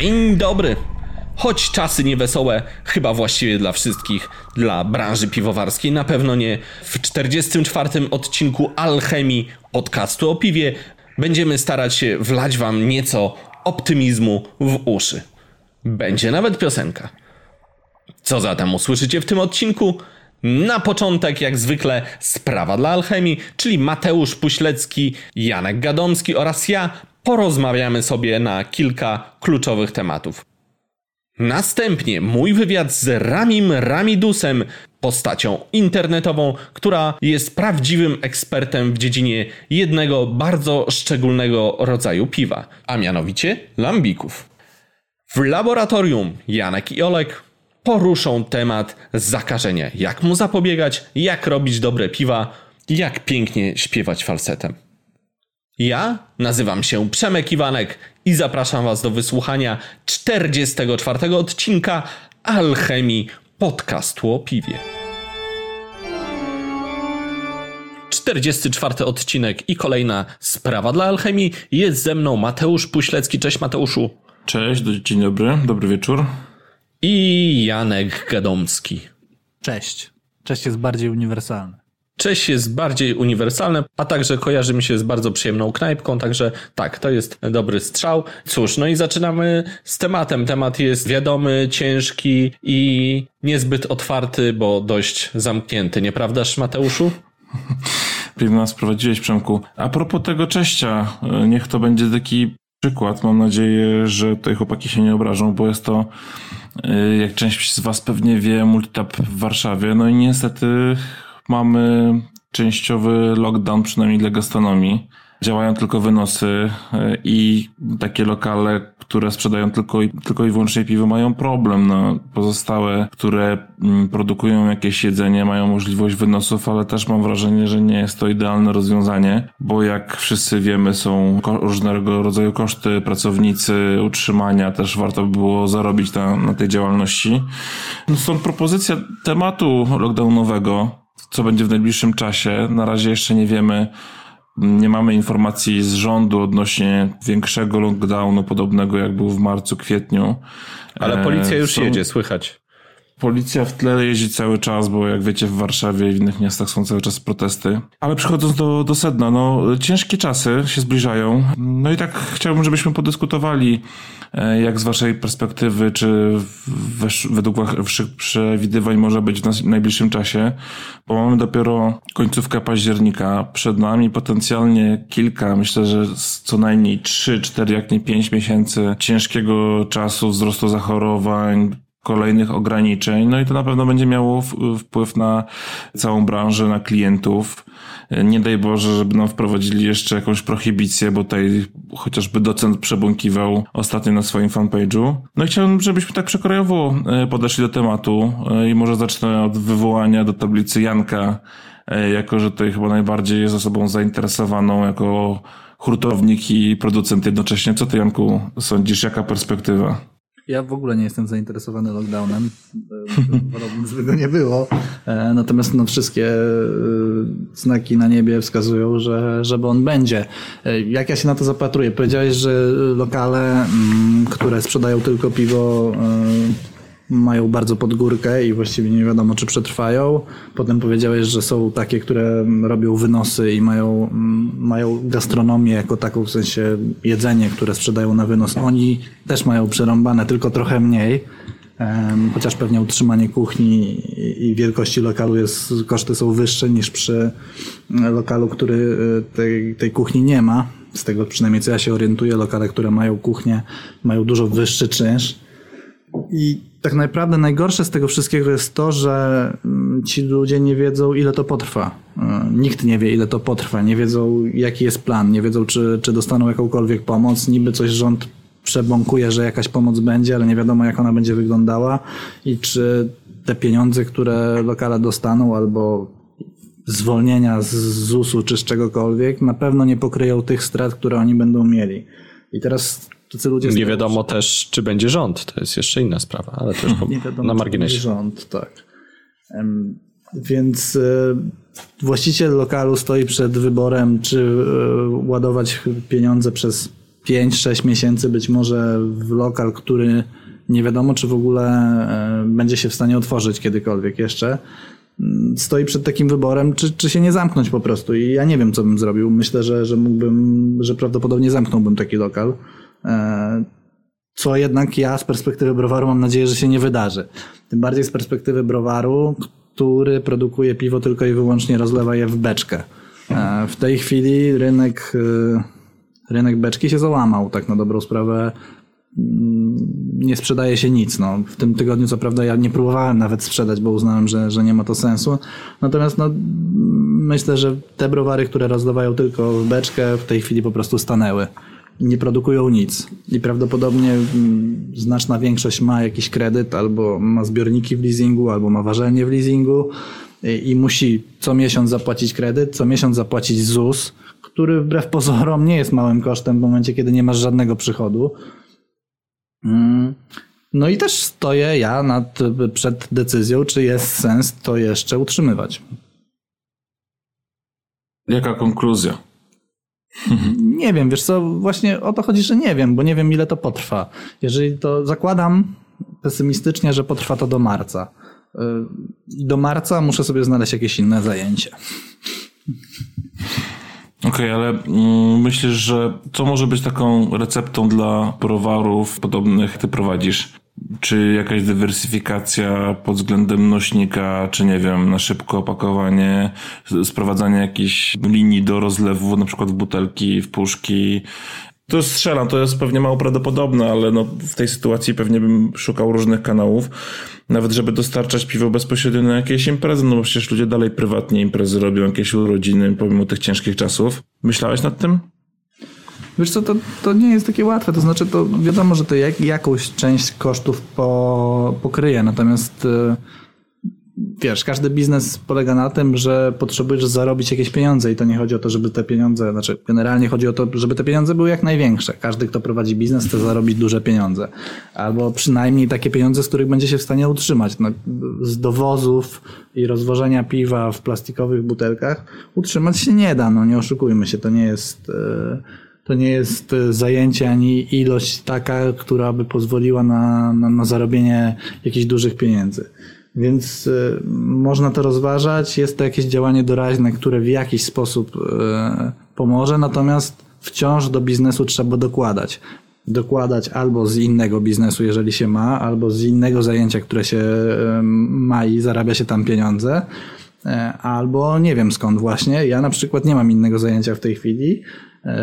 Dzień dobry. Choć czasy niewesołe, chyba właściwie dla wszystkich, dla branży piwowarskiej, na pewno nie. W 44. odcinku Alchemii podcastu o piwie będziemy starać się wlać wam nieco optymizmu w uszy. Będzie nawet piosenka. Co zatem usłyszycie w tym odcinku? Na początek, jak zwykle, sprawa dla alchemii, czyli Mateusz Puślecki, Janek Gadomski oraz ja porozmawiamy sobie na kilka kluczowych tematów. Następnie mój wywiad z Ramim Ramidusem, postacią internetową, która jest prawdziwym ekspertem w dziedzinie jednego bardzo szczególnego rodzaju piwa, a mianowicie lambików. W laboratorium Janek i Olek poruszą temat zakażenia, jak mu zapobiegać, jak robić dobre piwa, jak pięknie śpiewać falsetem. Ja nazywam się Przemek Iwanek i zapraszam Was do wysłuchania 44 odcinka Alchemii podcastu o piwie. 44 odcinek i kolejna sprawa dla Alchemii. Jest ze mną Mateusz Puślecki. Cześć Mateuszu. Cześć, dzień dobry, dobry wieczór. I Janek Gadomski. Cześć. Cześć jest bardziej uniwersalny. Cześć jest bardziej uniwersalne, a także kojarzy mi się z bardzo przyjemną knajpką, także tak, to jest dobry strzał. Cóż, no i zaczynamy z tematem. Temat jest wiadomy, ciężki i niezbyt otwarty, bo dość zamknięty, nieprawdaż Mateuszu? Pięknie nas prowadziłeś, Przemku. A propos tego cześcia, niech to będzie taki przykład. Mam nadzieję, że tutaj chłopaki się nie obrażą, bo jest to, jak część z was pewnie wie, multitap w Warszawie. No i niestety mamy częściowy lockdown, przynajmniej dla gastronomii. Działają tylko wynosy e, i takie lokale, które sprzedają tylko i, tylko i wyłącznie piwo mają problem. No, pozostałe, które mm, produkują jakieś jedzenie, mają możliwość wynosów, ale też mam wrażenie, że nie jest to idealne rozwiązanie, bo jak wszyscy wiemy, są różnego rodzaju koszty, pracownicy, utrzymania, też warto by było zarobić na, na tej działalności. Stąd propozycja tematu lockdownowego, co będzie w najbliższym czasie. Na razie jeszcze nie wiemy, nie mamy informacji z rządu odnośnie większego lockdownu, podobnego jak był w marcu, kwietniu. Ale policja już Są... jedzie, słychać. Policja w tle jeździ cały czas, bo jak wiecie w Warszawie i w innych miastach są cały czas protesty. Ale przechodząc do, do sedna, no ciężkie czasy się zbliżają. No i tak chciałbym, żebyśmy podyskutowali, e, jak z waszej perspektywy, czy według waszych przewidywań może być w najbliższym czasie, bo mamy dopiero końcówkę października. Przed nami potencjalnie kilka, myślę, że co najmniej trzy, cztery, jak nie pięć miesięcy ciężkiego czasu, wzrostu zachorowań, kolejnych ograniczeń, no i to na pewno będzie miało wpływ na całą branżę, na klientów. Nie daj Boże, żeby nam wprowadzili jeszcze jakąś prohibicję, bo tutaj chociażby docent przebąkiwał ostatnio na swoim fanpage'u. No i chciałbym, żebyśmy tak przekrojowo e, podeszli do tematu e, i może zacznę od wywołania do tablicy Janka, e, jako że tutaj chyba najbardziej jest osobą zainteresowaną jako hurtownik i producent jednocześnie. Co ty, Janku, sądzisz? Jaka perspektywa? Ja w ogóle nie jestem zainteresowany lockdownem. Wolałbym, żeby go nie było. E, natomiast no, wszystkie e, znaki na niebie wskazują, że, żeby on będzie. E, jak ja się na to zapatruję? Powiedziałeś, że lokale, mm, które sprzedają tylko piwo, mają bardzo pod górkę i właściwie nie wiadomo, czy przetrwają. Potem powiedziałeś, że są takie, które robią wynosy i mają, mają gastronomię jako taką, w sensie jedzenie, które sprzedają na wynos. Oni też mają przerąbane, tylko trochę mniej. Chociaż pewnie utrzymanie kuchni i wielkości lokalu jest, koszty są wyższe niż przy lokalu, który e, tej, tej kuchni nie ma. Z tego przynajmniej co ja się orientuję, lokale, które mają kuchnię, mają dużo wyższy czynsz. I tak naprawdę najgorsze z tego wszystkiego jest to, że mm, ci ludzie nie wiedzą, ile to potrwa. E, nikt nie wie, ile to potrwa. Nie wiedzą, jaki jest plan. Nie wiedzą, czy, czy dostaną jakąkolwiek pomoc. Niby coś rząd przebąkuje, że jakaś pomoc będzie, ale nie wiadomo, jak ona będzie wyglądała i czy te pieniądze, które lokale dostaną albo zwolnienia z ZUS-u czy z czegokolwiek, na pewno nie pokryją tych strat, które oni będą mieli. I teraz ludzie... Nie wiadomo też, czy będzie rząd, to jest jeszcze inna sprawa, ale to już nie wiadomo, na marginesie. Czy będzie rząd, tak. Więc e, właściciel lokalu stoi przed wyborem, czy e, ładować pieniądze przez 5-6 miesięcy być może w lokal, który nie wiadomo, czy w ogóle e, będzie się w stanie otworzyć kiedykolwiek jeszcze. Mm, stoi przed takim wyborem, czy, czy się nie zamknąć po prostu. I ja nie wiem, co bym zrobił. Myślę, że, że mógłbym, że prawdopodobnie zamknąłbym taki lokal. E, co jednak ja z perspektywy browaru mam nadzieję, że się nie wydarzy. Tym bardziej z perspektywy browaru, który produkuje piwo tylko i wyłącznie rozlewa je w beczkę. E, w tej chwili rynek, rynek beczki się załamał, tak na dobrą sprawę nie sprzedaje się nic. No, w tym tygodniu, co prawda, ja nie próbowałem nawet sprzedać, bo uznałem, że, że nie ma to sensu. Natomiast no, myślę, że te browary, które rozdawają tylko w beczkę, w tej chwili po prostu stanęły. Nie produkują nic. I prawdopodobnie mm, znaczna większość ma jakiś kredyt, albo ma zbiorniki w leasingu, albo ma ważenie w leasingu i, musi co miesiąc zapłacić kredyt, co miesiąc zapłacić ZUS, który wbrew pozorom nie jest małym kosztem w momencie, kiedy nie masz żadnego przychodu. Mm. No i też stoję ja nad, przed decyzją, czy jest sens to jeszcze utrzymywać. Jaka konkluzja? Nie wiem, wiesz co, właśnie o to chodzi, że nie wiem, bo nie wiem ile to potrwa. Jeżeli to zakładam pesymistycznie, że potrwa to do marca. Y, do marca muszę sobie znaleźć jakieś inne zajęcie. Okej, okay, ale mm, myślisz, że co może być taką receptą dla browarów podobnych, ty prowadzisz? Czy jakaś dywersyfikacja pod względem nośnika, czy nie wiem, na szybko opakowanie, sprowadzanie jakichś linii do rozlewu, na przykład w butelki, w puszki, to strzelam, to jest pewnie mało prawdopodobne, ale no w tej sytuacji pewnie bym szukał różnych kanałów, nawet żeby dostarczać piwo bezpośrednio na jakieś imprezy, no bo przecież ludzie dalej prywatnie imprezy robią, jakieś urodziny pomimo tych ciężkich czasów. Myślałeś nad tym? Wiesz co, to, to nie jest takie łatwe, to znaczy to wiadomo, że to jak, jakąś część kosztów po, pokryje, natomiast... Yy wiesz, każdy biznes polega na tym, że potrzebujesz zarobić jakieś pieniądze i to nie chodzi o to, żeby te pieniądze, znaczy generalnie chodzi o to, żeby te pieniądze były jak największe. Każdy, kto prowadzi biznes, chce zarobić duże pieniądze. Albo przynajmniej takie pieniądze, z których będzie się w stanie utrzymać. No, z dowozów i rozwożenia piwa w plastikowych butelkach utrzymać się nie da, no nie oszukujmy się, to nie jest... Yy to nie jest zajęcie ani ilość taka, która by pozwoliła na, na, na zarobienie jakichś dużych pieniędzy. Więc y, można to rozważać. Jest to jakieś działanie doraźne, które w jakiś sposób y, pomoże, natomiast wciąż do biznesu trzeba dokładać. Dokładać albo z innego biznesu, jeżeli się ma, albo z innego zajęcia, które się ma i zarabia się tam pieniądze, albo nie wiem skąd właśnie. Ja na przykład nie mam innego zajęcia w tej chwili.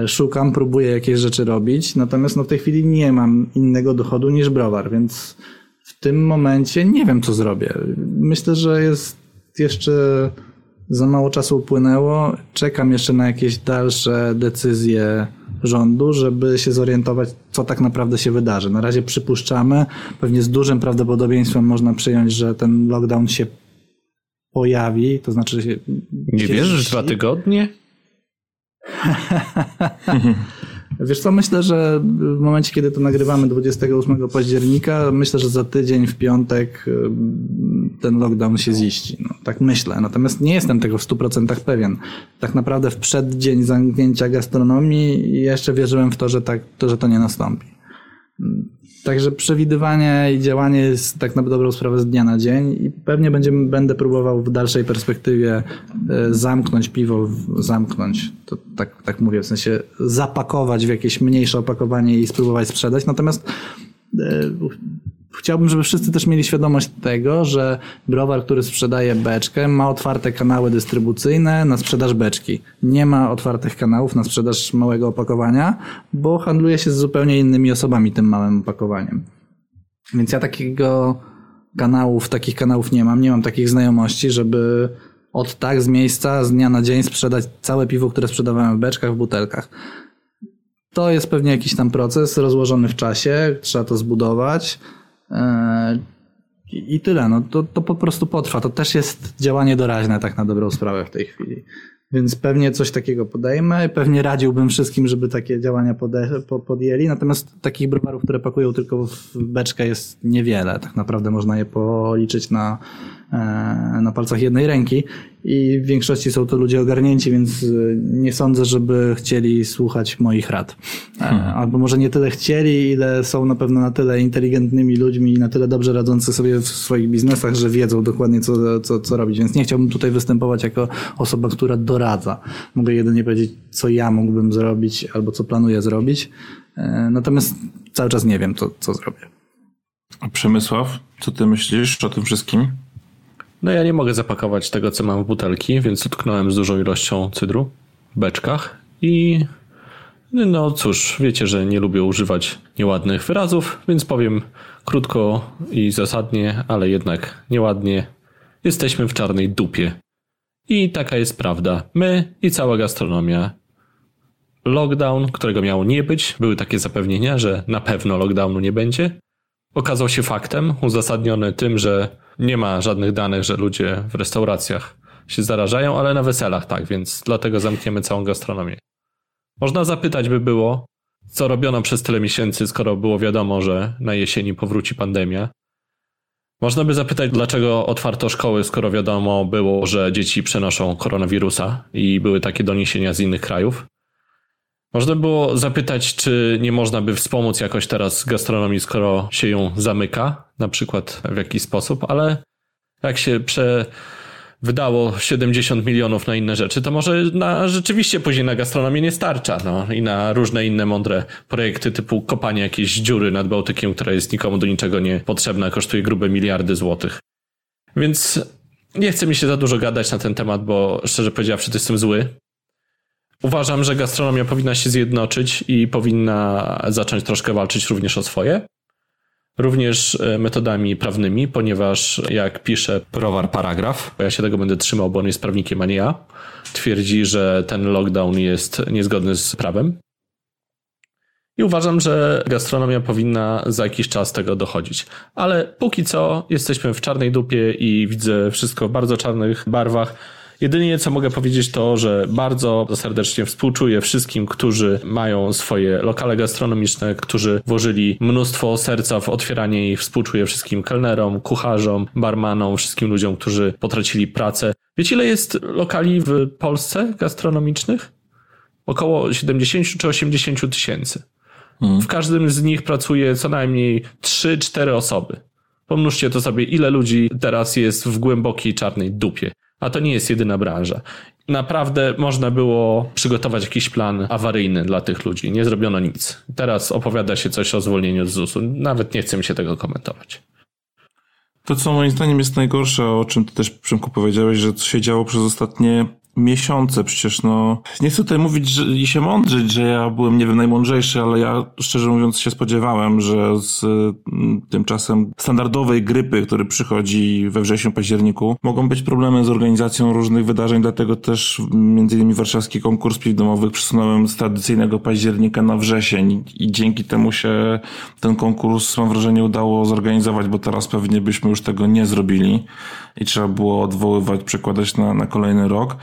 Szukam, próbuję jakieś rzeczy robić, natomiast no w tej chwili nie mam innego dochodu niż browar, więc w tym momencie nie wiem, co zrobię. Myślę, że jest jeszcze za mało czasu upłynęło. Czekam jeszcze na jakieś dalsze decyzje rządu, żeby się zorientować, co tak naprawdę się wydarzy. Na razie przypuszczamy, pewnie z dużym prawdopodobieństwem można przyjąć, że ten lockdown się pojawi, to znaczy się. Nie wierzysz, dwa tygodnie? Wiesz co, myślę, że w momencie, kiedy to nagrywamy 28 października, myślę, że za tydzień w piątek ten lockdown się ziści. No, tak myślę. Natomiast nie jestem tego w 100% pewien. Tak naprawdę w przeddzień zamknięcia gastronomii jeszcze wierzyłem w to, że, tak, to, że to nie nastąpi. Także przewidywanie i działanie jest tak na dobrą sprawę z dnia na dzień i pewnie będziemy, będę próbował w dalszej perspektywie e, zamknąć piwo, zamknąć, to tak, tak mówię, w sensie zapakować w jakieś mniejsze opakowanie i spróbować sprzedać. Natomiast e, chciałbym, żeby wszyscy też mieli świadomość tego, że browar, który sprzedaje beczkę, ma otwarte kanały dystrybucyjne na sprzedaż beczki. Nie ma otwartych kanałów na sprzedaż małego opakowania, bo handluje się z zupełnie innymi osobami tym małym opakowaniem. Więc ja takiego kanałów, takich kanałów nie mam, nie mam takich znajomości, żeby od tak z miejsca, z dnia na dzień sprzedać całe piwo, które sprzedawałem w beczkach, w butelkach. To jest pewnie jakiś tam proces rozłożony w czasie, trzeba to zbudować. E, I tyle. No, to, to po prostu potrwa. To też jest działanie doraźne, tak na dobrą sprawę w tej chwili. Więc pewnie coś takiego podejmę. Pewnie radziłbym wszystkim, żeby takie działania podjęli. Natomiast takich browarów, które pakują tylko w beczkę jest niewiele. Tak naprawdę można je policzyć na, na palcach jednej ręki i w większości są to ludzie ogarnięci, więc nie sądzę, żeby chcieli słuchać moich rad. Hmm. Albo może nie tyle chcieli, ile są na pewno na tyle inteligentnymi ludźmi i na tyle dobrze radzący sobie w swoich biznesach, że wiedzą dokładnie co, co, co robić. Więc nie chciałbym tutaj występować jako osoba, która doradza. Mogę jedynie powiedzieć, co ja mógłbym zrobić albo co planuję zrobić. Natomiast cały czas nie wiem, co, co zrobię. A Przemysław, co ty myślisz o tym wszystkim? No ja nie mogę zapakować tego, co mam w butelki, więc utknąłem z dużą ilością cydru w beczkach i no cóż, wiecie, że nie lubię używać nieładnych wyrazów, więc powiem krótko i zasadnie, ale jednak nieładnie. Jesteśmy w czarnej dupie. I taka jest prawda. My i cała gastronomia. Lockdown, którego miało nie być, były takie zapewnienia, że na pewno lockdownu nie będzie okazał się faktem, uzasadniony tym, że nie ma żadnych danych, że ludzie w restauracjach się zarażają, ale na weselach tak, więc dlatego zamkniemy całą gastronomię. Można zapytać by było, co robiono przez tyle miesięcy, skoro było wiadomo, że na jesieni powróci pandemia. Można by zapytać, dlaczego otwarto szkoły, skoro wiadomo było, że dzieci przenoszą koronawirusa i były takie doniesienia z innych krajów. Można było zapytać, czy nie można by wspomóc jakoś teraz gastronomii, skoro się ją zamyka, na przykład w jakiś sposób, ale jak się prze wydało 70 milionów na inne rzeczy, to może na, rzeczywiście później na gastronomię nie starcza, no i na różne inne mądre projekty typu kopanie jakiejś dziury nad Bałtykiem, która jest nikomu do niczego nie potrzebna, kosztuje grube miliardy złotych. Więc nie chce mi się za dużo gadać na ten temat, bo szczerze powiedziawszy, to jestem zły. Uważam, że gastronomia powinna się zjednoczyć i powinna zacząć troszkę walczyć również o swoje. Również e, metodami prawnymi, ponieważ jak pisze prowar paragraf, ja się tego będę trzymał, bo on jest prawnikiem, a nie ja, twierdzi, że ten lockdown jest niezgodny z prawem. I uważam, że gastronomia powinna za jakiś czas tego dochodzić. Ale póki co jesteśmy w czarnej dupie i widzę wszystko w bardzo czarnych barwach Jedynie co mogę powiedzieć to, że bardzo serdecznie współczuję wszystkim, którzy mają swoje lokale gastronomiczne, którzy włożyli mnóstwo serca w otwieranie ich. Współczuję wszystkim kelnerom, kucharzom, barmanom, wszystkim ludziom, którzy potracili pracę. Wiecie, ile jest lokali w Polsce gastronomicznych? Około 70 czy 80 tysięcy. Hmm. W każdym z nich pracuje co najmniej 3-4 osoby. Pomnóżcie to sobie, ile ludzi teraz jest w głębokiej czarnej dupie. A to nie jest jedyna branża. Naprawdę można było przygotować jakiś plan awaryjny dla tych ludzi. Nie zrobiono nic. Teraz opowiada się coś o zwolnieniu z ZUS-u. Nawet nie chcę mi się tego komentować. To, co moim zdaniem jest najgorsze, o czym ty też, Przemku, powiedziałeś, że co się działo przez ostatnie miesiące przecież, no. Nie chcę tutaj mówić że, i się mądrzyć, że ja byłem, nie wiem, najmądrzejszy, ale ja szczerze mówiąc się spodziewałem, że z mm, tymczasem standardowej grypy, który przychodzi we wrześniu, październiku, mogą być problemy z organizacją różnych wydarzeń, dlatego też między innymi warszawski konkurs piw domowych przesunąłem z tradycyjnego października na wrzesień i dzięki temu się ten konkurs, mam wrażenie, udało zorganizować, bo teraz pewnie byśmy już tego nie zrobili i trzeba było odwoływać, przekładać na, na kolejny rok.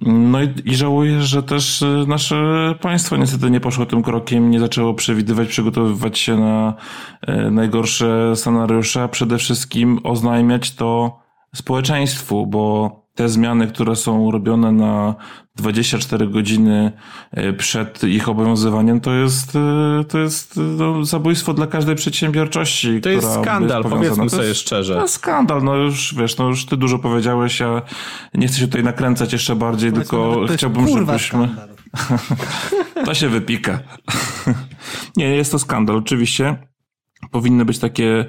No i, i żałuję, że też e, nasze państwo niestety nie poszło tym krokiem, nie zaczęło przewidywać, przygotowywać się na e, najgorsze scenariusze, a przede wszystkim oznajmiać to społeczeństwu, bo te zmiany, które są robione na 24 godziny e, przed ich obowiązywaniem, to jest, e, to jest no, zabójstwo dla każdej przedsiębiorczości. To jest skandal, powiedzmy sobie szczerze. To jest skandal, no już wiesz, no już ty dużo powiedziałeś, ja nie chcę się tutaj nakręcać jeszcze bardziej, tylko chciałbym, żebyśmy... to się wypika. nie, jest to skandal, oczywiście. Powinny być takie...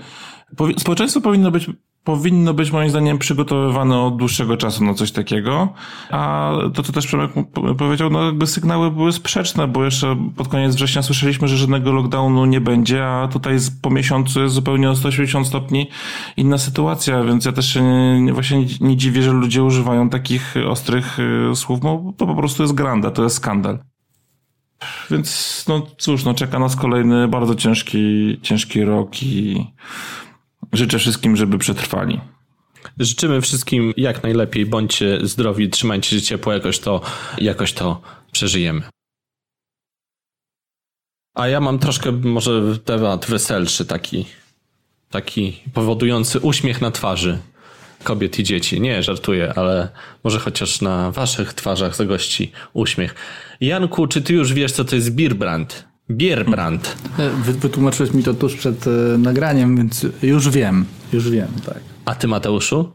Społeczeństwo powinno być powinno być moim zdaniem przygotowywane od dłuższego czasu na coś takiego. A to, co też Przemek powiedział, no jakby sygnały były sprzeczne, bo jeszcze pod koniec września słyszeliśmy, że żadnego lockdownu nie będzie, a tutaj po miesiącu jest zupełnie o 180 stopni inna sytuacja, więc ja też się nie, właśnie nie, dziwię, że ludzie używają takich ostrych y, słów, bo to po prostu jest granda, to jest skandal. Więc no cóż, no czeka nas kolejny bardzo ciężki, ciężki rok i Życzę wszystkim, żeby przetrwali. Życzymy wszystkim jak najlepiej, bądźcie zdrowi, trzymajcie się ciepło, jakoś to, jakoś to przeżyjemy. A ja mam troszkę może temat weselszy, taki, taki powodujący uśmiech na twarzy. kobiet i dzieci. Nie, żartuję, ale może chociaż na waszych twarzach zagości uśmiech. Janku, czy ty już wiesz, co to jest Bierbrand? Bierbrand. E, wy, wytłumaczyłeś mi to tuż przed e, nagraniem, więc już wiem, już wiem, tak. A ty, Mateuszu?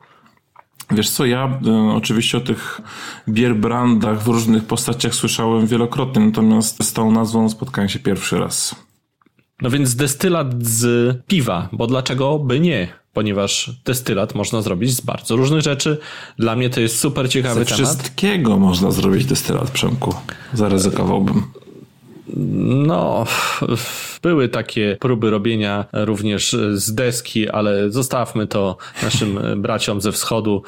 Wiesz co, ja y, oczywiście o tych bierbrandach w różnych postaciach słyszałem wielokrotnie, natomiast z tą nazwą spotkałem się pierwszy raz. No więc destylat z piwa, bo dlaczego by nie? Ponieważ destylat można zrobić z bardzo różnych rzeczy. Dla mnie to jest super ciekawy Ze temat. wszystkiego można zrobić destylat, Przemku. Zaryzykowałbym. No, były takie próby robienia również z deski, ale zostawmy to naszym braciom ze wschodu.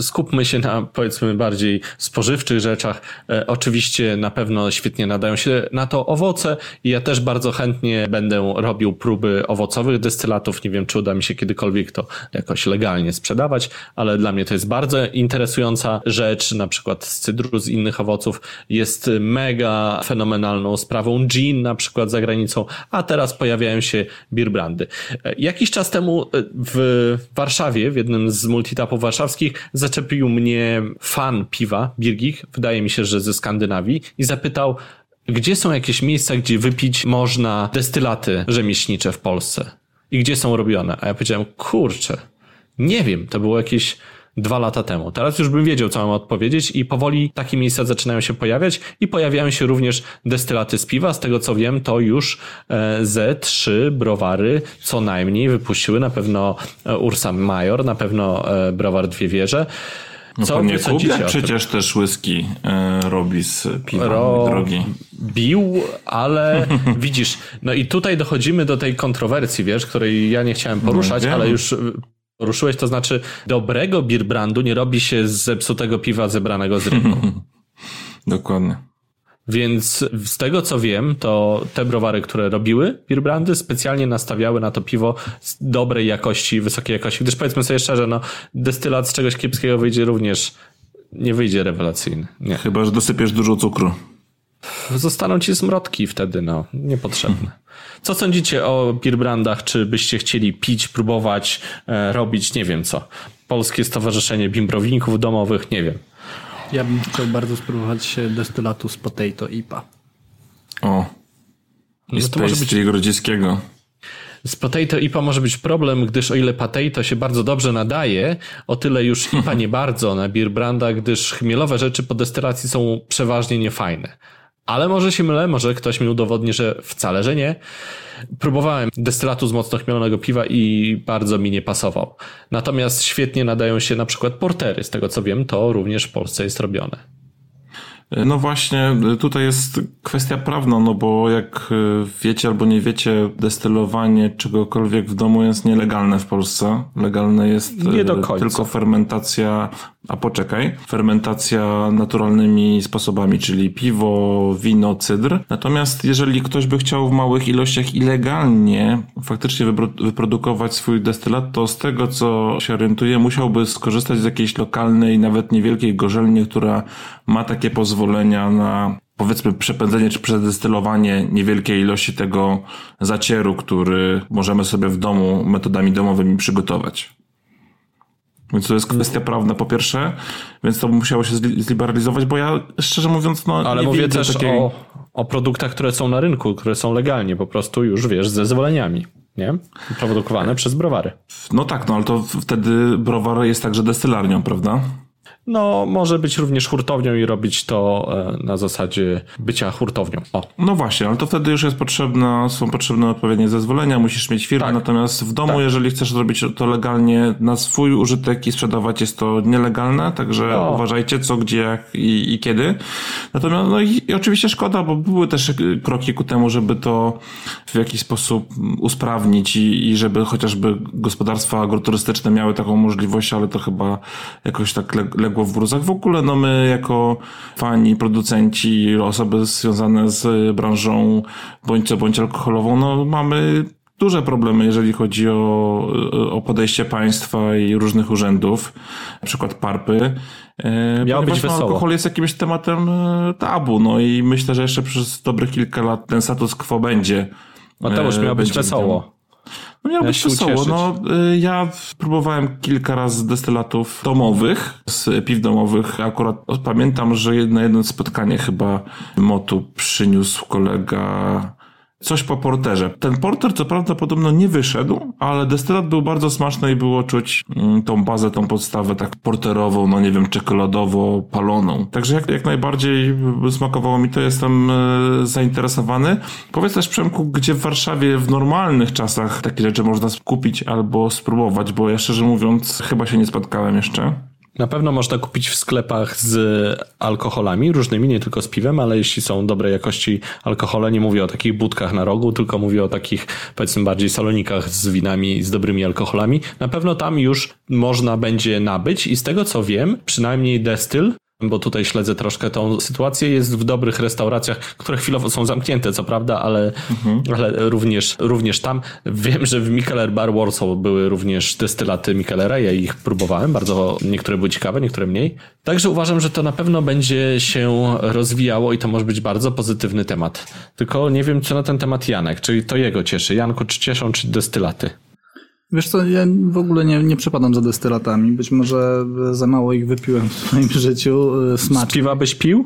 Skupmy się na powiedzmy bardziej spożywczych rzeczach. E, Oczywiście na pewno świetnie nadają się na to owoce i ja też bardzo chętnie będę robił próby owocowych destylatów. Nie wiem, czy uda mi się kiedykolwiek to jakoś legalnie sprzedawać, ale dla mnie to jest bardzo interesująca rzecz. Na przykład z cydru, z innych owoców jest mega fenomenalną sprawą gin na przykład za granicą, a teraz pojawiają się beerbrandy. E, Jakiś czas temu e, w Warszawie, w jednym z multitapów warszawskich, zaczepił mnie fan piwa, Birgik, wydaje mi się, że ze Skandynawii i zapytał, gdzie są jakieś miejsca, gdzie wypić można destylaty rzemieślnicze w Polsce i gdzie są robione. A ja powiedziałem, kurczę, nie wiem, to było jakieś dwa lata temu. Teraz już bym wiedział, co mam odpowiedzieć i powoli takie miejsca zaczynają się pojawiać i pojawiają się również destylaty z piwa. Z tego co wiem, to już e, ze trzy browary co najmniej wypuściły. Na pewno e, Ursa Major, na pewno e, browar Dwie Wieże. No Co o Kubiak przecież też whisky e, robi z piwa, Ro- drogi. bił, ale widzisz, no i tutaj dochodzimy do tej kontrowersji, wiesz, której ja nie chciałem poruszać, wiem. ale już poruszyłeś, to znaczy dobrego beer brandu nie robi się z zepsutego piwa zebranego z rynku. Dokładnie. Więc z tego co wiem, to te browary, które robiły beer brandy, specjalnie nastawiały na to piwo z dobrej jakości, wysokiej jakości, gdyż powiedzmy sobie szczerze, no destylat z czegoś kiepskiego wyjdzie również, nie wyjdzie rewelacyjny. Nie. Chyba, że dosypiesz dużo cukru. Zostaną ci zmrotki wtedy, no, niepotrzebne. Co sądzicie o beerbrandach? Czy byście chcieli pić, próbować, e, robić, nie wiem co? Polskie Stowarzyszenie Bimbrowników Domowych, nie wiem. Ja bym chciał bardzo spróbować destylatu z potato IPA. O. I No z to może być- pastry grodzieckiego. Z potato IPA może być problem, gdyż o ile potato się bardzo dobrze nadaje, o tyle już IPA nie bardzo na beerbranda, gdyż chmielowe rzeczy po destylacji są przeważnie niefajne. Ale może się mylę, może ktoś mi udowodni, że wcale, że nie. Próbowałem destylatu z mocno chmielonego piwa i bardzo mi nie pasował. Natomiast świetnie nadają się na przykład portery. Z tego co wiem, to również w Polsce jest robione. No właśnie, tutaj jest kwestia prawna, no bo jak y, wiecie albo nie wiecie, destylowanie czegokolwiek w domu jest nielegalne w Polsce. Legalne jest Nie y, do końca. tylko fermentacja, a poczekaj, fermentacja naturalnymi sposobami, czyli piwo, wino, cydr. Natomiast jeżeli ktoś by chciał w małych ilościach ilegalnie faktycznie wypro- wyprodukować swój destylat, to z tego co się orientuję, musiałby skorzystać z jakiejś lokalnej, nawet niewielkiej gorzelni, która ma takie pozwolenia na powiedzmy przepędzenie czy przedestylowanie niewielkiej ilości tego zacieru, który możemy sobie w domu metodami domowymi przygotować. Więc to jest kwestia prawna po pierwsze, więc to by musiało się zli- zliberalizować, bo ja szczerze mówiąc, no Ale nie mówię widzę też takiej... o, o produktach, które są na rynku, które są legalnie, po prostu już wiesz, z zezwoleniami. Nie? Produkowane przez browary. No tak, no ale to wtedy browar jest także destylarnią, prawda? No, może być również hurtownią i robić to e, na zasadzie bycia hurtownią. O, No właśnie, ale to wtedy już jest potrzebna, są potrzebne odpowiednie zezwolenia, musisz mieć firmę, Tak. natomiast w domu, jeżeli chcesz zrobić to legalnie na swój użytek i sprzedawać, jest to nielegalne, także No. uważajcie co, gdzie, jak i, i kiedy. Natomiast, no i, i oczywiście szkoda, bo były też kroki ku temu, żeby to w jakiś sposób usprawnić i, i żeby chociażby gospodarstwa agroturystyczne miały taką możliwość, ale to chyba jakoś tak leg- legło w gruzach. W ogóle, no my jako fani, producenci, osoby związane z branżą bądź co bądź alkoholową, no mamy duże problemy, jeżeli chodzi o, o podejście państwa i różnych urzędów, na przykład parpy. E, Miało być no, wesoło. alkohol jest jakimś tematem e, tabu, no i myślę, że jeszcze przez dobrych kilka lat ten status quo będzie. Mateusz e, miał być wesoło. No miał być wesoło. ucieszyć. No, y, ja próbowałem kilka razy destylatów domowych, z piw domowych. Akurat pamiętam, że na jedno spotkanie chyba Motu przyniósł kolega coś po porterze. Ten porter co prawda podobno nie wyszedł, ale destylat był bardzo smaczny i było czuć mm, tą bazę, tą podstawę tak porterową, no nie wiem, czekoladowo paloną. Także jak, jak najbardziej smakowało mi to, jestem e, zainteresowany. Powiedz też Przemku, gdzie w Warszawie w normalnych czasach takie rzeczy można kupić albo spróbować, bo ja szczerze mówiąc chyba się nie spotkałem jeszcze. Na pewno można kupić w sklepach z alkoholami różnymi, nie tylko z piwem, ale jeśli są dobrej jakości alkohole, nie mówię o takich budkach na rogu, tylko mówię o takich powiedzmy bardziej salonikach z winami, z dobrymi alkoholami. Na pewno tam już można będzie nabyć i z tego co wiem, przynajmniej Destyl, bo tutaj śledzę troszkę tą sytuację, jest w dobrych restauracjach, które chwilowo są zamknięte, co prawda, ale, ale również, również tam. Wiem, że w Mikeller Bar Warsaw były również destylaty Mikellera, ja ich próbowałem, bardzo niektóre były ciekawe, niektóre mniej. Także uważam, że to na pewno będzie się rozwijało i to może być bardzo pozytywny temat. Tylko nie wiem, co na ten temat Janek, czyli to jego cieszy. Janku, czy cieszą, czy destylaty? Wiesz co, ja w ogóle nie, nie przepadam za destylatami. Być może za mało ich wypiłem w swoim życiu. e, Z Smacznie. piwa byś pił?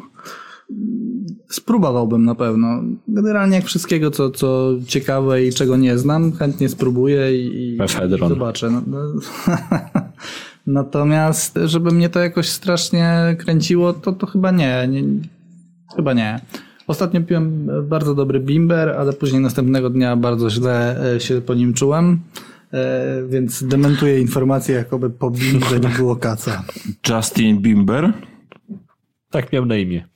Spróbowałbym na pewno. Generalnie jak wszystkiego, co, co ciekawe i czego nie znam, chętnie spróbuję i, i zobaczę. No, no. Natomiast, żeby mnie to jakoś strasznie kręciło, to, to chyba nie, nie. Chyba nie. Ostatnio piłem bardzo dobry bimber, ale później następnego dnia bardzo źle e, się po nim czułem. E, Więc dementuję informację, jakoby po bimbrze nie było kaca. Justin Bieber. Tak miał na imię.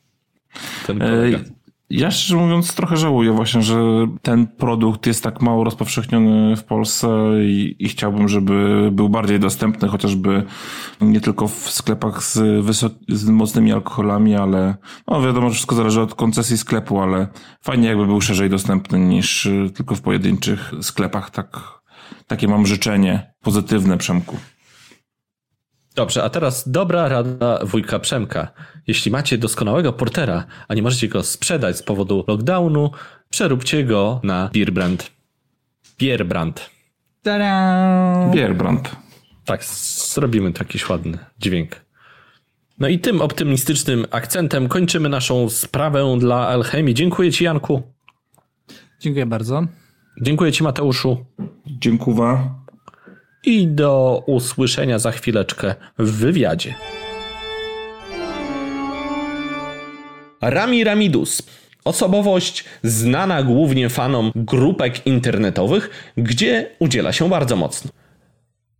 Ten kolega. E, Ja szczerze mówiąc trochę żałuję właśnie, że ten produkt jest tak mało rozpowszechniony w Polsce i, i chciałbym, żeby był bardziej dostępny, chociażby nie tylko w sklepach z, wysok- z mocnymi alkoholami, ale no wiadomo, że wszystko zależy od koncesji sklepu, ale fajnie jakby był szerzej dostępny niż tylko w pojedynczych sklepach. Tak, takie mam życzenie pozytywne, Przemku. Dobrze, a teraz dobra rada wujka Przemka. Jeśli macie doskonałego portera, a nie możecie go sprzedać z powodu lockdownu, przeróbcie go na beer brand. Beer brand. Tada! Bierbrand. Tak, zrobimy tu jakiś ładny dźwięk. No i tym optymistycznym akcentem kończymy naszą sprawę dla Alchemii. Dziękuję Ci, Janku. Dziękuję bardzo. Dziękuję Ci, Mateuszu. Dziękuję. I do usłyszenia za chwileczkę w wywiadzie. Rami Ramidus. Osobowość znana głównie fanom grupek internetowych, gdzie udziela się bardzo mocno.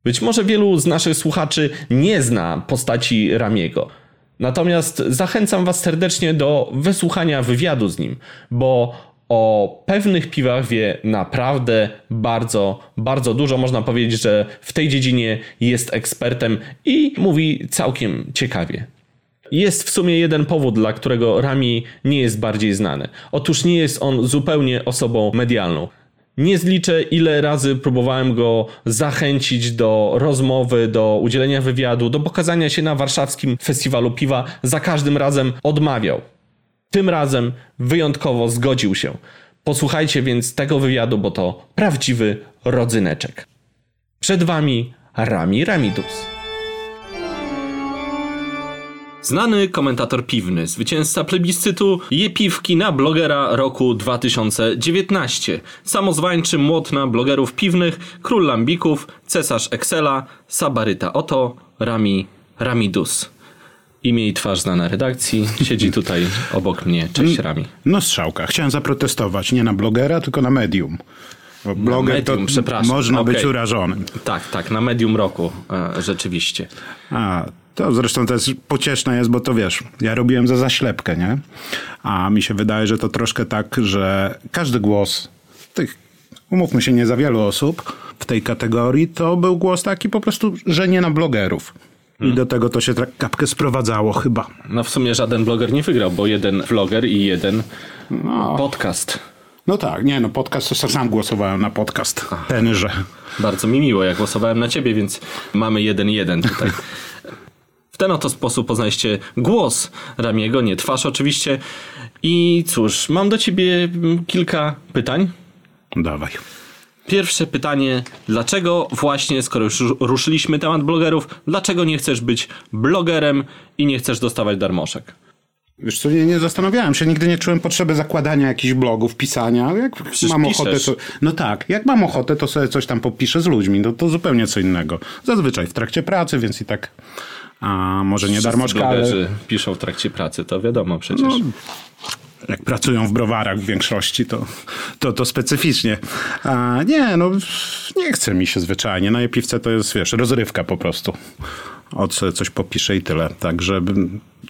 Być może wielu z naszych słuchaczy nie zna postaci Ramiego. Natomiast zachęcam Was serdecznie do wysłuchania wywiadu z nim, bo o pewnych piwach wie naprawdę bardzo, bardzo dużo. Można powiedzieć, że w tej dziedzinie jest ekspertem i mówi całkiem ciekawie. Jest w sumie jeden powód, dla którego Rami nie jest bardziej znany. Otóż nie jest on zupełnie osobą medialną. Nie zliczę, ile razy próbowałem go zachęcić do rozmowy, do udzielenia wywiadu, do pokazania się na warszawskim festiwalu piwa. Za każdym razem odmawiał. Tym razem wyjątkowo zgodził się. Posłuchajcie więc tego wywiadu, bo to prawdziwy rodzyneczek. Przed wami Rami Ramidus. Znany komentator piwny, zwycięzca plebiscytu Je Piwki na blogera roku 2019. Samozwańczy młot na blogerów piwnych, król lambików, cesarz Excela, Sabaryta Oto, Rami Ramidus. Imię i twarz znana redakcji. Siedzi tutaj obok mnie. Cześć Rami. No strzałka. Chciałem zaprotestować. Nie na blogera, tylko na medium. Bo bloger medium, to przepraszam. można być Okej. urażonym. Tak, tak, na medium roku, e, rzeczywiście. A, to zresztą też pocieszne jest, bo to wiesz, ja robiłem za zaślepkę, nie? A mi się wydaje, że to troszkę tak, że każdy głos tych, umówmy się, nie za wielu osób w tej kategorii, to był głos taki po prostu, że nie na blogerów. I do tego to się tak kapkę sprowadzało chyba. No w sumie żaden bloger nie wygrał, bo jeden vloger i jeden podcast. No tak, nie no, podcast to sam głosowałem na podcast. Tenże. Bardzo mi miło, ja głosowałem na ciebie, więc mamy jeden jeden tutaj. W ten oto sposób poznaliście głos Ramiego, nie twarz oczywiście. I cóż, mam do ciebie kilka pytań. Dawaj. Pierwsze pytanie, dlaczego właśnie, skoro już ruszyliśmy temat blogerów, dlaczego nie chcesz być blogerem i nie chcesz dostawać darmoszek? Wiesz co, nie, nie zastanawiałem się, nigdy nie czułem potrzeby zakładania jakichś blogów, pisania. Jak Przecież mam piszesz. ochotę, to, no tak, jak mam ochotę, to sobie coś tam popiszę z ludźmi, no to zupełnie co innego. Zazwyczaj w trakcie pracy, więc i tak, a może nie Wszyscy darmożka, ale piszą w trakcie pracy, to wiadomo przecież. No, jak pracują w browarach w większości, to, to, to specyficznie. A nie, no nie chce mi się zwyczajnie. Na piwce to jest, wiesz, rozrywka po prostu. Od coś popiszę i tyle. Także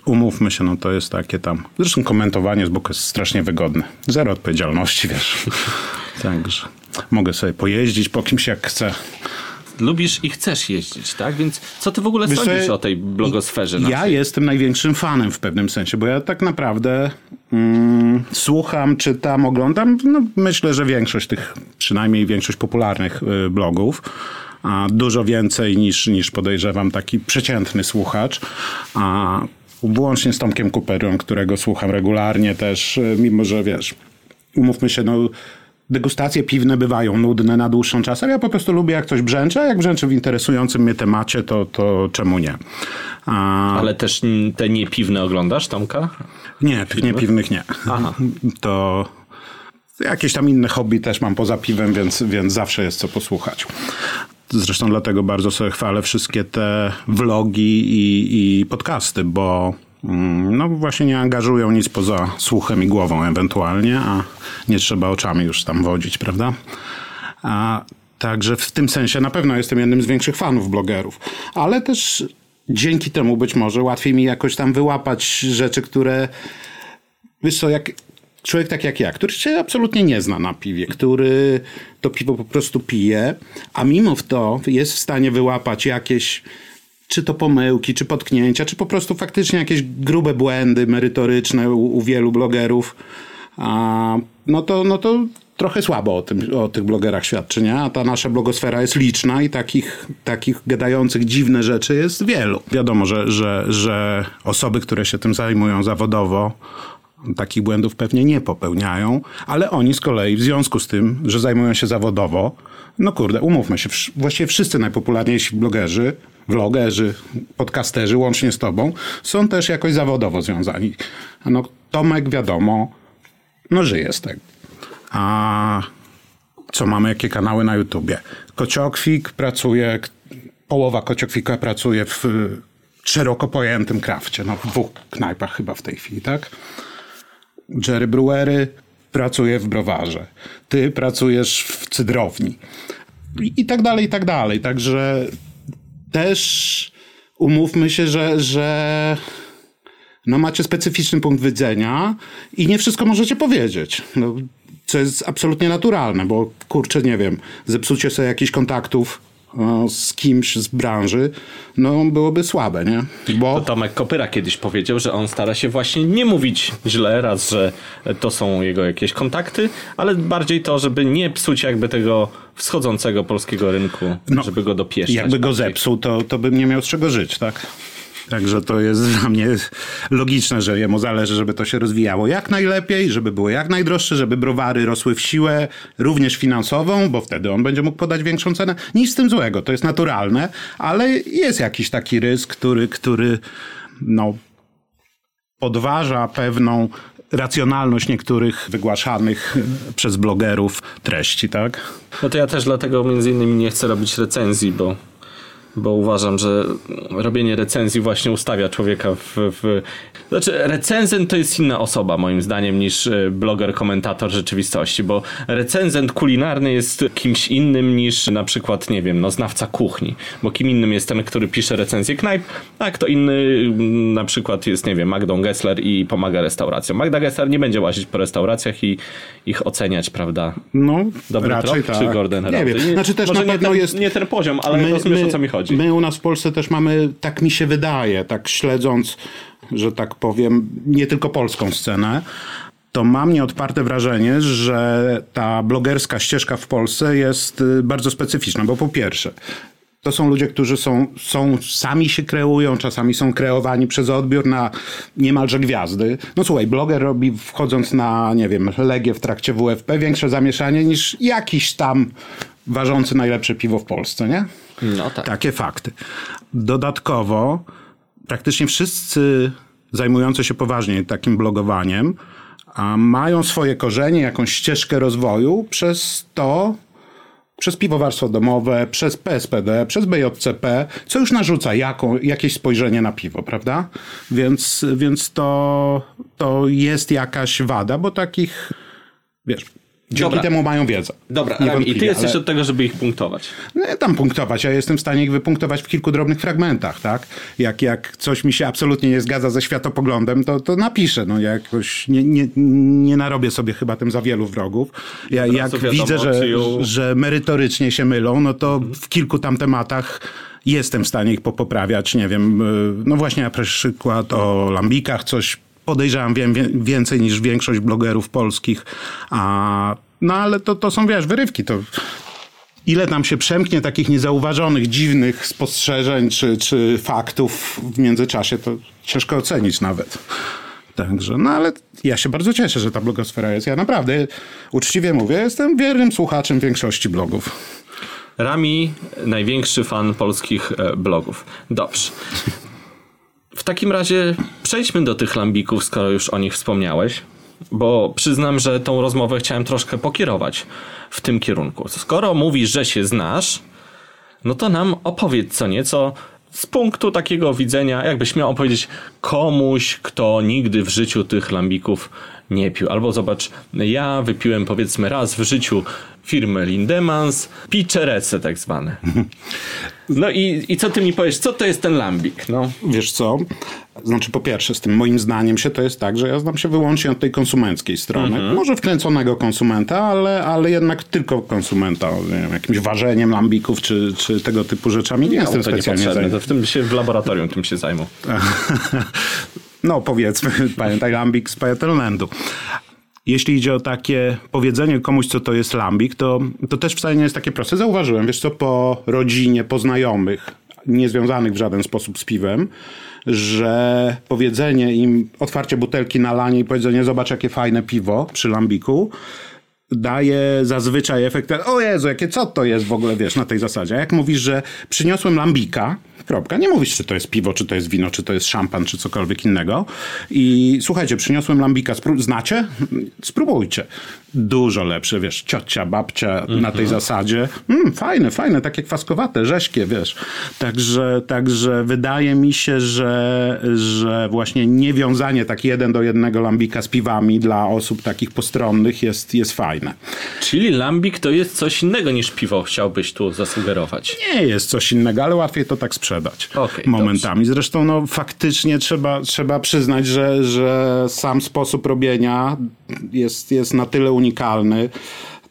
umówmy się, no to jest takie tam. Zresztą komentowanie z boku jest strasznie wygodne. Zero odpowiedzialności, wiesz. Także mogę sobie pojeździć po kimś jak chcę. Lubisz i chcesz jeździć, tak? Więc co ty w ogóle Wiesz sądzisz o tej blogosferze? Ja naszej? jestem największym fanem w pewnym sensie, bo ja tak naprawdę mm, słucham, czytam, oglądam, no, myślę, że większość tych, przynajmniej większość popularnych y, blogów, a dużo więcej niż, niż podejrzewam taki przeciętny słuchacz. A włącznie z Tomkiem Cooperem, którego słucham regularnie też, y, mimo że wiesz, umówmy się, no degustacje piwne bywają nudne na dłuższą czas, ale ja po prostu lubię jak coś brzęcze, a jak brzęczy w interesującym mnie temacie, to, to czemu nie? A, Ale też te niepiwne oglądasz, Tomka? nie, tych niepiwnych nie. Aha. To jakieś tam inne hobby też mam poza piwem, więc, więc zawsze jest co posłuchać. Zresztą dlatego bardzo sobie chwalę wszystkie te vlogi i, i podcasty, bo no właśnie nie angażują nic poza słuchem i głową ewentualnie, a nie trzeba oczami już tam wodzić, prawda? A, także w tym sensie na pewno jestem jednym z większych fanów blogerów, ale też dzięki temu być może łatwiej mi jakoś tam wyłapać rzeczy, które Wiesz co, jak człowiek tak jak ja, który się absolutnie nie zna na piwie, który to piwo po prostu pije, a mimo to jest w stanie wyłapać jakieś czy to pomyłki, czy potknięcia, czy po prostu faktycznie jakieś grube błędy merytoryczne u, u wielu blogerów, a, no, to, no to trochę słabo o, tym, o tych blogerach świadczy, nie? A ta nasza blogosfera jest liczna i takich, takich gadających dziwne rzeczy jest wielu. Wiadomo, że, że, że osoby, które się tym zajmują zawodowo, takich błędów pewnie nie popełniają, ale oni z kolei w związku z tym, że zajmują się zawodowo, no kurde, umówmy się, właściwie wszyscy najpopularniejsi blogerzy, vlogerzy, podcasterzy, łącznie z tobą, są też jakoś zawodowo związani. No Tomek, wiadomo, no żyje z tego. A co mamy, jakie kanały na YouTubie? Kociokwik pracuje, połowa Kociokwika pracuje w y, szeroko pojętym krafcie, no w dwóch knajpach chyba w tej chwili, tak? Jerry Brewery pracuje w browarze. Ty pracujesz w cydrowni. I, I tak dalej, i tak dalej. Także też umówmy się, że, że no macie specyficzny punkt widzenia i nie wszystko możecie powiedzieć. No, co jest absolutnie naturalne, bo kurczę, nie wiem, zepsucie sobie jakichś kontaktów z kimś z branży, no byłoby słabe, nie? Bo... To Tomek Kopyra kiedyś powiedział, że on stara się właśnie nie mówić źle, raz, że to są jego jakieś kontakty, ale bardziej to, żeby nie psuć jakby tego wschodzącego polskiego rynku, żeby go dopieszczać. No, Jakby go bardziej. zepsuł, to, to bym nie miał z czego żyć, tak? Także to jest dla mnie logiczne, że jemu zależy, żeby to się rozwijało jak najlepiej, żeby było jak najdroższe, żeby browary rosły w siłę, również finansową, bo wtedy on będzie mógł podać większą cenę. Nic z tym złego, to jest naturalne, ale jest jakiś taki rys, który, który no, podważa pewną racjonalność niektórych wygłaszanych przez blogerów treści, tak? No to ja też dlatego między innymi nie chcę robić recenzji, bo, bo uważam, że robienie recenzji właśnie ustawia człowieka w, w... Znaczy recenzent to jest inna osoba moim zdaniem niż e, bloger, komentator rzeczywistości, bo recenzent kulinarny jest kimś innym niż na przykład, nie wiem, no znawca kuchni, bo kim innym jest ten, który pisze recenzję knajp, a kto inny mm, na przykład jest, nie wiem, Magdą Gessler i pomaga restauracjom. Magda Gessler nie będzie łazić po restauracjach i ich oceniać, prawda? No, Dobry raczej trop, tak. czy Gordon Nie wiem. Znaczy też Może na nie pewno ten, jest... Nie ten poziom, ale rozumiesz o co mi chodzi. My u nas w Polsce też mamy, tak mi się wydaje, tak śledząc, że tak powiem, nie tylko polską scenę, to mam nieodparte wrażenie, że ta blogerska ścieżka w Polsce jest y, bardzo specyficzna, bo po pierwsze, To są ludzie, którzy są, są, sami się kreują, czasami są kreowani przez odbiór na niemalże gwiazdy. No słuchaj, bloger robi wchodząc na, nie wiem, Legię w trakcie WFP większe zamieszanie niż jakiś tam ważący najlepsze piwo w Polsce, nie? No tak. Takie fakty. Dodatkowo praktycznie wszyscy zajmujący się poważnie takim blogowaniem a mają swoje korzenie, jakąś ścieżkę rozwoju przez to, przez piwowarstwo domowe, przez PSPD, przez BJCP, co już narzuca jaką, jakieś spojrzenie na piwo, prawda? Więc, więc to, to jest jakaś wada, bo takich, wiesz, dzięki Dobra. temu mają wiedzę. Dobra, Rami, i ty jesteś ale- od tego, żeby ich punktować. nie tam punktować, ja jestem w stanie ich wypunktować w kilku drobnych fragmentach, tak? Jak, jak coś mi się absolutnie nie zgadza ze światopoglądem, to, to napiszę. No ja jakoś nie, nie, nie narobię sobie chyba tym za wielu wrogów. Ja, jak wiadomo, widzę, że, że merytorycznie się mylą, no to w kilku tam tematach jestem w stanie ich popoprawiać. Nie wiem, y, no właśnie na przykład o lambikach coś podejrzewam wiem wie- więcej niż większość blogerów polskich, a no ale to, to są, wiesz, wyrywki, to ile tam się przemknie takich niezauważonych, dziwnych spostrzeżeń czy, czy faktów w międzyczasie, to ciężko ocenić nawet. Także, no ale ja się bardzo cieszę, że ta blogosfera jest. Ja naprawdę, uczciwie mówię, jestem wiernym słuchaczem większości blogów. Rami, największy fan polskich e, blogów. Dobrze. W takim razie przejdźmy do tych lambików, skoro już o nich wspomniałeś, bo przyznam, że tą rozmowę chciałem troszkę pokierować w tym kierunku. Skoro mówisz, że się znasz, no to nam opowiedz co nieco z punktu takiego widzenia, jakbyś miał opowiedzieć komuś, kto nigdy w życiu tych lambików nie pił. Albo zobacz, ja wypiłem powiedzmy raz w życiu firmy Lindemans, piczerece tak zwane. No i, i co ty mi powiesz, co to jest ten lambik? No. Wiesz co? Znaczy, po pierwsze, z tym moim zdaniem się to jest tak, że ja znam się wyłącznie od tej konsumenckiej strony. Może wkręconego konsumenta, ale, ale jednak tylko konsumenta. Nie wiem, jakimś ważeniem lambików czy, czy tego typu rzeczami nie jestem to specjalnie niepotrzebne, zajęty. to w tym się w laboratorium tym się zajmą. No powiedzmy, pamiętaj lambik z Pajatellandu. Jeśli idzie o takie powiedzenie komuś, co to jest lambik, to, to też wcale nie jest takie proste. Zauważyłem, wiesz co, po rodzinie, po znajomych, niezwiązanych w żaden sposób z piwem, że powiedzenie im, otwarcie butelki na lanie i powiedzenie zobacz jakie fajne piwo przy lambiku, daje zazwyczaj efekt, o Jezu, jakie co to jest w ogóle, wiesz, na tej zasadzie. A jak mówisz, że przyniosłem lambika, kropka, nie mówisz, czy to jest piwo, czy to jest wino, czy to jest szampan, czy cokolwiek innego. I słuchajcie, przyniosłem lambika, spró- znacie? Spróbujcie. Dużo lepsze, wiesz, ciocia, babcia na tej zasadzie. Mm, fajne, fajne, takie kwaskowate, rześkie, wiesz. Także, także wydaje mi się, że, że właśnie niewiązanie tak jeden do jednego lambika z piwami dla osób takich postronnych jest, jest fajne. Czyli lambik to jest coś innego niż piwo, chciałbyś tu zasugerować. Nie jest coś innego, ale łatwiej to tak sprzedać Okej, momentami. Zresztą no, faktycznie trzeba, trzeba przyznać, że, że sam sposób robienia jest, jest na tyle unikalny.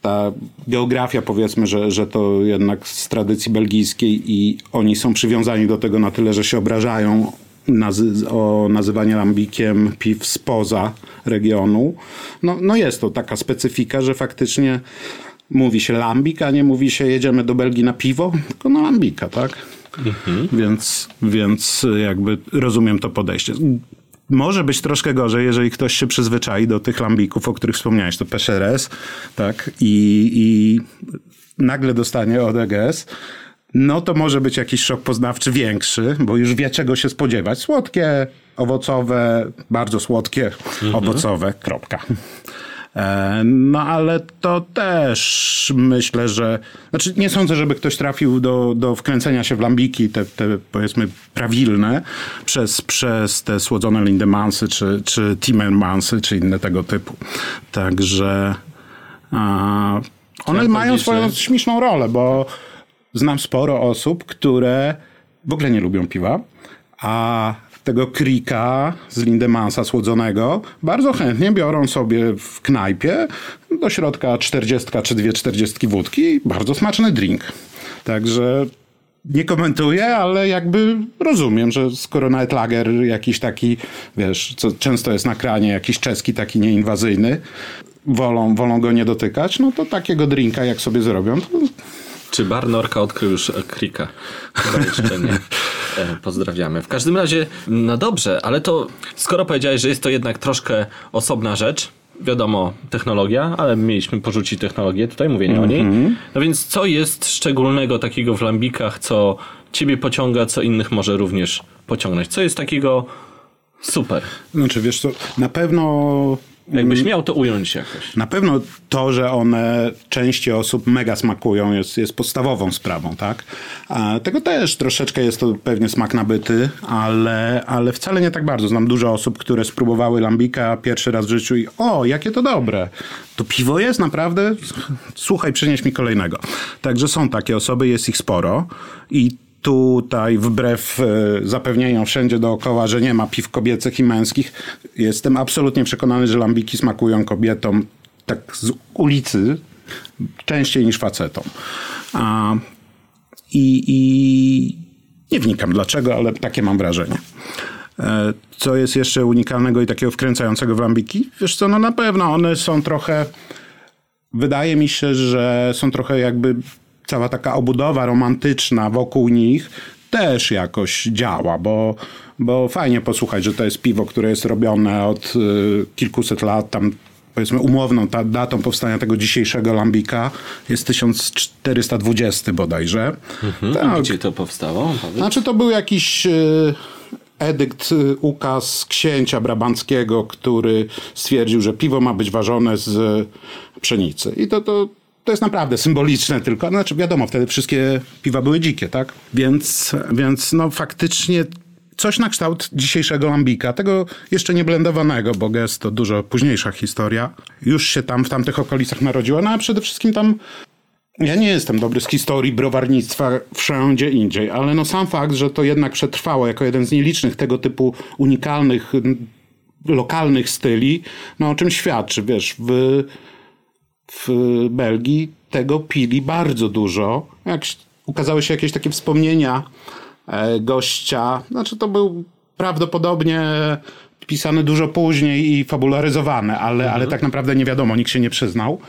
Ta geografia, powiedzmy, że, że to jednak z tradycji belgijskiej i oni są przywiązani do tego na tyle, że się obrażają nazy- o nazywanie lambikiem piw spoza regionu. No, no jest to taka specyfika, że faktycznie mówi się lambik, a nie mówi się jedziemy do Belgii na piwo, tylko na lambika, tak? Więc, więc jakby rozumiem to podejście. Może być troszkę gorzej, jeżeli ktoś się przyzwyczai do tych lambików, o których wspomniałeś, to PSRS, tak? I, i nagle dostanie od EGS. No to może być jakiś szok poznawczy większy, bo już wie czego się spodziewać. Słodkie, owocowe, bardzo słodkie, owocowe, kropka. E, No ale to też myślę, że. Znaczy, nie sądzę, żeby ktoś trafił do, do wkręcenia się w lambiki, te, te powiedzmy prawilne, przez, przez te słodzone Lindemansy, czy, czy Timmermansy, czy inne tego typu. Także. A, one Chciałem mają swoją śmieszną rolę, bo znam sporo osób, które w ogóle nie lubią piwa, a tego krika z Lindemansa słodzonego bardzo chętnie biorą sobie w knajpie do środka 40 czy dwie 40 wódki. Bardzo smaczny drink. Także nie komentuję, ale jakby rozumiem, że skoro nawet lager jakiś taki, wiesz, co często jest na kranie, jakiś czeski taki nieinwazyjny, wolą, wolą go nie dotykać, no to takiego drinka jak sobie zrobią, to Czy bar Norka odkrył już Krika? Chyba jeszcze nie. E, Pozdrawiamy. W każdym razie, no dobrze, ale to skoro powiedziałeś, że jest to jednak troszkę osobna rzecz, wiadomo, technologia, ale mieliśmy porzucić technologię, tutaj mówię nie o niej. No więc co jest szczególnego takiego w lambikach, co ciebie pociąga, co innych może również pociągnąć? Co jest takiego super? Znaczy, wiesz co, na pewno Jakbyś miał to ująć jakoś. Na pewno to, że one części osób mega smakują, jest, jest podstawową sprawą, tak? A tego też troszeczkę jest to pewnie smak nabyty, ale, ale wcale nie tak bardzo. Znam dużo osób, które spróbowały lambika pierwszy raz w życiu i o, jakie to dobre. To piwo jest naprawdę? Słuchaj, przynieś mi kolejnego. Także są takie osoby, jest ich sporo i tutaj wbrew e, zapewnieniom wszędzie dookoła, że nie ma piw kobiecych i męskich, jestem absolutnie przekonany, że lambiki smakują kobietom tak z ulicy częściej niż facetom. A, i, I nie wnikam dlaczego, ale takie mam wrażenie. E, Co jest jeszcze unikalnego i takiego wkręcającego w lambiki? Wiesz co, no na pewno one są trochę... Wydaje mi się, że są trochę jakby cała taka obudowa romantyczna wokół nich też jakoś działa, bo, bo fajnie posłuchać, że to jest piwo, które jest robione od y, kilkuset lat, tam powiedzmy umowną ta, datą powstania tego dzisiejszego lambika jest 1420 bodajże. Mhm. Tak. Gdzie to powstało? Powiedz. Znaczy to był jakiś y, edykt, y, ukaz księcia brabanckiego, który stwierdził, że piwo ma być ważone z pszenicy. I to, to, to jest naprawdę symboliczne tylko. Znaczy wiadomo, wtedy wszystkie piwa były dzikie, tak? Więc, więc no faktycznie coś na kształt dzisiejszego lambika, tego jeszcze nie blendowanego, bo gest to dużo późniejsza historia. Już się tam w tamtych okolicach narodziła, no a przede wszystkim tam ja nie jestem dobry z historii browarnictwa wszędzie indziej, ale no sam fakt, że to jednak przetrwało jako jeden z nielicznych tego typu unikalnych, lokalnych styli, no o czym świadczy, wiesz, w, w Belgii tego pili bardzo dużo. Jak ukazały się jakieś takie wspomnienia e, gościa, znaczy to był prawdopodobnie pisany dużo później i fabularyzowany, ale, ale tak naprawdę nie wiadomo, nikt się nie przyznał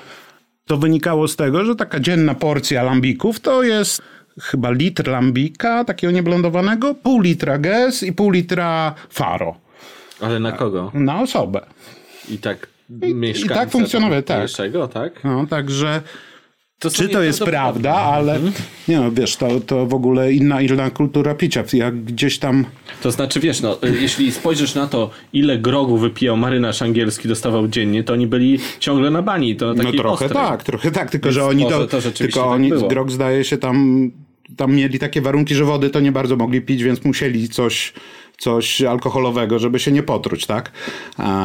to wynikało z tego, że taka dzienna porcja lambików to jest chyba litr lambika, takiego nieblondowanego, pół litra Guess i pół litra Faro Ale na kogo? na osobę. I tak I- mieszkańca i tak funkcjonowało, tak. Pierwszego, tak? No, także To czy to jest prawda, ale nie no, wiesz, to, to w ogóle inna, inna kultura picia. Jak gdzieś tam To znaczy, wiesz, no, y, jeśli spojrzysz na to, ile grogu wypijał marynarz angielski, dostawał dziennie, to oni byli ciągle na bani. To No taki trochę ostrej. tak, trochę tak, tylko Więc że oni to, to tylko tak oni, było. Grog zdaje się tam, tam mieli takie warunki, że wody to nie bardzo mogli pić, więc musieli coś, coś alkoholowego, żeby się nie potruć, tak,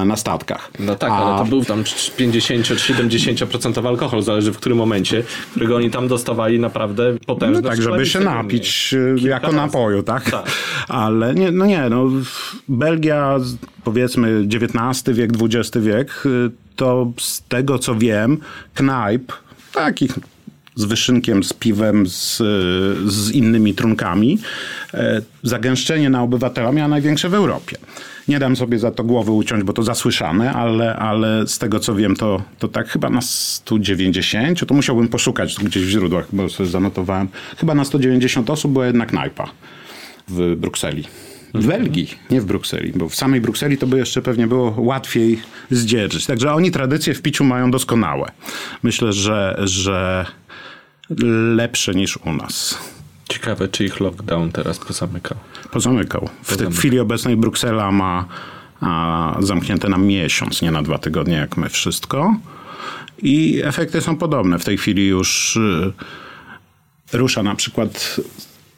na statkach. No tak, A- ale to był tam 50-70% alkohol, zależy w którym momencie, którego oni tam dostawali naprawdę potężne. No tak, żeby się napić Kilka jako razy. napoju, tak? Tak. Ale nie, no nie, no Belgia, powiedzmy XIX wiek, XX wiek, y, to z tego co wiem, knajp, takich z wyszynkiem, z piwem, z, z innymi trunkami, e, zagęszczenie na obywatela miała największe w Europie. Nie dam sobie za to głowy uciąć, bo to zasłyszane, ale, ale z tego co wiem, to, to tak chyba na 190, to musiałbym poszukać gdzieś w źródłach, bo sobie zanotowałem. Chyba na 190 osób była jedna knajpa w Brukseli. W Belgii, nie w Brukseli, bo w samej Brukseli to by jeszcze pewnie było łatwiej zdzierżyć. Także oni tradycje w piciu mają doskonałe. Myślę, że, że lepsze niż u nas. Ciekawe, czy ich lockdown teraz pozamykał. Pozamykał. W tej chwili obecnej Bruksela ma a, zamknięte na miesiąc, nie na dwa tygodnie, jak my wszystko. I efekty są podobne. W tej chwili już y, rusza na przykład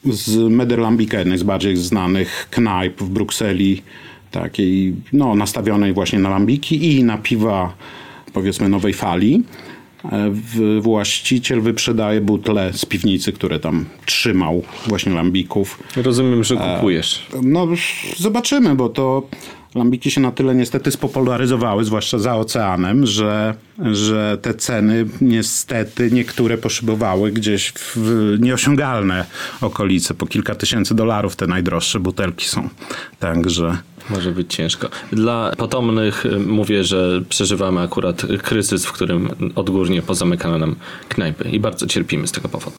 z Mederlambika, jednej z bardziej znanych knajp w Brukseli, takiej no, nastawionej właśnie na lambiki i na piwa powiedzmy nowej fali. E, Właściciel wyprzedaje butle z piwnicy, które tam trzymał właśnie lambików. Rozumiem, że kupujesz. No, zobaczymy, bo to lambiki się na tyle niestety spopularyzowały, zwłaszcza za oceanem, że, że te ceny niestety niektóre poszybowały gdzieś w nieosiągalne okolice. Po kilka tysięcy dolarów te najdroższe butelki są. Także Może być ciężko. Dla potomnych y, mówię, że przeżywamy akurat kryzys, w którym odgórnie pozamykano nam knajpy i bardzo cierpimy z tego powodu.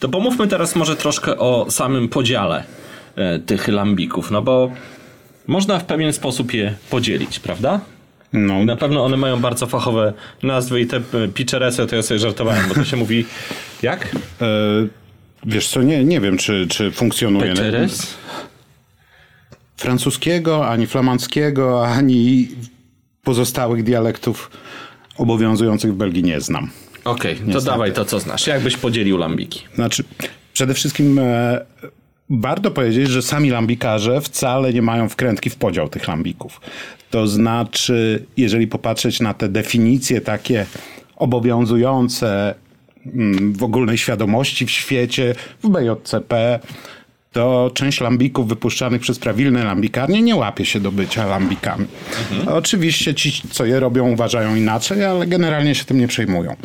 To pomówmy teraz może troszkę o samym podziale e, tych lambików, no bo można w pewien sposób je podzielić, prawda? No, Na pewno one mają bardzo fachowe nazwy i te e, pitcheresy to ja sobie żartowałem, bo to się mówi jak? e, wiesz co, nie, nie wiem, czy, czy funkcjonuje. Pitcheres? Francuskiego, ani flamandzkiego, ani pozostałych dialektów obowiązujących w Belgii nie znam. Okej, to dawaj to co znasz. Jak byś podzielił lambiki? Znaczy, przede wszystkim e, warto powiedzieć, że sami lambikarze wcale nie mają wkrętki w podział tych lambików. To znaczy, jeżeli popatrzeć na te definicje takie obowiązujące mm, w ogólnej świadomości w świecie, w BJCP, to część lambików wypuszczanych przez prawilne lambikarnie nie łapie się do bycia lambikami. Oczywiście ci, co je robią, uważają inaczej, ale generalnie się tym nie przejmują.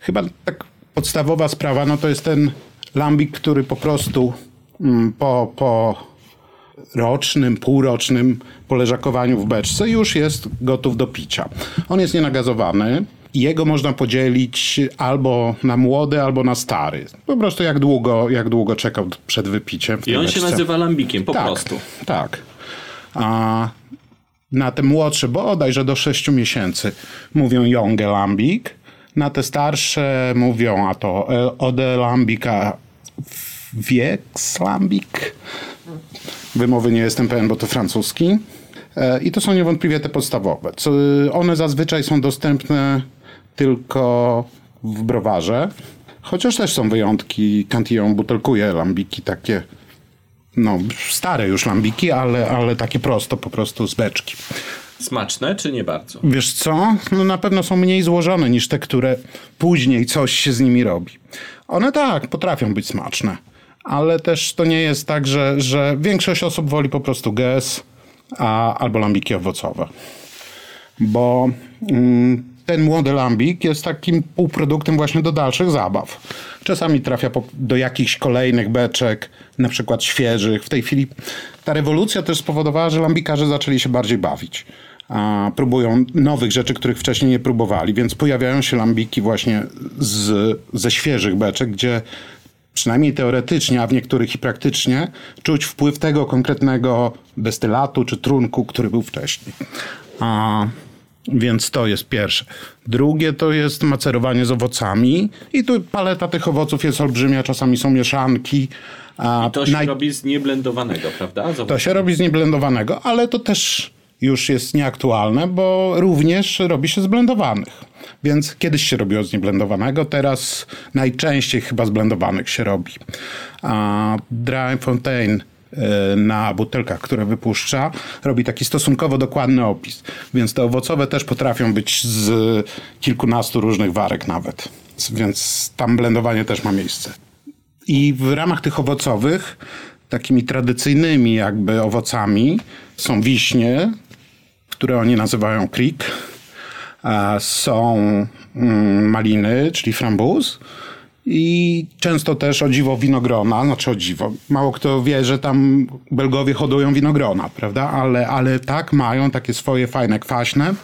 Chyba tak podstawowa sprawa, no to jest ten lambik, który po prostu mm, po, po rocznym, półrocznym poleżakowaniu w beczce już jest gotów do picia. On jest nienagazowany. Jego można podzielić albo na młody, albo na stary. Po prostu jak długo, jak długo czekał przed wypiciem. I on się beczce. nazywa lambikiem, po tak, prostu. Tak. A na te młodsze, bodajże do 6 miesięcy, mówią Jonge Lambik. Na te starsze mówią, a to e, Ode Lambika Wiex Lambik. Wymowy nie jestem pewien, bo to francuski. E, I to są niewątpliwie te podstawowe. One zazwyczaj są dostępne tylko w browarze. Chociaż też są wyjątki. Cantillon butelkuje lambiki takie no, stare już lambiki, ale, ale takie prosto, po prostu z beczki. Smaczne czy nie bardzo? Wiesz co? No na pewno są mniej złożone niż te, które później coś się z nimi robi. One tak, potrafią być smaczne, ale też to nie jest tak, że, że większość osób woli po prostu gez a, albo lambiki owocowe. Bo mm, ten młody lambik jest takim półproduktem właśnie do dalszych zabaw. Czasami trafia po, do jakichś kolejnych beczek, na przykład świeżych. W tej chwili ta rewolucja też spowodowała, że lambikarze zaczęli się bardziej bawić. A próbują nowych rzeczy, których wcześniej nie próbowali, więc pojawiają się lambiki właśnie z, ze świeżych beczek, gdzie przynajmniej teoretycznie, a w niektórych i praktycznie, czuć wpływ tego konkretnego destylatu czy trunku, który był wcześniej. A, więc to jest pierwsze. Drugie to jest macerowanie z owocami i tu paleta tych owoców jest olbrzymia, czasami są mieszanki. A To się naj- robi z nieblendowanego, prawda? To się robi z nieblendowanego, ale to też już jest nieaktualne, bo również robi się z blendowanych. Więc kiedyś się robiło z nieblendowanego, teraz najczęściej chyba z blendowanych się robi. A Dry Fontaine e, na butelkach, które wypuszcza, robi taki stosunkowo dokładny opis. Więc te owocowe też potrafią być z kilkunastu różnych warek nawet. Więc tam blendowanie też ma miejsce. I w ramach tych owocowych, takimi tradycyjnymi jakby owocami są wiśnie, które oni nazywają a są mm, maliny, czyli frambuz i często też o dziwo winogrona, znaczy o dziwo. Mało kto wie, że tam Belgowie hodują winogrona, prawda? Ale, ale tak, mają takie swoje fajne, kwaśne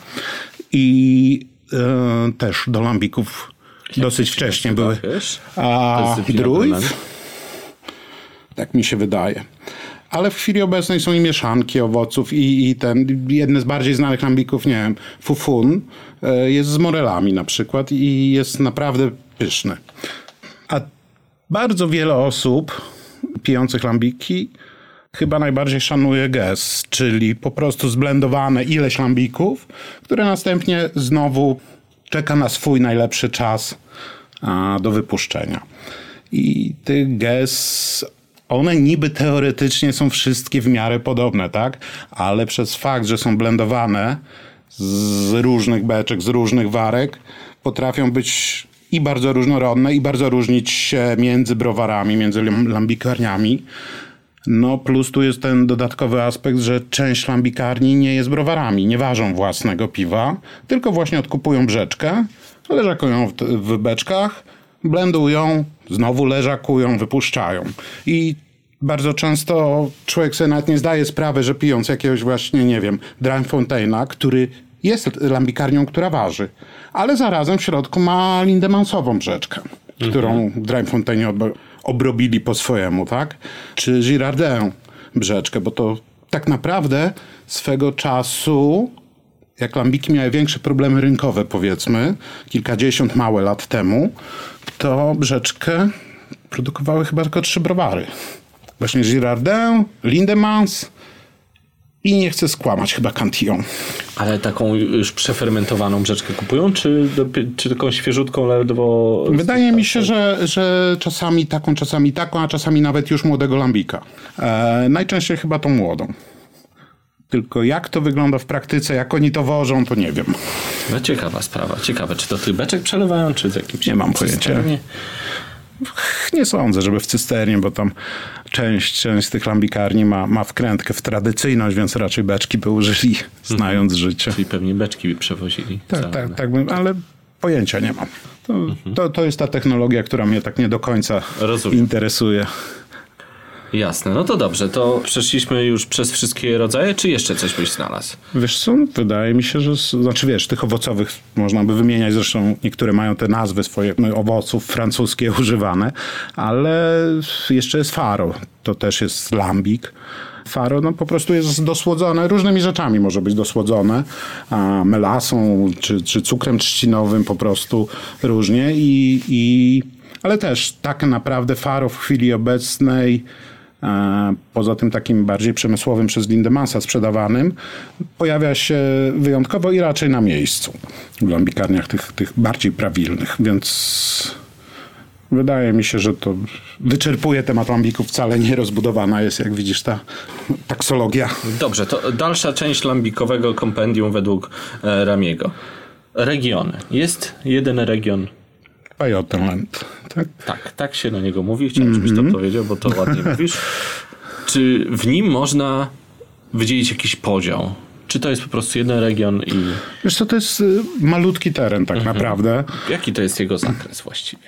i e, też do lambików dosyć wcześnie były. A winogron. Tak mi się wydaje. Ale w chwili obecnej są i mieszanki owoców i, i ten, jedne z bardziej znanych lambików, nie wiem, fufun, e, jest z morelami na przykład i jest naprawdę pyszny. A bardzo wiele osób pijących lambiki chyba najbardziej szanuje gez, czyli po prostu zblendowane ileś lambików, które następnie znowu czeka na swój najlepszy czas do wypuszczenia. I tych gez, one niby teoretycznie są wszystkie w miarę podobne, tak? Ale przez fakt, że są blendowane z różnych beczek, z różnych warek, potrafią być i bardzo różnorodne, i bardzo różnić się między browarami, między lam- lambikarniami. No plus tu jest ten dodatkowy aspekt, że część lambikarni nie jest browarami, nie ważą własnego piwa, tylko właśnie odkupują brzeczkę, leżakują w, w beczkach, blendują, znowu leżakują, wypuszczają. I bardzo często człowiek sobie nawet nie zdaje sprawy, że pijąc jakiegoś właśnie, nie wiem, Dranfontaina, który jest lambikarnią, która waży, ale zarazem w środku ma lindemansową brzeczkę. którą w Dryfonteenie ob- obrobili po swojemu, tak? Czy Girardin brzeczkę, bo to tak naprawdę swego czasu jak lambiki miały większe problemy rynkowe, powiedzmy, kilkadziesiąt małe lat temu, to brzeczkę produkowały chyba tylko trzy browary. Właśnie Girardin, Lindemans i nie chcę skłamać, chyba Cantillon. Ale taką już przefermentowaną brzeczkę kupują, czy, czy taką świeżutką ledwo... Wydaje mi się, że, że czasami taką, czasami taką, a czasami nawet już młodego lambika. E, najczęściej chyba tą młodą. Tylko jak to wygląda w praktyce, jak oni to wożą, to nie wiem. No ciekawa sprawa. Ciekawe, czy to tych beczek przelewają, czy z jakimś... Nie mam pojęcia. cysternie? Nie sądzę, żeby w cysternie, bo tam część, część z tych lambikarni ma, ma wkrętkę w tradycyjność, więc raczej beczki by użyli, znając życie. Czyli pewnie beczki by przewozili. Tak, całe. tak, tak, ale pojęcia nie mam. To, to, to jest ta technologia, która mnie tak nie do końca Rozumiem. interesuje. Jasne, no to dobrze. To przeszliśmy już przez wszystkie rodzaje, czy jeszcze coś byś znalazł? Wiesz co, wydaje mi się, że, znaczy wiesz, tych owocowych można by wymieniać, zresztą niektóre mają te nazwy swoje no, owoców francuskie używane, ale jeszcze jest faro, to też jest lambik. Faro no, po prostu jest dosłodzone, różnymi rzeczami może być dosłodzone, a melasą czy, czy cukrem trzcinowym po prostu różnie i, i ale też tak naprawdę faro w chwili obecnej Poza tym takim bardziej przemysłowym przez Lindemansa sprzedawanym, pojawia się wyjątkowo i raczej na miejscu w lambikarniach tych, tych bardziej prawilnych, więc wydaje mi się, że to wyczerpuje temat lambików, wcale nie rozbudowana jest, jak widzisz, ta taksologia. Dobrze, to dalsza część lambikowego kompendium według e, Ramiego. Regiony. Jest jeden region. Pejotenland, tak? Tak, tak się na niego mówi. Chciałem, żebyś to powiedział, bo to ładnie mówisz. Czy w nim można wydzielić jakiś podział? Czy to jest po prostu jeden region i Wiesz co, to jest y, malutki teren tak naprawdę. jaki to jest jego zakres właściwie?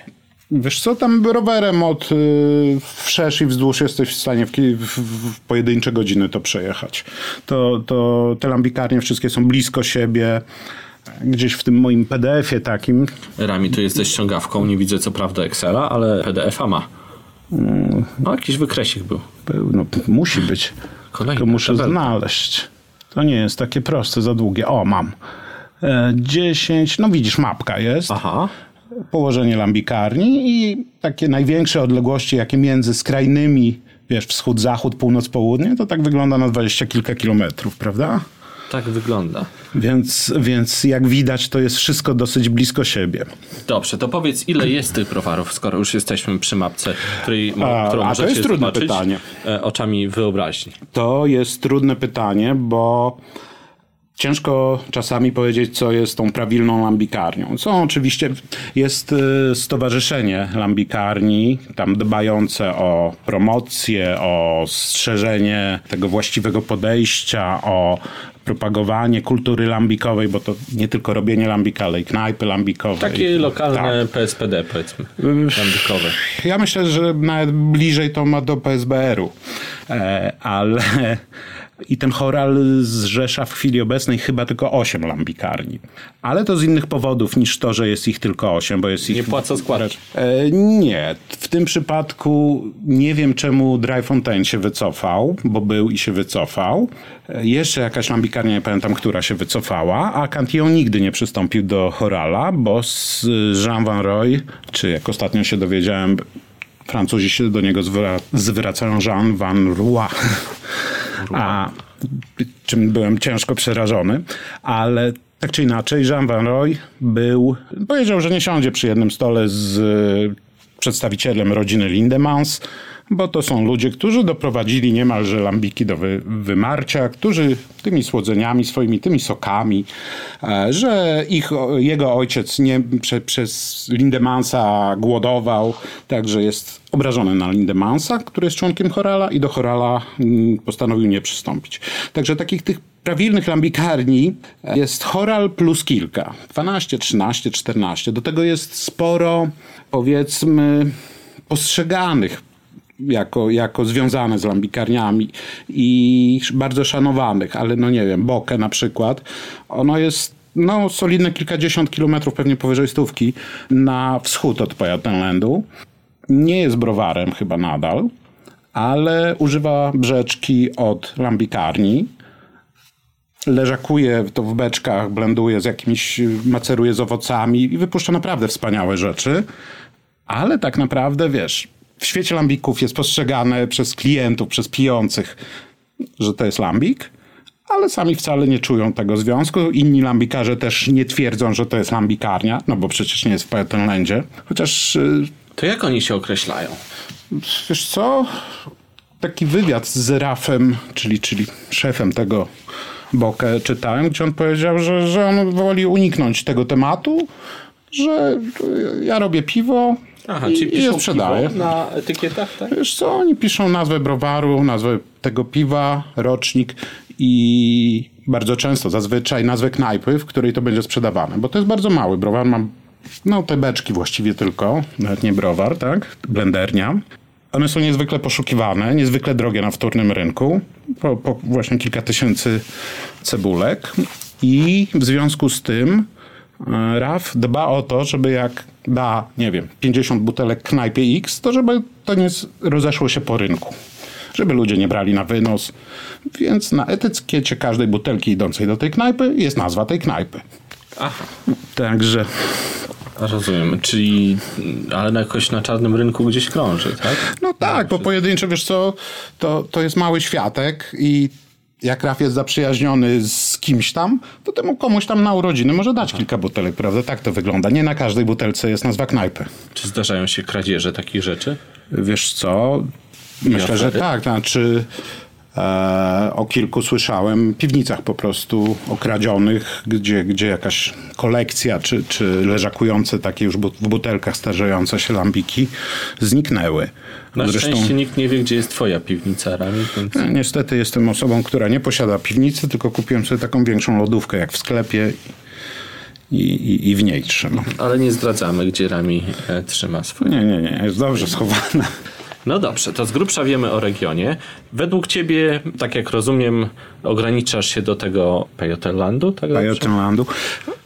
Wiesz co, tam rowerem od y, wszerz i wzdłuż jesteś w stanie w, w, w pojedyncze godziny to przejechać. To, to te lambikarnie wszystkie są blisko siebie. Gdzieś w tym moim PDF-ie takim, Rami, tu jesteś ściągawką, nie widzę co prawda Excela, ale PDF-a ma. No jakiś wykresik był. był, no musi być. Kolejny, Tylko muszę tabelka. znaleźć. To nie jest takie proste, za długie. O, mam. E, 10, no widzisz, mapka jest. Aha. Położenie lambikarni i takie największe odległości, jakie między skrajnymi, wiesz, wschód, zachód, północ, południe, to tak wygląda na dwadzieścia kilka kilometrów, prawda? Tak wygląda. Więc, więc jak widać, to jest wszystko dosyć blisko siebie. Dobrze, to powiedz, ile jest tych browarów, skoro już jesteśmy przy mapce, której, A- którą a to możecie jest trudne pytanie. e, oczami wyobraźni. To jest trudne pytanie, bo ciężko czasami powiedzieć, co jest tą prawilną lambikarnią. Są oczywiście, jest y, stowarzyszenie lambikarni, tam dbające o promocję, o strzeżenie tego właściwego podejścia, o propagowanie kultury lambikowej, bo to nie tylko robienie lambika, ale i knajpy lambikowe. Takie lokalne tak. PSPD, powiedzmy, lambikowe. Ja myślę, że nawet bliżej to ma do PSBR-u. E, ale i ten choral zrzesza w chwili obecnej chyba tylko 8 lambikarni. Ale to z innych powodów niż to, że jest ich tylko 8, bo jest ich... Nie płacą składki. E, nie. W tym przypadku nie wiem, czemu Dryfontein się wycofał, bo był i się wycofał. E, jeszcze jakaś lambikarnia, nie pamiętam, która się wycofała, a Cantillon nigdy nie przystąpił do chorala, bo z Jean Van Roy, czy jak ostatnio się dowiedziałem, Francuzi się do niego zwra- zwracają Jean Van Roy. A czym byłem ciężko przerażony, ale tak czy inaczej, Jean Van Roy był, powiedział, że nie siądzie przy jednym stole z przedstawicielem rodziny Lindemans, bo to są ludzie, którzy doprowadzili niemalże lambiki do wy, wymarcia, którzy tymi słodzeniami swoimi, tymi sokami, e, że ich, jego ojciec nie, prze, przez Lindemansa głodował, także jest obrażony na Lindemansa, który jest członkiem chorala i do chorala mm, postanowił nie przystąpić. Także takich tych prawilnych lambikarni jest choral plus kilka. 12, 13, 14. Do tego jest sporo, powiedzmy, postrzeganych jako, jako związane z lambikarniami i bardzo szanowanych, ale no nie wiem, Boke na przykład, ono jest no, solidne kilkadziesiąt kilometrów, pewnie powyżej stówki, na wschód od Pajottenlandu. Nie jest browarem chyba nadal, ale używa brzeczki od lambikarni. Leżakuje to w beczkach, blenduje z jakimiś, maceruje z owocami i wypuszcza naprawdę wspaniałe rzeczy. Ale tak naprawdę, wiesz, w świecie lambików jest postrzegane przez klientów, przez pijących, że to jest lambik, ale sami wcale nie czują tego związku. Inni lambikarze też nie twierdzą, że to jest lambikarnia, no bo przecież nie jest w Pajottenlandzie. Chociaż, y, To jak oni się określają? wiesz co, taki wywiad z Rafem, czyli, czyli szefem tego Bokę czytałem, gdzie on powiedział, że, że on woli uniknąć tego tematu, że ja robię piwo Aha, i, czyli je piszą sprzedaję. piwo na etykietach, tak? Wiesz co, oni piszą nazwę browaru, nazwę tego piwa, rocznik i bardzo często, zazwyczaj nazwę knajpy, w której to będzie sprzedawane, bo to jest bardzo mały browar, mam no te beczki właściwie tylko, nawet nie browar, tak, blendernia. One są niezwykle poszukiwane, niezwykle drogie na wtórnym rynku, po, po właśnie kilka tysięcy cebulek i w związku z tym RAF dba o to, żeby jak da, nie wiem, 50 butelek knajpie X, to żeby to nie rozeszło się po rynku. Żeby ludzie nie brali na wynos. Więc na etykiecie każdej butelki idącej do tej knajpy jest nazwa tej knajpy. Aha, Także rozumiem. Czyli, ale jakoś na czarnym rynku gdzieś krąży, tak? No tak, bo pojedyncze, wiesz co, to, to jest mały światek i jak Raf jest zaprzyjaźniony z kimś tam, to temu komuś tam na urodziny może dać kilka butelek, prawda? Tak to wygląda. Nie na każdej butelce jest nazwa knajpy. Czy zdarzają się kradzieże takich rzeczy? Wiesz co, myślę, że tak. Znaczy o kilku słyszałem piwnicach po prostu okradzionych, gdzie, gdzie jakaś kolekcja czy, czy leżakujące takie już w butelkach starzejące się lambiki zniknęły. Na szczęście nikt nie wie, gdzie jest twoja piwnica, Rami, więc... Ja Niestety jestem osobą, która nie posiada piwnicy, tylko kupiłem sobie taką większą lodówkę jak w sklepie i, i, i w niej trzymam. Ale nie zdradzamy, gdzie Rami e, trzyma swoje. Nie, nie, nie, jest dobrze schowane. No dobrze, to z grubsza wiemy o regionie. Według ciebie, tak jak rozumiem, ograniczasz się do tego Pajottenlandu, tak? dobrze? Pajottenlandu.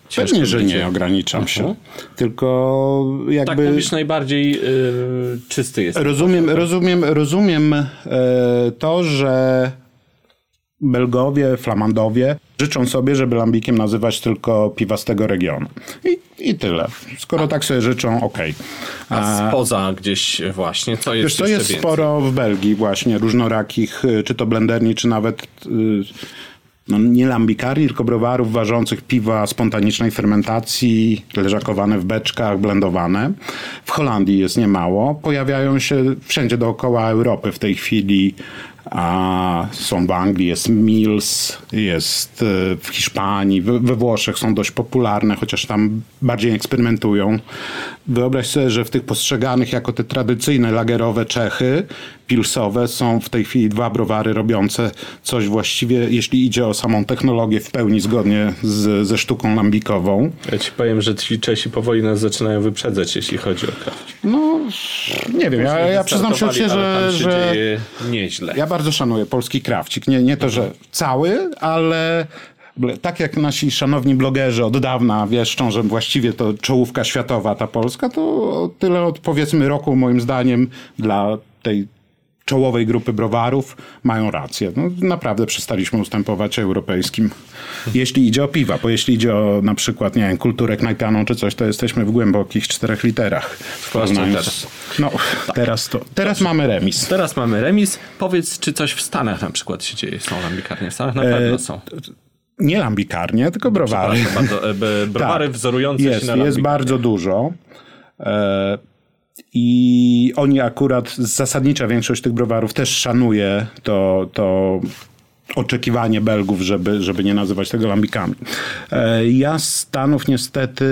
Ciężko Pewnie, że nie ograniczam się. Mhm. Tylko Tak jakby... mówisz, najbardziej y, czysty jest. Rozumiem, rozumiem, rozumiem e, to, że Belgowie, Flamandowie życzą sobie, żeby lambikiem nazywać tylko piwa z tego regionu. I, i tyle. Skoro tak sobie życzą, okej. A spoza gdzieś właśnie, co jest Wiesz jeszcze jest więcej? sporo w Belgii właśnie różnorakich, y, czy to blenderni, czy nawet y, no nie lambikarni, tylko browarów ważących piwa spontanicznej fermentacji, leżakowane w beczkach, blendowane. W Holandii jest niemało. Pojawiają się wszędzie dookoła Europy w tej chwili. A są w Anglii, jest Mills, jest y, w Hiszpanii, we Włoszech są dość popularne, chociaż tam bardziej eksperymentują. Wyobraź sobie, że w tych postrzeganych jako te tradycyjne lagerowe Czechy, pilsowe, są w tej chwili dwa browary robiące coś właściwie, jeśli idzie o samą technologię, w pełni zgodnie z, ze sztuką lambikową. Ja ci powiem, że ci Czesi powoli nas zaczynają wyprzedzać, jeśli chodzi o kraft. No, nie wiem, ja, ja przyznam się że, ale tam się że dzieje nieźle. Ja bardzo szanuję polski krawcik. Nie, nie to, że cały, ale tak jak nasi szanowni blogerzy od dawna wieszczą, że właściwie to czołówka światowa ta Polska, to tyle od powiedzmy roku moim zdaniem dla tej czołowej grupy browarów mają rację. No, naprawdę przestaliśmy ustępować europejskim, jeśli idzie o piwa, bo jeśli idzie o na przykład, nie wiem, kulturę knajpianą czy coś, to jesteśmy w głębokich czterech literach. W porównaniu teraz. No, teraz to, teraz mamy remis. Teraz mamy remis. Powiedz, czy coś w Stanach na przykład się dzieje? Są lambikarnie w Stanach? Na pewno są. Nie lambikarnie, tylko browary. Bardzo, e, browary Tak. wzorujące jest, się na Jest bardzo dużo. E, I oni akurat, zasadnicza większość tych browarów też szanuje to, to oczekiwanie Belgów, żeby, żeby nie nazywać tego lambikami. E, ja Stanów niestety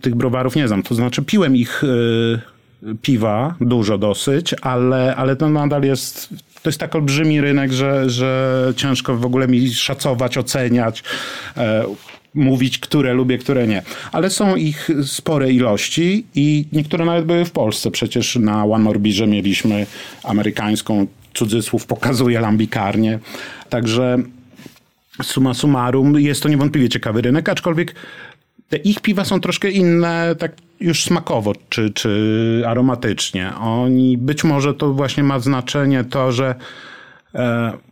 tych browarów nie znam. To znaczy piłem ich e, piwa, dużo dosyć, ale, ale to nadal jest... To jest tak olbrzymi rynek, że, że ciężko w ogóle mi szacować, oceniać. Mówić, które lubię, które nie. Ale są ich spore ilości i niektóre nawet były w Polsce. Przecież na One More Beerze mieliśmy amerykańską, cudzysłów, pokazuje lambikarnię. Także summa summarum jest to niewątpliwie ciekawy rynek, aczkolwiek te ich piwa są troszkę inne, tak już smakowo czy, czy aromatycznie. Oni, być może to właśnie ma znaczenie to, że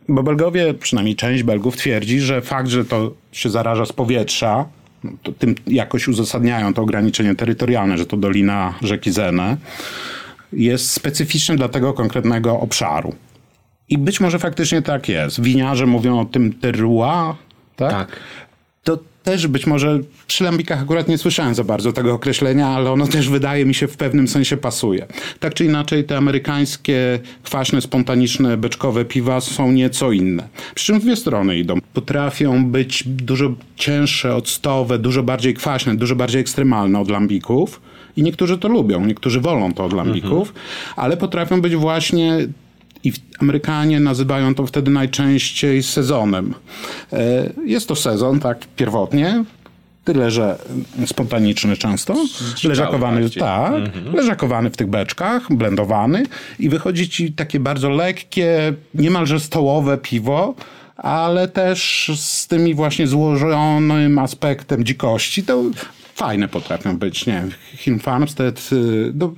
bo Belgowie, przynajmniej część Belgów twierdzi, że fakt, że to się zaraża z powietrza, to tym jakoś uzasadniają to ograniczenie terytorialne, że to dolina rzeki Zene, jest specyficzny dla tego konkretnego obszaru. I być może faktycznie tak jest. Winiarze mówią o tym terroir, tak? Tak. Też być może przy lambikach akurat nie słyszałem za bardzo tego określenia, ale ono też wydaje mi się w pewnym sensie pasuje. Tak czy inaczej te amerykańskie kwaśne, spontaniczne, beczkowe piwa są nieco inne. Przy czym w dwie strony idą. Potrafią być dużo cięższe, octowe, dużo bardziej kwaśne, dużo bardziej ekstremalne od lambików. I niektórzy to lubią, niektórzy wolą to od lambików, ale potrafią być właśnie i Amerykanie nazywają to wtedy najczęściej sezonem. E, Jest to sezon, tak, pierwotnie. Tyle, że spontaniczny często. Leżakowany, bardziej. tak, leżakowany w tych beczkach, blendowany i wychodzi ci takie bardzo lekkie, niemalże stołowe piwo, ale też z tymi właśnie złożonym aspektem dzikości. To fajne potrafią być, nie wiem, Hin Farmstead, y, no,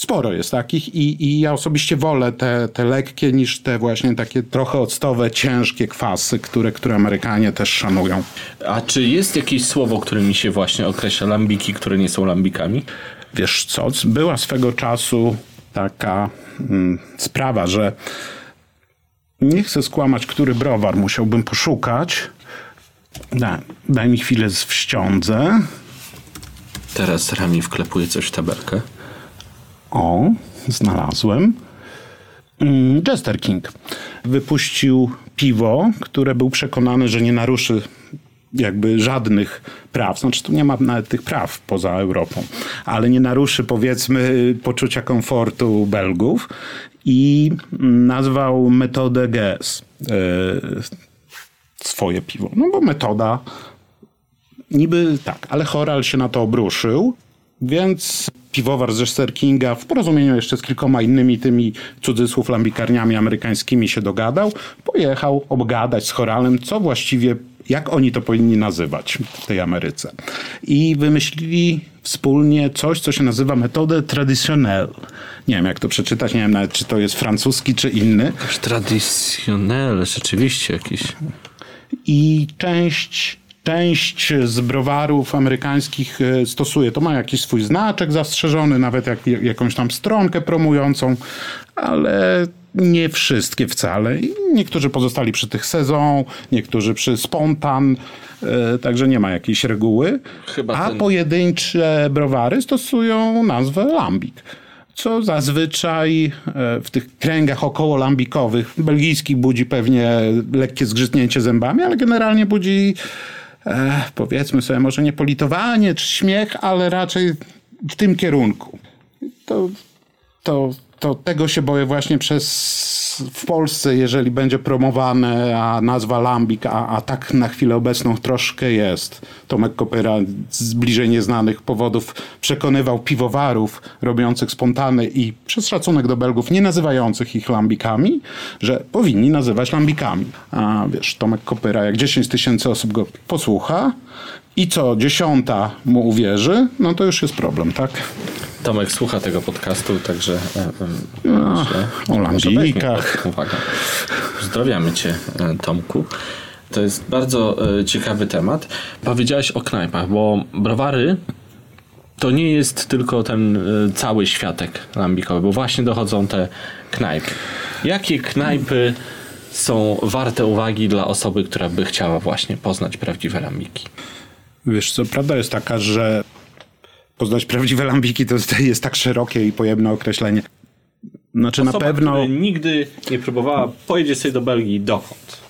sporo jest takich i, i ja osobiście wolę te, te lekkie niż te właśnie takie trochę octowe, ciężkie kwasy, które, które Amerykanie też szanują. A czy jest jakieś słowo, którymi się właśnie określa lambiki, które nie są lambikami? Wiesz co, była swego czasu taka mm, sprawa, że nie chcę skłamać, który browar musiałbym poszukać. Da, daj mi chwilę z wściądzę. Teraz Rami wklepuje coś w tabelkę. O, znalazłem. Mm, Jester King wypuścił piwo, które był przekonany, że nie naruszy jakby żadnych praw. Znaczy tu nie ma nawet tych praw poza Europą, ale nie naruszy powiedzmy poczucia komfortu Belgów i nazwał metodę GS e, swoje piwo. No bo metoda Niby tak, ale Choral się na to obruszył, więc piwowar z Jester Kinga w porozumieniu jeszcze z kilkoma innymi tymi cudzysłów lambikarniami amerykańskimi się dogadał. Pojechał obgadać z Choralem, co właściwie, jak oni to powinni nazywać w tej Ameryce. I wymyślili wspólnie coś, co się nazywa metodę traditionnelle. Nie wiem, jak to przeczytać, nie wiem nawet, czy to jest francuski, czy inny. Tradicjonel, rzeczywiście jakiś. i część, część z browarów amerykańskich e, stosuje. To ma jakiś swój znaczek zastrzeżony, nawet jak, jakąś tam stronkę promującą, ale nie wszystkie wcale. Niektórzy pozostali przy tych sezon, niektórzy przy spontan, e, także nie ma jakiejś reguły. Chyba A ten- pojedyncze browary stosują nazwę lambik. Co zazwyczaj e, w tych kręgach około lambikowych, belgijskich budzi pewnie lekkie zgrzytnięcie zębami, ale generalnie budzi e, powiedzmy sobie może nie politowanie czy śmiech, ale raczej w tym kierunku. To, to, to tego się boję właśnie przez w Polsce, jeżeli będzie promowane a nazwa Lambik, a, a tak na chwilę obecną troszkę jest. Tomek Kopera z bliżej nieznanych powodów przekonywał piwowarów robiących spontany i przez szacunek do Belgów nie nazywających ich lambikami, że powinni nazywać lambikami. A wiesz, Tomek Kopera, jak 10 tysięcy osób go posłucha i co dziesiąta mu uwierzy, no to już jest problem, tak? Tomek słucha tego podcastu, także No, myślę, o lambikach. Pozdrawiamy cię, e, Tomku. To jest bardzo ciekawy temat. Powiedziałeś o knajpach, bo browary to nie jest tylko ten cały światek lambikowy, bo właśnie dochodzą te knajpy. Jakie knajpy są warte uwagi dla osoby, która by chciała właśnie poznać prawdziwe lambiki? Wiesz co, prawda jest taka, że poznać prawdziwe lambiki to jest, tak szerokie i pojemne określenie. Znaczy na Osoba, pewno która nigdy nie próbowała, pojedzie sobie do Belgii dokąd?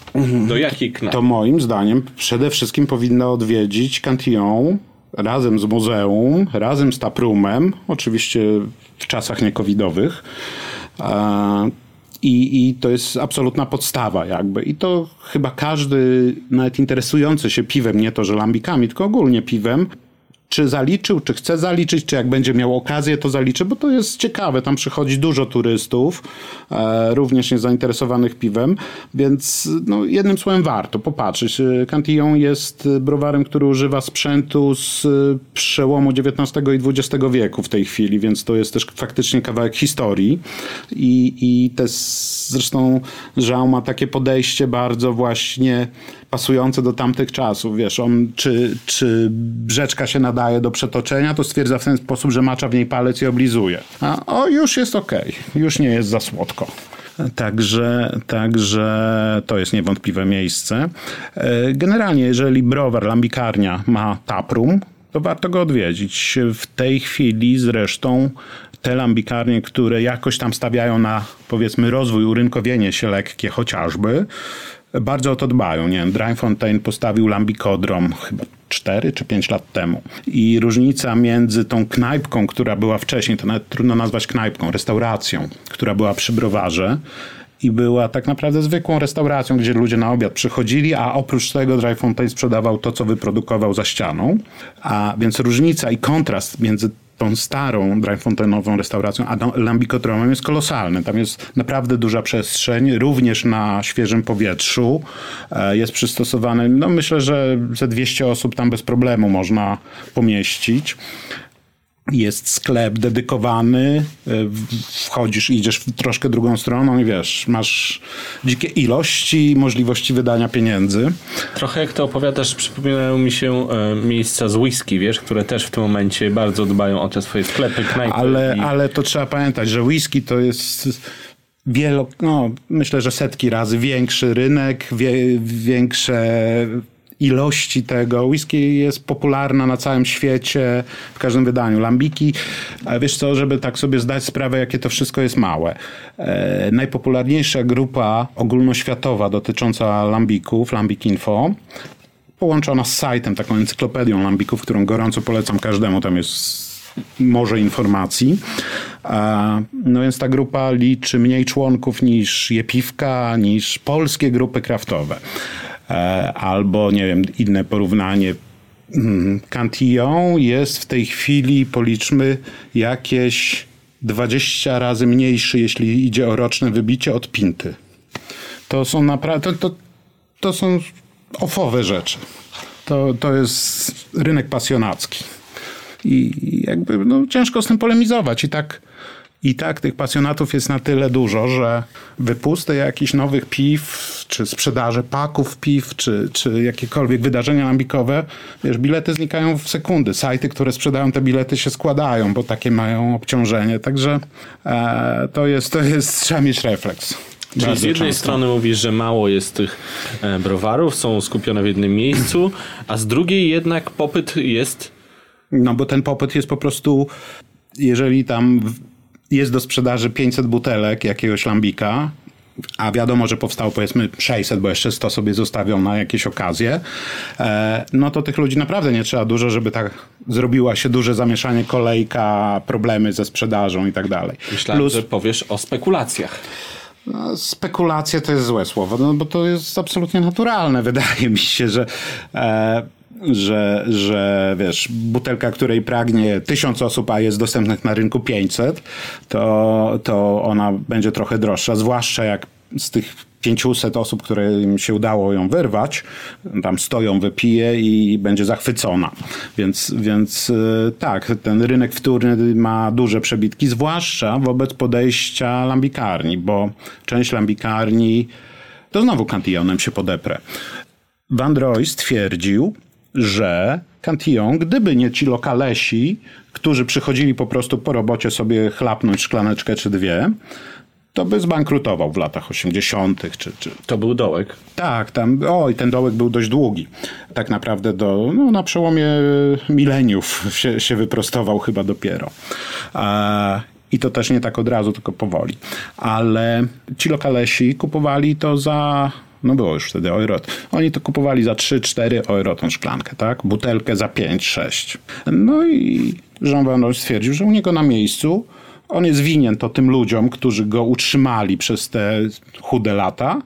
Do jakiej knajpy? to moim zdaniem przede wszystkim powinna odwiedzić Cantillon razem z muzeum, razem z taprumem, oczywiście w czasach niekowidowych. E, I, I to jest absolutna podstawa jakby. I to chyba każdy, nawet interesujący się piwem, nie to, że lambikami, tylko ogólnie piwem, czy zaliczył, czy chce zaliczyć, czy jak będzie miał okazję, to zaliczy, bo to jest ciekawe. Tam przychodzi dużo turystów, e, również niezainteresowanych piwem, więc no, jednym słowem warto popatrzeć. E, Cantillon jest browarem, który używa sprzętu z przełomu XIX i XX wieku w tej chwili, więc to jest też faktycznie kawałek historii. I, i zresztą Jean ma takie podejście bardzo właśnie pasujące do tamtych czasów. Wiesz, on czy, czy brzeczka się nadaje do przetoczenia, to stwierdza w ten sposób, że macza w niej palec i oblizuje. A o, już jest okej, okay. już nie jest za słodko. Także, także to jest niewątpliwe miejsce. E, generalnie, jeżeli browar, lambikarnia ma taprum, to warto go odwiedzić. W tej chwili zresztą te lambikarnie, które jakoś tam stawiają na powiedzmy rozwój, urynkowienie się lekkie chociażby, bardzo o to dbają. Nie wiem, Dryfontein postawił lambikodrom chyba 4 czy 5 lat temu. I różnica między tą knajpką, która była wcześniej, to nawet trudno nazwać knajpką, restauracją, która była przy browarze, i była tak naprawdę zwykłą restauracją, gdzie ludzie na obiad przychodzili, a oprócz tego Dry Fontaine sprzedawał to, co wyprodukował za ścianą. A więc różnica i kontrast między tą starą dryfontainową restauracją, a lambikotromem jest kolosalny. Tam jest naprawdę duża przestrzeń, również na świeżym powietrzu. E, jest przystosowany, no myślę, że ze 200 osób tam bez problemu można pomieścić jest sklep dedykowany, e, wchodzisz, idziesz troszkę drugą stroną i wiesz, masz dzikie ilości możliwości wydania pieniędzy. Trochę jak to opowiadasz, przypominają mi się e, miejsca z whisky, wiesz, które też w tym momencie bardzo dbają o te swoje sklepy, knajpy. Ale, i... ale to trzeba pamiętać, że whisky to jest wielo, no, myślę, że setki razy większy rynek, wie, większe ilości tego. Whisky jest popularna na całym świecie, w każdym wydaniu. Lambiki, wiesz co, żeby tak sobie zdać sprawę, jakie to wszystko jest małe. E, najpopularniejsza grupa ogólnoświatowa dotycząca lambików, Lambik Info, połączona z sajtem, taką encyklopedią lambików, którą gorąco polecam każdemu. Tam jest może informacji. No więc ta grupa liczy mniej członków niż Jepiwka, niż polskie grupy kraftowe. E, albo nie wiem, inne porównanie. Mm, Cantillon jest w tej chwili, policzmy, jakieś 20 razy mniejszy, jeśli idzie o roczne wybicie od Pinty. To są naprawdę, to, to, to są ofowe rzeczy. To, to jest rynek pasjonacki. I jakby no, ciężko z tym polemizować. I tak i tak tych pasjonatów jest na tyle dużo, że wypusty jakichś nowych piw, czy sprzedaże paków piw, czy, czy jakiekolwiek wydarzenia lambikowe, wiesz, bilety znikają w sekundy. Sajty, które sprzedają te bilety się składają, bo takie mają obciążenie. Także e, to jest, to jest, trzeba mieć refleks. Czyli z jednej często. strony mówisz, że mało jest tych e, browarów, są skupione w jednym miejscu, a z drugiej jednak popyt jest. No bo ten popyt jest po prostu, jeżeli tam jest do sprzedaży 500 butelek jakiegoś lambika, a wiadomo, że powstało powiedzmy 600, bo jeszcze 100 sobie zostawią na jakieś okazje, e, no to tych ludzi naprawdę nie trzeba dużo, żeby tak zrobiła się duże zamieszanie, kolejka, problemy ze sprzedażą i tak dalej. Myślałem, Plus, że powiesz o spekulacjach. No, spekulacje to jest złe słowo, no bo to jest absolutnie naturalne. Wydaje mi się, że e, że, że wiesz, butelka, której pragnie tysiąc osób, a jest dostępnych na rynku 500, to, to ona będzie trochę droższa, zwłaszcza jak z tych 500 osób, które im się udało ją wyrwać, tam stoją, wypije i będzie zachwycona. Więc, więc y, tak, ten rynek wtórny ma duże przebitki, zwłaszcza wobec podejścia lambikarni, bo część lambikarni to znowu Cantillonem się podeprę. Van Roy stwierdził, że Cantillon, gdyby nie ci lokalesi, którzy przychodzili po prostu po robocie sobie chlapnąć szklaneczkę czy dwie, to by zbankrutował w latach 80. Czy, czy... To był dołek. Tak, tam, oj, ten dołek był dość długi. Tak naprawdę do, no, na przełomie mileniów się, się wyprostował chyba dopiero. A, I to też nie tak od razu, tylko powoli. Ale ci lokalesi kupowali to za no było już wtedy Euro. Oni to kupowali za 3-4 euro tą szklankę, tak? Butelkę za 5-6. No i Jean Van stwierdził, że u niego na miejscu on jest winien to tym ludziom, którzy go utrzymali przez te chude lata,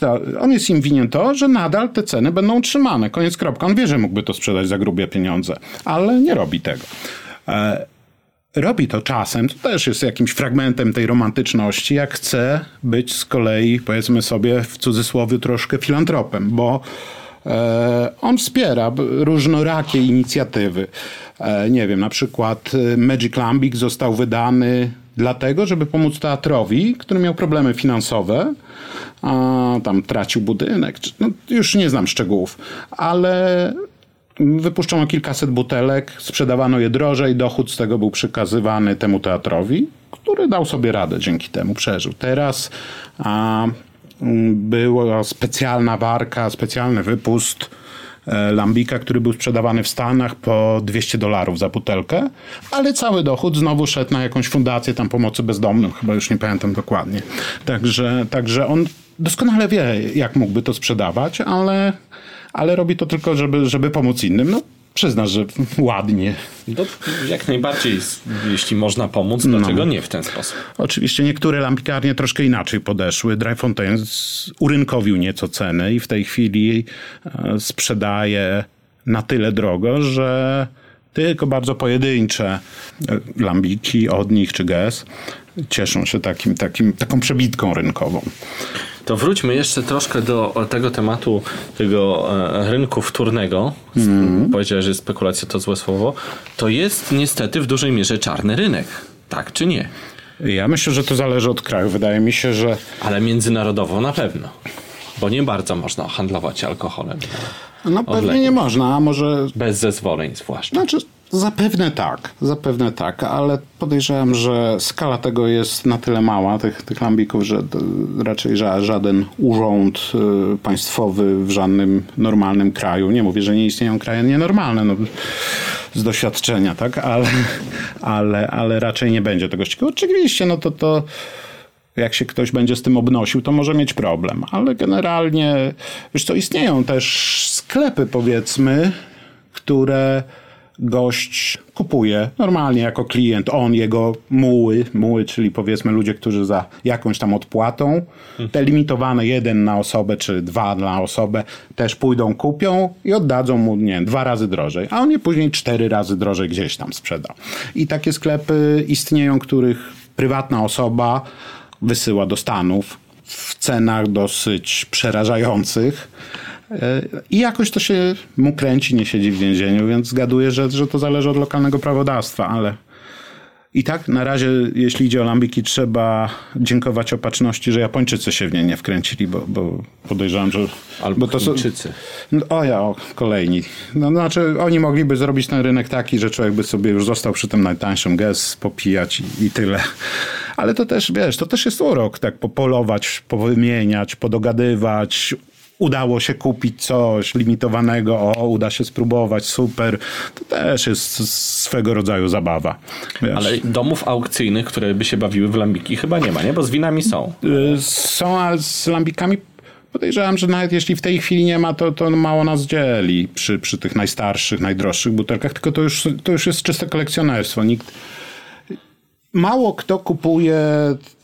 to, on jest im winien to, że nadal te ceny będą utrzymane. Koniec kropka. On wie, że mógłby to sprzedać za grubie pieniądze, ale nie robi tego. E, robi to czasem, to też jest jakimś fragmentem tej romantyczności, jak chce być z kolei, powiedzmy sobie w cudzysłowie, troszkę filantropem, bo e, on wspiera różnorakie inicjatywy. E, nie wiem, na przykład e, Magic Lambic został wydany dlatego, żeby pomóc teatrowi, który miał problemy finansowe, a tam tracił budynek, no, już nie znam szczegółów, ale Wypuszczono kilkaset butelek, sprzedawano je drożej, dochód z tego był przekazywany temu teatrowi, który dał sobie radę dzięki temu, przeżył. Teraz a, była specjalna warka, specjalny wypust e, lambika, który był sprzedawany w Stanach po 200 dolarów za butelkę, ale cały dochód znowu szedł na jakąś fundację tam pomocy bezdomnym, chyba już nie pamiętam dokładnie. Także, także on doskonale wie, jak mógłby to sprzedawać, ale, ale robi to tylko, żeby, żeby pomóc innym. No, przyznasz, że ładnie. No, jak najbardziej, jeśli można pomóc, dlaczego nie w ten sposób? Oczywiście niektóre lampikarnie troszkę inaczej podeszły. Dry Fontaine z- urynkowił nieco ceny i w tej chwili e, sprzedaje na tyle drogo, że tylko bardzo pojedyncze e, lambiki od nich czy GES cieszą się takim, takim, taką przebitką rynkową. To wróćmy jeszcze troszkę do tego tematu tego e, rynku wtórnego. Mhm. Powiedziałeś, że spekulacja to złe słowo. To jest niestety w dużej mierze czarny rynek. Tak czy nie? Ja myślę, że to zależy od kraju. Wydaje mi się, że Ale międzynarodowo na pewno. Bo nie bardzo można handlować alkoholem. no pewnie Odległy. nie można, a może Bez zezwoleń zwłaszcza. Znaczy, zapewne tak, zapewne tak, ale podejrzewam, że skala tego jest na tyle mała, tych, tych lambików, że raczej ża- żaden urząd y, państwowy w żadnym normalnym kraju, nie mówię, że nie istnieją kraje nienormalne, no, z doświadczenia, tak, ale, ale, ale raczej nie będzie tego ścigał. Oczywiście, no to to jak się ktoś będzie z tym obnosił, to może mieć problem. Ale generalnie, wiesz co, istnieją też sklepy, powiedzmy, które gość kupuje normalnie jako klient, on, jego muły, muły, czyli powiedzmy ludzie, którzy za jakąś tam odpłatą, te limitowane jeden na osobę, czy dwa na osobę, też pójdą, kupią i oddadzą mu, nie dwa razy drożej, a on je później cztery razy drożej gdzieś tam sprzeda. I takie sklepy istnieją, których prywatna osoba wysyła do Stanów w cenach dosyć przerażających. E, I jakoś to się mu kręci, nie siedzi w więzieniu, więc zgaduję, że, że to zależy od lokalnego prawodawstwa, ale i tak na razie, jeśli idzie o lambiki, trzeba dziękować opatrzności, że Japończycy się w nie nie wkręcili, bo, bo podejrzewam, że... Albo bo to są- no, o ja, o, kolejni. No, znaczy, oni mogliby zrobić ten rynek taki, że człowiek by sobie już został przy tym najtańszym gez, popijać i, i tyle. Ale to też, wiesz, to też jest urok, tak popolować, powymieniać, podogadywać. Udało się kupić coś limitowanego, o, uda się spróbować, super. To też jest swego rodzaju zabawa. Wiesz. Ale domów aukcyjnych, które by się bawiły w lambiki chyba nie ma, nie? Bo z winami są. Y, Są, a z lambikami podejrzewam, że nawet jeśli w tej chwili nie ma, to, to mało nas dzieli przy, przy tych najstarszych, najdroższych butelkach, tylko to już, to już jest czyste kolekcjonerstwo. Nikt, mało kto kupuje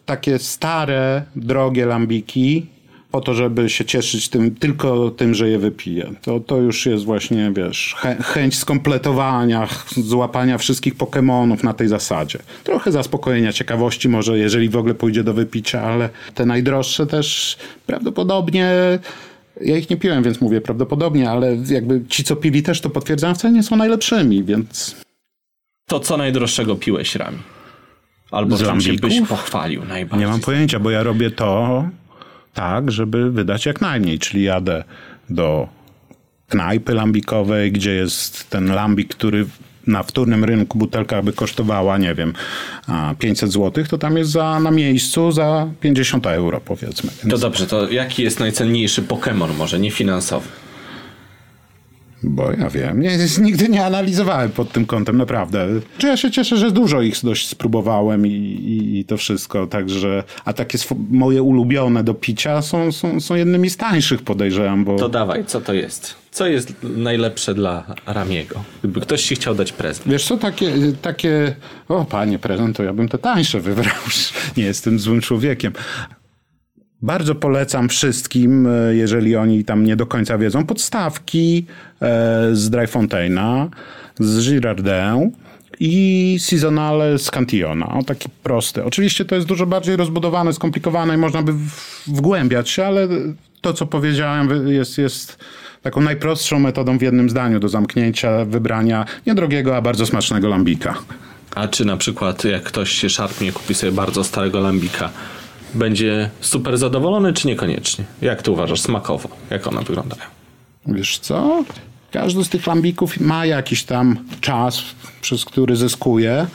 takie stare, drogie lambiki po to, żeby się cieszyć tym, tylko tym, że je wypije. To, to już jest właśnie, wiesz, chę, chęć skompletowania, złapania wszystkich Pokemonów na tej zasadzie. Trochę zaspokojenia ciekawości może, jeżeli w ogóle pójdzie do wypicia, ale te najdroższe też prawdopodobnie ja ich nie piłem, więc mówię prawdopodobnie, ale jakby ci, co pili też to potwierdzają, wcale nie są najlepszymi, więc To co najdroższego piłeś rami? Albo Z czym się lambików? byś pochwalił najbardziej? Nie mam pojęcia, bo ja robię to tak, żeby wydać jak najmniej, czyli jadę do knajpy lambikowej, gdzie jest ten lambik, który na wtórnym rynku butelka by kosztowała, nie wiem, a 500 zł, to tam jest za, na miejscu za 50 euro powiedzmy. To Więc, dobrze, to jaki jest najcenniejszy Pokémon, może nie finansowy? Bo ja wiem, nie, nigdy nie analizowałem pod tym kątem, naprawdę. Czy ja się cieszę, że dużo ich dość spróbowałem i, i, i to wszystko, także, a takie moje ulubione do picia są, są, są jednymi z tańszych podejrzewam, bo... To dawaj, co to jest? Co jest najlepsze dla Ramiego? Gdyby ktoś ci chciał dać prezent. Wiesz co, takie, takie, o panie prezent, to ja bym te tańsze wybrał, nie jestem złym człowiekiem. Bardzo polecam wszystkim, e, jeżeli oni tam nie do końca wiedzą, podstawki e, z Dryfontaina, z Girardin i Seasonale z Cantillona. O, taki prosty. Oczywiście to jest dużo bardziej rozbudowane, skomplikowane i można by wgłębiać się, ale to, co powiedziałem, jest, jest taką najprostszą metodą w jednym zdaniu do zamknięcia, wybrania niedrogiego, a bardzo smacznego lambika. A czy na przykład jak ktoś się szarpnie, kupi sobie bardzo starego lambika, będzie super zadowolony, czy niekoniecznie? Jak ty uważasz smakowo? Jak one wyglądają? Wiesz co? Każdy z tych lambików ma jakiś tam czas, przez który zyskuje,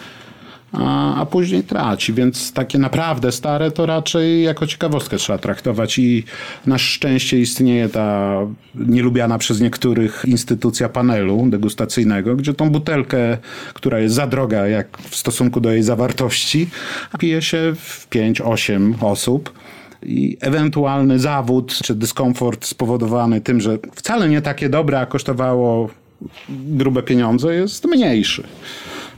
a, a później traci, więc takie naprawdę stare to raczej jako ciekawostkę trzeba traktować i na szczęście istnieje ta nielubiana przez niektórych instytucja panelu degustacyjnego, gdzie tą butelkę, która jest za droga jak w stosunku do jej zawartości, pije się w 5-8 osób i ewentualny zawód czy dyskomfort spowodowany tym, że wcale nie takie dobre, a kosztowało grube pieniądze, jest mniejszy.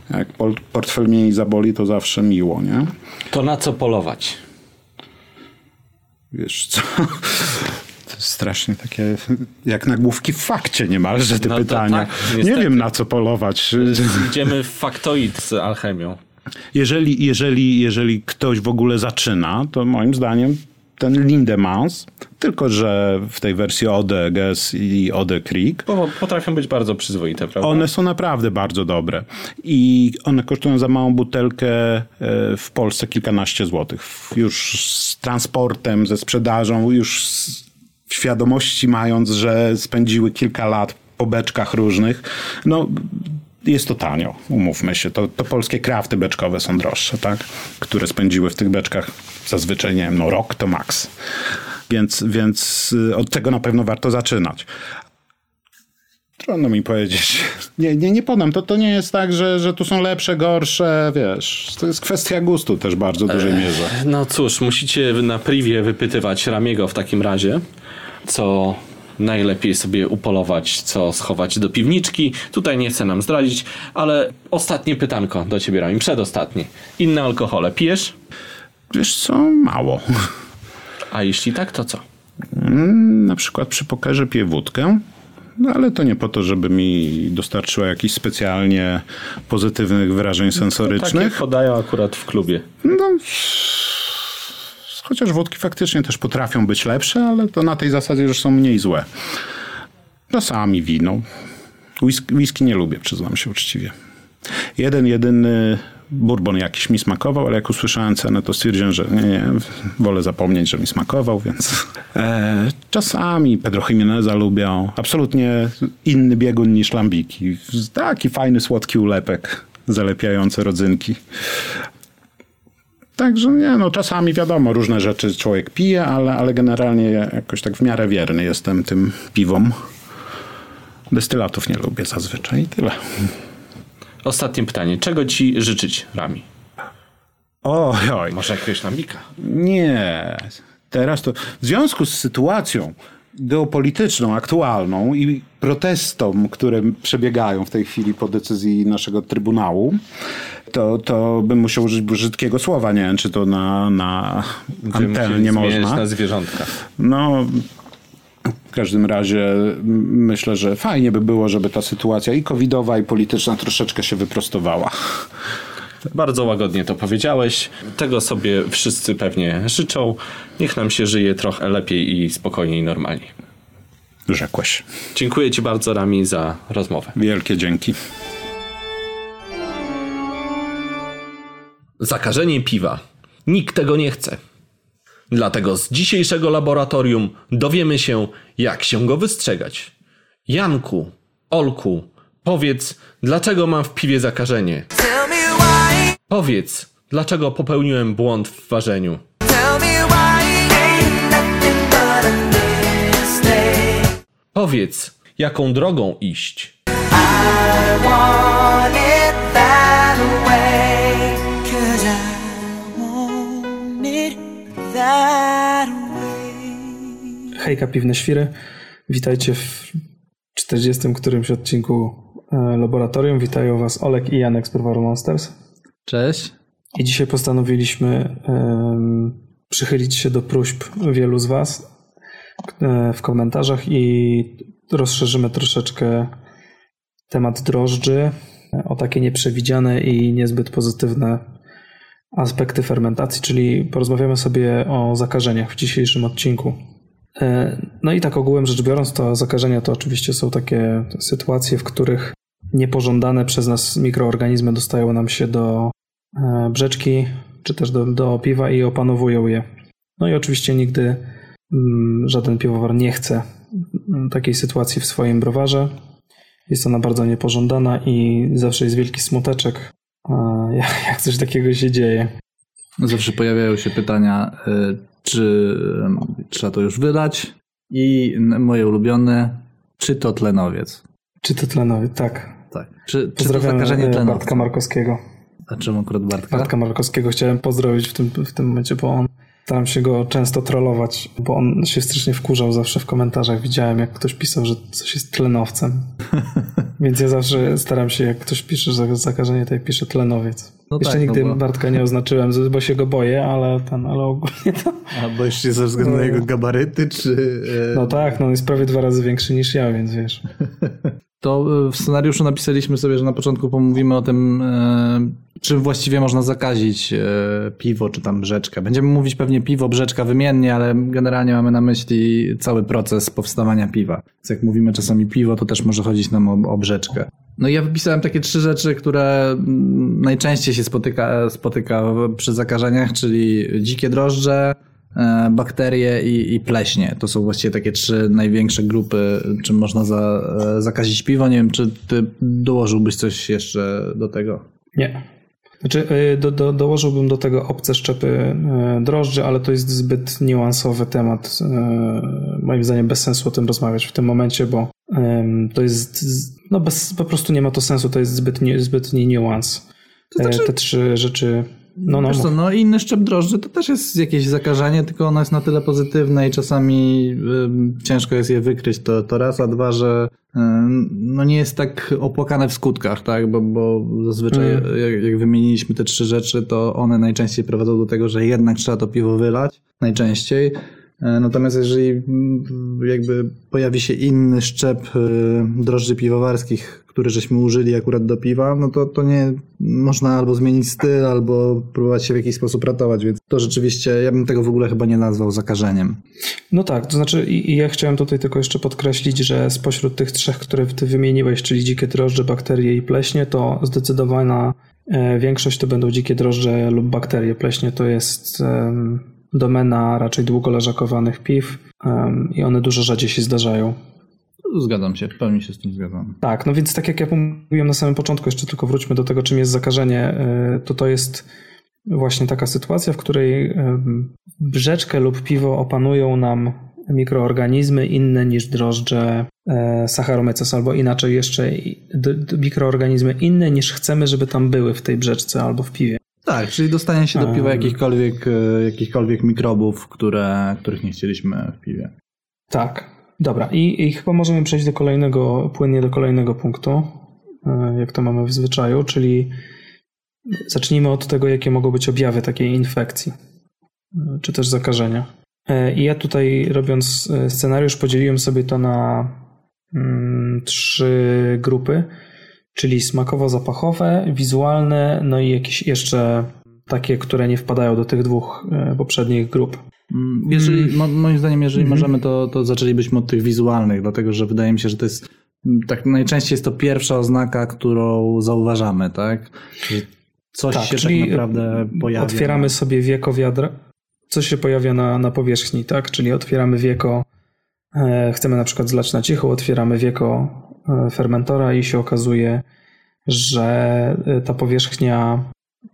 Jak portfel mniej zaboli, to zawsze miło, nie? To na co polować? Wiesz co? To jest strasznie takie, jak nagłówki w fakcie niemalże te No pytania. tak, nie wiem na co polować. Idziemy w faktoid z alchemią. Jeżeli, jeżeli, jeżeli ktoś w ogóle zaczyna, to moim zdaniem ten Lindemans, tylko że w tej wersji Ode Ges i Ode Creek, Bo potrafią być bardzo przyzwoite, prawda? one są naprawdę bardzo dobre. I one kosztują za małą butelkę e, w Polsce kilkanaście złotych. Już z transportem, ze sprzedażą, już w świadomości mając, że spędziły kilka lat po beczkach różnych. No, jest to tanio, umówmy się. To, to polskie krafty beczkowe są droższe, tak? Które spędziły w tych beczkach zazwyczaj, nie wiem, no rok to maks. Więc, więc y, od tego na pewno warto zaczynać. Trudno mi powiedzieć. Nie, nie, nie podam. To, to nie jest tak, że, że tu są lepsze, gorsze, wiesz. To jest kwestia gustu też w bardzo dużej mierze. No cóż, musicie na privie wypytywać Ramiego w takim razie, co najlepiej sobie upolować, co schować do piwniczki. Tutaj nie chcę nam zdradzić, ale ostatnie pytanko do ciebie, Rami, przedostatnie. Inne alkohole pijesz? Wiesz co? Mało. A jeśli tak, to co? Na przykład przy pokerze piję wódkę, no ale to nie po to, żeby mi dostarczyła jakichś specjalnie pozytywnych wrażeń Takie sensorycznych. podają akurat w klubie. No, chociaż wódki faktycznie też potrafią być lepsze, ale to na tej zasadzie, że są mniej złe. Czasami wino. Whisky, whisky nie lubię, przyznam się uczciwie. Jeden, jedyny bourbon jakiś mi smakował, ale jak usłyszałem cenę, to stwierdziłem, że nie, nie wolę zapomnieć, że mi smakował, więc e, czasami Pedro Jimeneza lubią. Absolutnie inny biegun niż lambiki. Taki fajny, słodki ulepek zalepiający rodzynki. Także nie, no czasami wiadomo, różne rzeczy człowiek pije, ale, ale generalnie jakoś tak w miarę wierny jestem tym piwom. Destylatów nie lubię zazwyczaj i tyle. Ostatnie pytanie. Czego ci życzyć, Rami? Oj, oj. Może jakiegoś lambika? Nie. Teraz to w związku z sytuacją geopolityczną, aktualną i protestom, które przebiegają w tej chwili po decyzji naszego Trybunału, to, to bym musiał użyć brzydkiego słowa. Nie wiem, czy to na, na musieli zmieniać można. na zwierzątka. No, w każdym razie myślę, że fajnie by było, żeby ta sytuacja i covidowa, i polityczna troszeczkę się wyprostowała. Bardzo łagodnie to powiedziałeś. Tego sobie wszyscy pewnie życzą. Niech nam się żyje trochę lepiej i spokojniej, normalniej. Rzekłeś. Dziękuję Ci bardzo, Rami, za rozmowę. Wielkie dzięki. Zakażenie piwa. Nikt tego nie chce. Dlatego z dzisiejszego laboratorium dowiemy się, jak się go wystrzegać. Janku, Olku, powiedz, dlaczego mam w piwie zakażenie? Powiedz, dlaczego popełniłem błąd w ważeniu? Powiedz, jaką drogą iść? Hejka Piwne Świry. Witajcie w 40 którymś odcinku e, Laboratorium. Witają Was Olek i Janek z Browaru Monsters. Cześć. I dzisiaj postanowiliśmy em, przychylić się do próśb wielu z Was e, w komentarzach i rozszerzymy troszeczkę temat drożdży o takie nieprzewidziane i niezbyt pozytywne aspekty fermentacji, czyli porozmawiamy sobie o zakażeniach w dzisiejszym odcinku. E, No i tak ogółem rzecz biorąc, to zakażenia to oczywiście są takie sytuacje, w których niepożądane przez nas mikroorganizmy dostają nam się do e, brzeczki, czy też do, do piwa i opanowują je. No i oczywiście nigdy mm, żaden piwowar nie chce mm, takiej sytuacji w swoim browarze. Jest ona bardzo niepożądana i zawsze jest wielki smuteczek, jak coś takiego się dzieje. Zawsze pojawiają się pytania, y, czy trzeba to już wydać i moje ulubione, czy to tlenowiec. Czy to tlenowy? Tak. Tak. Czy, czy to Pozdrawiam zakażenie e, tlenowca? Bartka Markowskiego. A czemu akurat Bartka? Bartka Markowskiego chciałem pozdrowić w tym, w tym momencie, bo on staram się go często trollować, bo on się strasznie wkurzał zawsze w komentarzach. Widziałem, jak ktoś pisał, że coś jest tlenowcem. Więc ja zawsze staram się, jak ktoś pisze, że zakażenie, to ja piszę tlenowiec. No Jeszcze tak, nigdy no bo- Bartka nie oznaczyłem, bo się go boję, ale ten, ale ogólnie to... A bo jeszcze ze względu na jego gabaryty, czy... e, No tak, no on jest prawie dwa razy większy niż ja, więc wiesz. To e, w scenariuszu napisaliśmy sobie, że na początku pomówimy o tym, e, czym właściwie można zakazić e, piwo czy tam brzeczkę. Będziemy mówić pewnie piwo, brzeczka wymiennie, ale generalnie mamy na myśli cały proces powstawania piwa. Więc jak mówimy czasami piwo, to też może chodzić nam o, o brzeczkę. No i ja wypisałem takie trzy rzeczy, które mm, najczęściej się spotyka, spotyka przy zakażeniach, czyli dzikie drożdże, bakterie i, i pleśnie. To są właściwie takie trzy największe grupy, czym można za, e, zakazić piwo. Nie wiem, czy ty dołożyłbyś coś jeszcze do tego? Nie. Znaczy, y, do, do, dołożyłbym do tego obce szczepy drożdży, ale to jest zbyt niuansowy temat. Moim zdaniem bez sensu o tym rozmawiać w tym momencie, bo to jest, no bez, po prostu nie ma to sensu, to jest zbyt, zbytni niuans. To znaczy- E, Te trzy rzeczy, no no, co, no inny szczep drożdży to też jest jakieś zakażenie, tylko ono jest na tyle pozytywne i czasami ym, ciężko jest je wykryć, to, to raz, a dwa, że ym, no nie jest tak opłakane w skutkach, tak, bo, bo zazwyczaj Mm. jak, jak wymieniliśmy te trzy rzeczy, to one najczęściej prowadzą do tego, że jednak trzeba to piwo wylać, najczęściej. E, Natomiast jeżeli mm, jakby pojawi się inny szczep y, drożdży piwowarskich, który żeśmy użyli akurat do piwa, no to, to nie można albo zmienić styl, albo próbować się w jakiś sposób ratować, więc to rzeczywiście, ja bym tego w ogóle chyba nie nazwał zakażeniem. No tak, to znaczy i, i ja chciałem tutaj tylko jeszcze podkreślić, że spośród tych trzech, które ty wymieniłeś, czyli dzikie drożdże, bakterie i pleśnie, to zdecydowana e, większość to będą dzikie drożdże lub bakterie. Pleśnie to jest domena raczej długoleżakowanych piw em, i one dużo rzadziej się zdarzają. Zgadzam się, w pełni się z tym zgadzam. Tak, no więc tak jak ja mówiłem na samym początku, jeszcze tylko wróćmy do tego, czym jest zakażenie, e, to to jest właśnie taka sytuacja, w której brzeczkę lub piwo opanują nam mikroorganizmy inne niż drożdże e, Saccharomyces, albo inaczej jeszcze mikroorganizmy inne niż chcemy, żeby tam były w tej brzeczce albo w piwie. Tak, czyli dostanie się do piwa jakichkolwiek, e, jakichkolwiek mikrobów, które, których nie chcieliśmy w piwie. Tak, dobra. I, I chyba możemy przejść do kolejnego, płynnie do kolejnego punktu, e, jak to mamy w zwyczaju, czyli zacznijmy od tego, jakie mogą być objawy takiej infekcji, e, czy też zakażenia. E, I ja tutaj robiąc scenariusz podzieliłem sobie to na mm, trzy grupy, czyli smakowo-zapachowe, wizualne, no i jakieś jeszcze takie, które nie wpadają do tych dwóch poprzednich grup. Mm, Jeżeli, mo, moim zdaniem, jeżeli Mhm. możemy, to, to zaczęlibyśmy od tych wizualnych, dlatego że wydaje mi się, że to jest mm, tak najczęściej jest to pierwsza oznaka, którą zauważamy, tak? Że coś Tak, się tak naprawdę pojawia. Otwieramy sobie wieko wiadra, co się pojawia na, na powierzchni, tak? Czyli otwieramy wieko, e, chcemy na przykład zlać na cicho, otwieramy wieko e, fermentora i się okazuje, że e, ta powierzchnia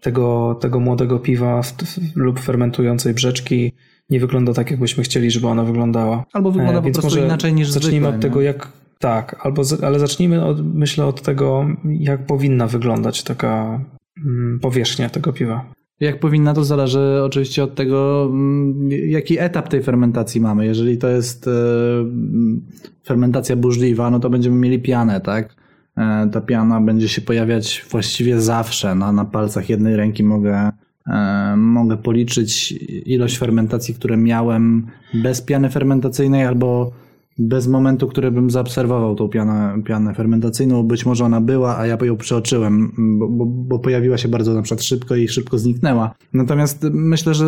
tego, tego młodego piwa w, w, lub fermentującej brzeczki nie wygląda tak, jakbyśmy chcieli, żeby ona wyglądała. Albo wygląda E, po prostu inaczej niż Zacznijmy zwykle, od tego, nie? jak. Tak, albo ale zacznijmy od, myślę od tego, jak powinna wyglądać taka mm, powierzchnia tego piwa. Jak powinna, to zależy oczywiście od tego, mm, jaki etap tej fermentacji mamy. Jeżeli to jest e, fermentacja burzliwa, no to będziemy mieli pianę, tak? E, Ta piana będzie się pojawiać właściwie zawsze. Na, na palcach jednej ręki mogę mogę policzyć ilość fermentacji, które miałem bez piany fermentacyjnej albo bez momentu, który bym zaobserwował tą pianę, pianę fermentacyjną. Być może ona była, a ja ją przeoczyłem, bo, bo, bo pojawiła się bardzo na przykład szybko i szybko zniknęła. Natomiast myślę, że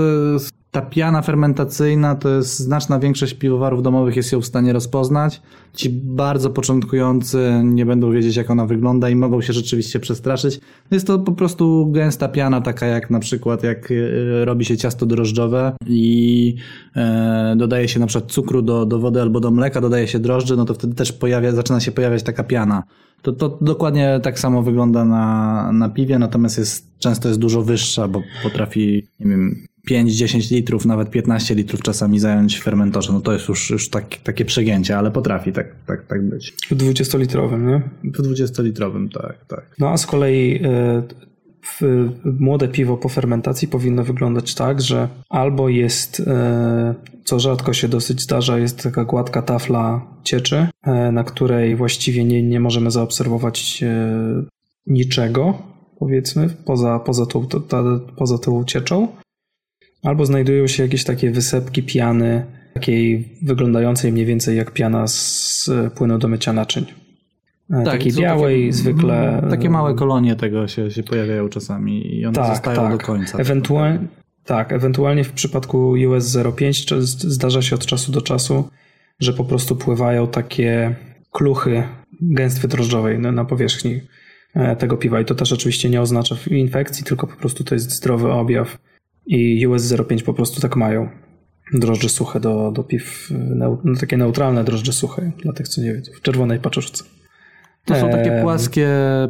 ta piana fermentacyjna to jest znaczna większość piwowarów domowych jest ją w stanie rozpoznać. Ci bardzo początkujący nie będą wiedzieć, jak ona wygląda i mogą się rzeczywiście przestraszyć. Jest to po prostu gęsta piana, taka jak na przykład jak e, robi się ciasto drożdżowe i e, dodaje się na przykład cukru do, do wody albo do mleka, dodaje się drożdży, no to wtedy też pojawia, zaczyna się pojawiać taka piana. To, to dokładnie tak samo wygląda na, na piwie, natomiast jest, często jest dużo wyższa, bo potrafi, nie wiem, 5-10 litrów, nawet 15 litrów czasami zająć w fermentorze. No to jest już, już tak, takie przegięcie, ale potrafi tak, tak, tak być. W 20-litrowym, nie? W 20-litrowym, tak, tak. No a z kolei w, młode piwo po fermentacji powinno wyglądać tak, że albo jest, e, co rzadko się dosyć zdarza, jest taka gładka tafla cieczy, e, na której właściwie nie, nie możemy zaobserwować niczego, powiedzmy, poza, poza, tą, ta, poza tą cieczą. Albo znajdują się jakieś takie wysepki piany, takiej wyglądającej mniej więcej jak piana z płynu do mycia naczyń. Tak, takiej białej, takie, zwykle. Takie małe kolonie tego się, się pojawiają czasami i one tak, zostają tak. do końca. Ewentualnie, tak, ewentualnie w przypadku US 05 zdarza się od czasu do czasu, że po prostu pływają takie kluchy gęstwy drożdżowej na, na powierzchni e, tego piwa i to też oczywiście nie oznacza infekcji, tylko po prostu to jest zdrowy objaw i US 05 po prostu tak mają. Drożdże suche do, do piw, no, takie neutralne drożdże suche, dla tych co nie wiedzą, w czerwonej paczuszce. To są takie płaskie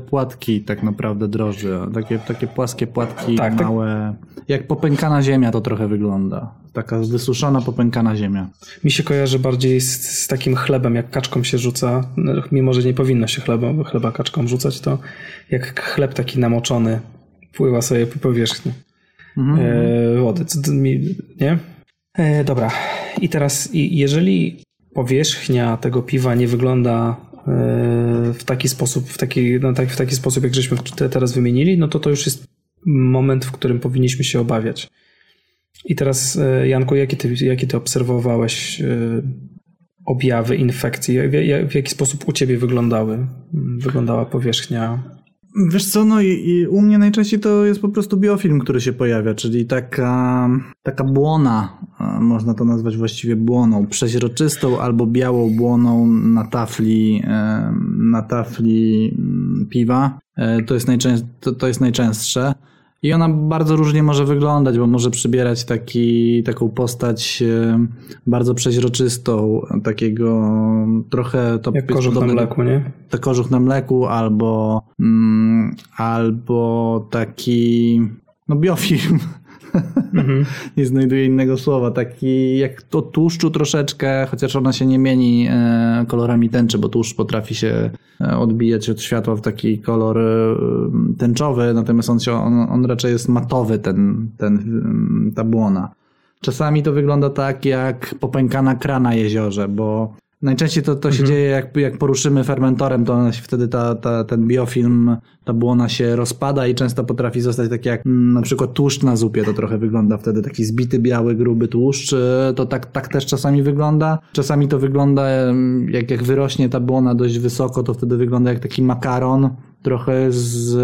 płatki tak naprawdę drożdże, takie, takie płaskie płatki tak, małe, tak. jak popękana ziemia to trochę wygląda. Taka wysuszona, popękana ziemia. Mi się kojarzy bardziej z, z takim chlebem, jak kaczką się rzuca, no, mimo że nie powinno się chleba, chleba kaczką rzucać, to jak chleb taki namoczony pływa sobie po powierzchni mhm. e, wody. Co, mi, nie? E, dobra. I teraz, jeżeli powierzchnia tego piwa nie wygląda e, w taki sposób, w taki, no tak, w taki sposób, jak żeśmy teraz wymienili, no to to już jest moment, w którym powinniśmy się obawiać. I teraz, e, Janku, jakie ty, jakie ty obserwowałeś objawy infekcji? W, w, jaki sposób u ciebie wyglądały, wyglądała powierzchnia Wiesz co, no i, i, u mnie najczęściej to jest po prostu biofilm, który się pojawia, czyli taka, taka błona, można to nazwać właściwie błoną, przeźroczystą albo białą błoną na tafli, na tafli mm, piwa. E, to jest, najczęst, to, to jest najczęstsze. I ona bardzo różnie może wyglądać, bo może przybierać taki, taką postać e, bardzo przeźroczystą, takiego trochę... To Jak kożuch na mleku, nie? To kożuch na mleku albo, mm, albo taki no biofilm Mhm. nie znajduję innego słowa. Taki jak to tłuszczu troszeczkę, chociaż ona się nie mieni e, kolorami tęczy, bo tłuszcz potrafi się e, odbijać od światła w taki kolor e, tęczowy, natomiast on, się, on, on raczej jest matowy, ten, ten, ta błona. Czasami to wygląda tak jak popękana krana na jeziorze, bo Najczęściej to, to się mhm. dzieje, jak, jak poruszymy fermentorem, to się, wtedy ta, ta, ten biofilm, ta błona się rozpada i często potrafi zostać tak jak mm, na przykład tłuszcz na zupie, to trochę wygląda wtedy taki zbity, biały, gruby tłuszcz. E, to tak, tak też czasami wygląda. Czasami to wygląda, jak, jak wyrośnie ta błona dość wysoko, to wtedy wygląda jak taki makaron, trochę z,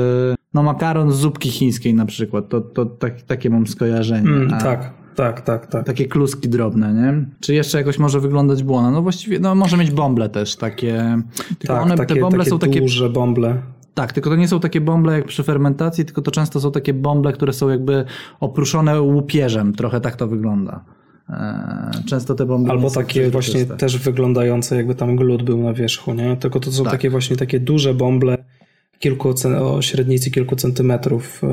no makaron z zupki chińskiej na przykład. To, to tak, takie mam skojarzenie. Mm. Tak. Tak, tak, tak. Takie kluski drobne, nie? Czy jeszcze jakoś może wyglądać błona? No właściwie, no może mieć bąble też takie. Tylko tak, one, takie, te bąble takie są takie. duże bąble. Tak, tylko to nie są takie bąble jak przy fermentacji, tylko to często są takie bąble, które są jakby opruszone łupieżem. Trochę tak to wygląda. E, często te bąble. Albo takie właśnie też wyglądające, jakby tam glut był na wierzchu, nie? Tylko to są tak. takie właśnie takie duże bąble kilku, o średnicy kilku centymetrów. E,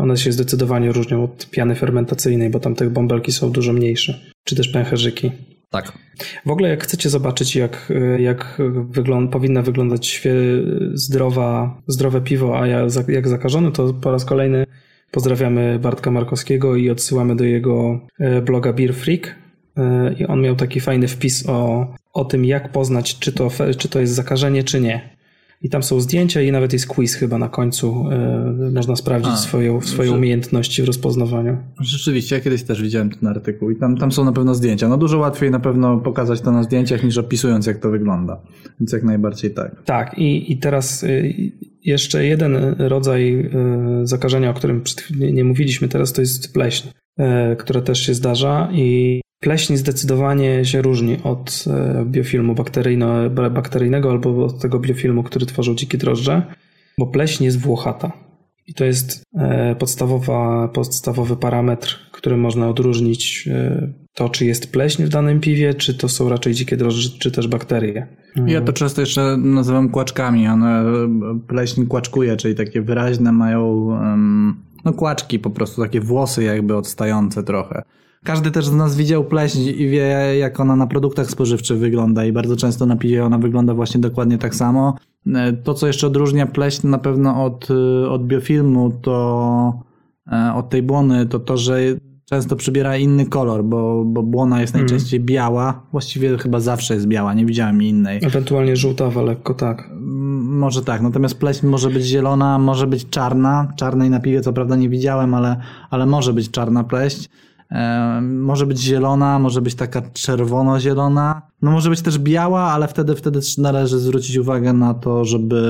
one się zdecydowanie różnią od piany fermentacyjnej, bo tam te bąbelki są dużo mniejsze, czy też pęcherzyki. Tak. W ogóle jak chcecie zobaczyć, jak, jak wygląd powinna wyglądać zdrowa, zdrowe piwo, a jak zakażone, to po raz kolejny pozdrawiamy Bartka Markowskiego i odsyłamy do jego e, bloga Beer Freak. E, I on miał taki fajny wpis o, o tym, jak poznać, czy to, czy to jest zakażenie, czy nie. I tam są zdjęcia i nawet jest quiz chyba na końcu. e, można sprawdzić A, swoją, swoje że- umiejętności w rozpoznawaniu. Rzeczywiście, ja kiedyś też widziałem ten artykuł i tam, tam są na pewno zdjęcia. No dużo łatwiej na pewno pokazać to na zdjęciach niż opisując jak to wygląda. Więc jak najbardziej tak. Tak, i, i teraz y, jeszcze jeden rodzaj y, zakażenia, o którym nie mówiliśmy teraz, to jest pleśń, y, która też się zdarza i pleśń zdecydowanie się różni od y, biofilmu bakteryjnego albo od tego biofilmu, który tworzą dzikie drożdże, bo pleśń jest włochata. I to jest e, podstawowa, podstawowy parametr, który można odróżnić e, to, czy jest pleśń w danym piwie, czy to są raczej dzikie drożdże, czy też bakterie. Ja to często jeszcze nazywam kłaczkami. One e, pleśń kłaczkuje, czyli takie wyraźne mają no kłaczki po prostu, takie włosy jakby odstające trochę. Każdy też z nas widział pleśń i wie, jak ona na produktach spożywczych wygląda i bardzo często na piwie ona wygląda właśnie dokładnie tak samo. E, To, co jeszcze odróżnia pleśń na pewno od, e, od biofilmu, to e, od tej błony, to to, że często przybiera inny kolor, bo, bo błona jest najczęściej biała. Właściwie chyba zawsze jest biała, nie widziałem innej. Ewentualnie żółtawa lekko, tak. Może tak, natomiast pleśń może być zielona, może być czarna. Czarnej na piwie co prawda nie widziałem, ale, ale może być czarna pleśń. Może być zielona, może być taka czerwono-zielona. No może być też biała, ale wtedy, wtedy należy zwrócić uwagę na to, żeby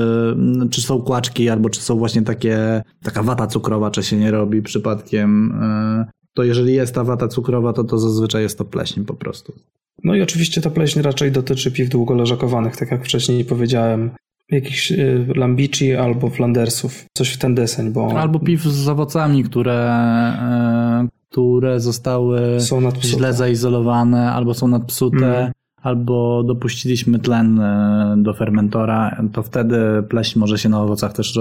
czy są kłaczki, albo czy są właśnie takie, taka wata cukrowa, czy się nie robi przypadkiem. E, to jeżeli jest ta wata cukrowa, to to zazwyczaj jest to pleśń po prostu. No i oczywiście ta pleśń raczej dotyczy piw długo leżakowanych, tak jak wcześniej powiedziałem. Jakichś y, lambici albo flandersów, coś w ten deseń, bo Albo piw z owocami, które, e, które zostały źle zaizolowane, albo są nadpsute, Mhm. albo dopuściliśmy tlen e, do fermentora, to wtedy pleśń może się na owocach też,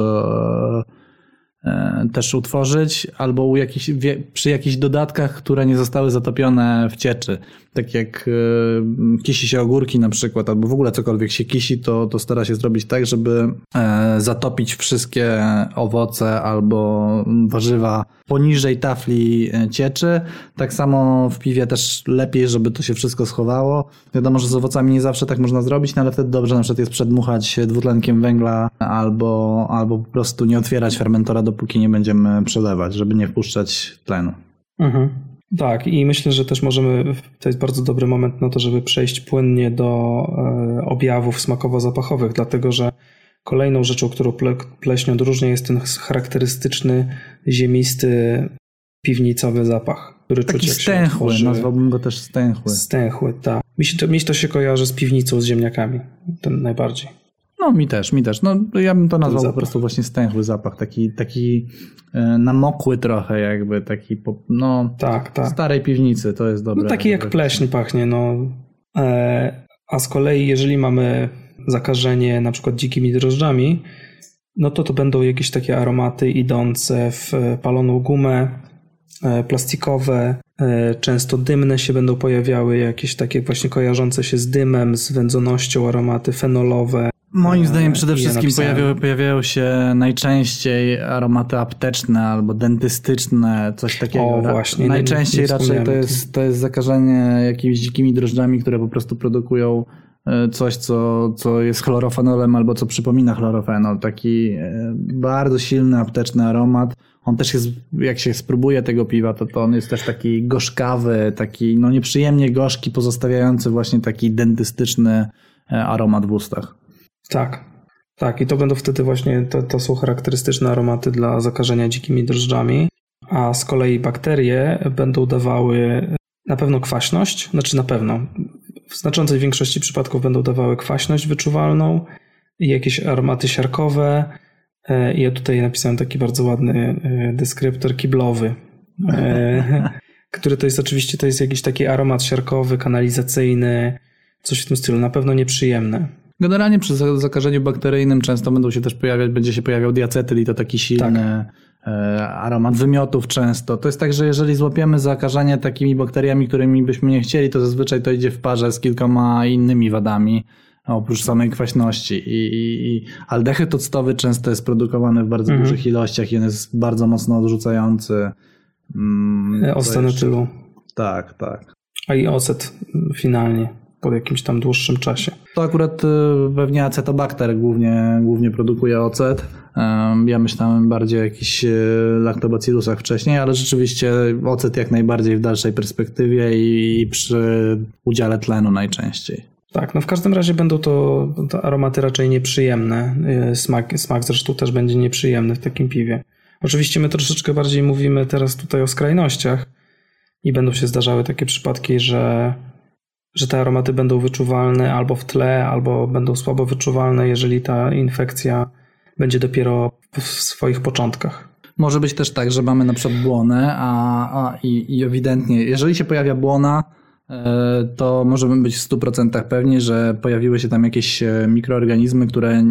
też utworzyć, albo u jakichś, wie- przy jakichś dodatkach, które nie zostały zatopione w cieczy. Tak jak e, kisi się ogórki na przykład, albo w ogóle cokolwiek się kisi, to, to stara się zrobić tak, żeby e, zatopić wszystkie owoce albo warzywa poniżej tafli e, cieczy. Tak samo w piwie też lepiej, żeby to się wszystko schowało. Wiadomo, że z owocami nie zawsze tak można zrobić, no ale wtedy dobrze na przykład jest przedmuchać dwutlenkiem węgla albo, albo po prostu nie otwierać fermentora, dopóki nie będziemy przelewać, żeby nie wpuszczać tlenu. Mhm. Tak, i myślę, że też możemy, to jest bardzo dobry moment na to, żeby przejść płynnie do e, objawów smakowo-zapachowych, dlatego że kolejną rzeczą, którą ple, pleśń odróżnia jest ten charakterystyczny, ziemisty, piwnicowy zapach, który czuć Taki się stęchły, otworzy. nazwałbym go też stęchły. Stęchły, tak. Mi się, to, mi się to się kojarzy z piwnicą, z ziemniakami, ten najbardziej. No mi też, mi też. No ja bym to nazwał po prostu właśnie stęchły zapach, taki, taki e, namokły trochę jakby, taki po, no Tak, tak. starej piwnicy, to jest dobre. No taki jak pleśń pachnie, no. E, a z kolei, jeżeli mamy zakażenie na przykład dzikimi drożdżami, no to to będą jakieś takie aromaty idące w e, paloną gumę, plastikowe, często dymne się będą pojawiały, jakieś takie właśnie kojarzące się z dymem, z wędzonością aromaty fenolowe. Moim zdaniem przede wszystkim napisałem. pojawiają, się najczęściej aromaty apteczne albo dentystyczne, coś takiego. O, właśnie, nie- Najczęściej nie raczej wspomniałem to jest, to jest zakażenie jakimiś dzikimi drożdżami, które po prostu produkują e, coś, co, co jest chlorofenolem albo co przypomina chlorofenol. Taki e, bardzo silny apteczny aromat. On też jest, jak się spróbuje tego piwa, to, to on jest też taki gorzkawy, taki no nieprzyjemnie gorzki, pozostawiający właśnie taki dentystyczny e, aromat w ustach. Tak, tak. I to będą wtedy właśnie, to, to są charakterystyczne aromaty dla zakażenia dzikimi drożdżami, a z kolei bakterie będą dawały na pewno kwaśność, znaczy na pewno, w znaczącej większości przypadków będą dawały kwaśność wyczuwalną i jakieś aromaty siarkowe. E, I ja tutaj napisałem taki bardzo ładny e, deskryptor kiblowy, e, który to jest oczywiście, to jest jakiś taki aromat siarkowy, kanalizacyjny, coś w tym stylu, na pewno nieprzyjemne. Generalnie przy za- zakażeniu bakteryjnym często będą się też pojawiać, będzie się pojawiał diacetyl i to taki silny e, aromat wymiotów często. To jest tak, że jeżeli złapiemy zakażenie takimi bakteriami, którymi byśmy nie chcieli, to zazwyczaj to idzie w parze z kilkoma innymi wadami, oprócz samej kwaśności. I, i, i aldehyd octowy często jest produkowany w bardzo Mhm. dużych ilościach i on jest bardzo mocno odrzucający. Mm, jeszcze? Tak, tak. A i ocet finalnie. Po jakimś tam dłuższym czasie. To akurat y, pewnie acetobakter głównie, głównie produkuje ocet. Ja myślałem bardziej o jakichś y, laktobacillusach wcześniej, ale rzeczywiście ocet jak najbardziej w dalszej perspektywie i przy udziale tlenu najczęściej. Tak, no w każdym razie będą to, to aromaty raczej nieprzyjemne. Yy, Smak, smak zresztą też będzie nieprzyjemny w takim piwie. Oczywiście my troszeczkę bardziej mówimy teraz tutaj o skrajnościach i będą się zdarzały takie przypadki, że, że te aromaty będą wyczuwalne albo w tle, albo będą słabo wyczuwalne, jeżeli ta infekcja będzie dopiero w swoich początkach. Może być też tak, że mamy na przykład błonę, a, a i, i ewidentnie, jeżeli się pojawia błona, e, to możemy być w 100% pewni, że pojawiły się tam jakieś e, mikroorganizmy, które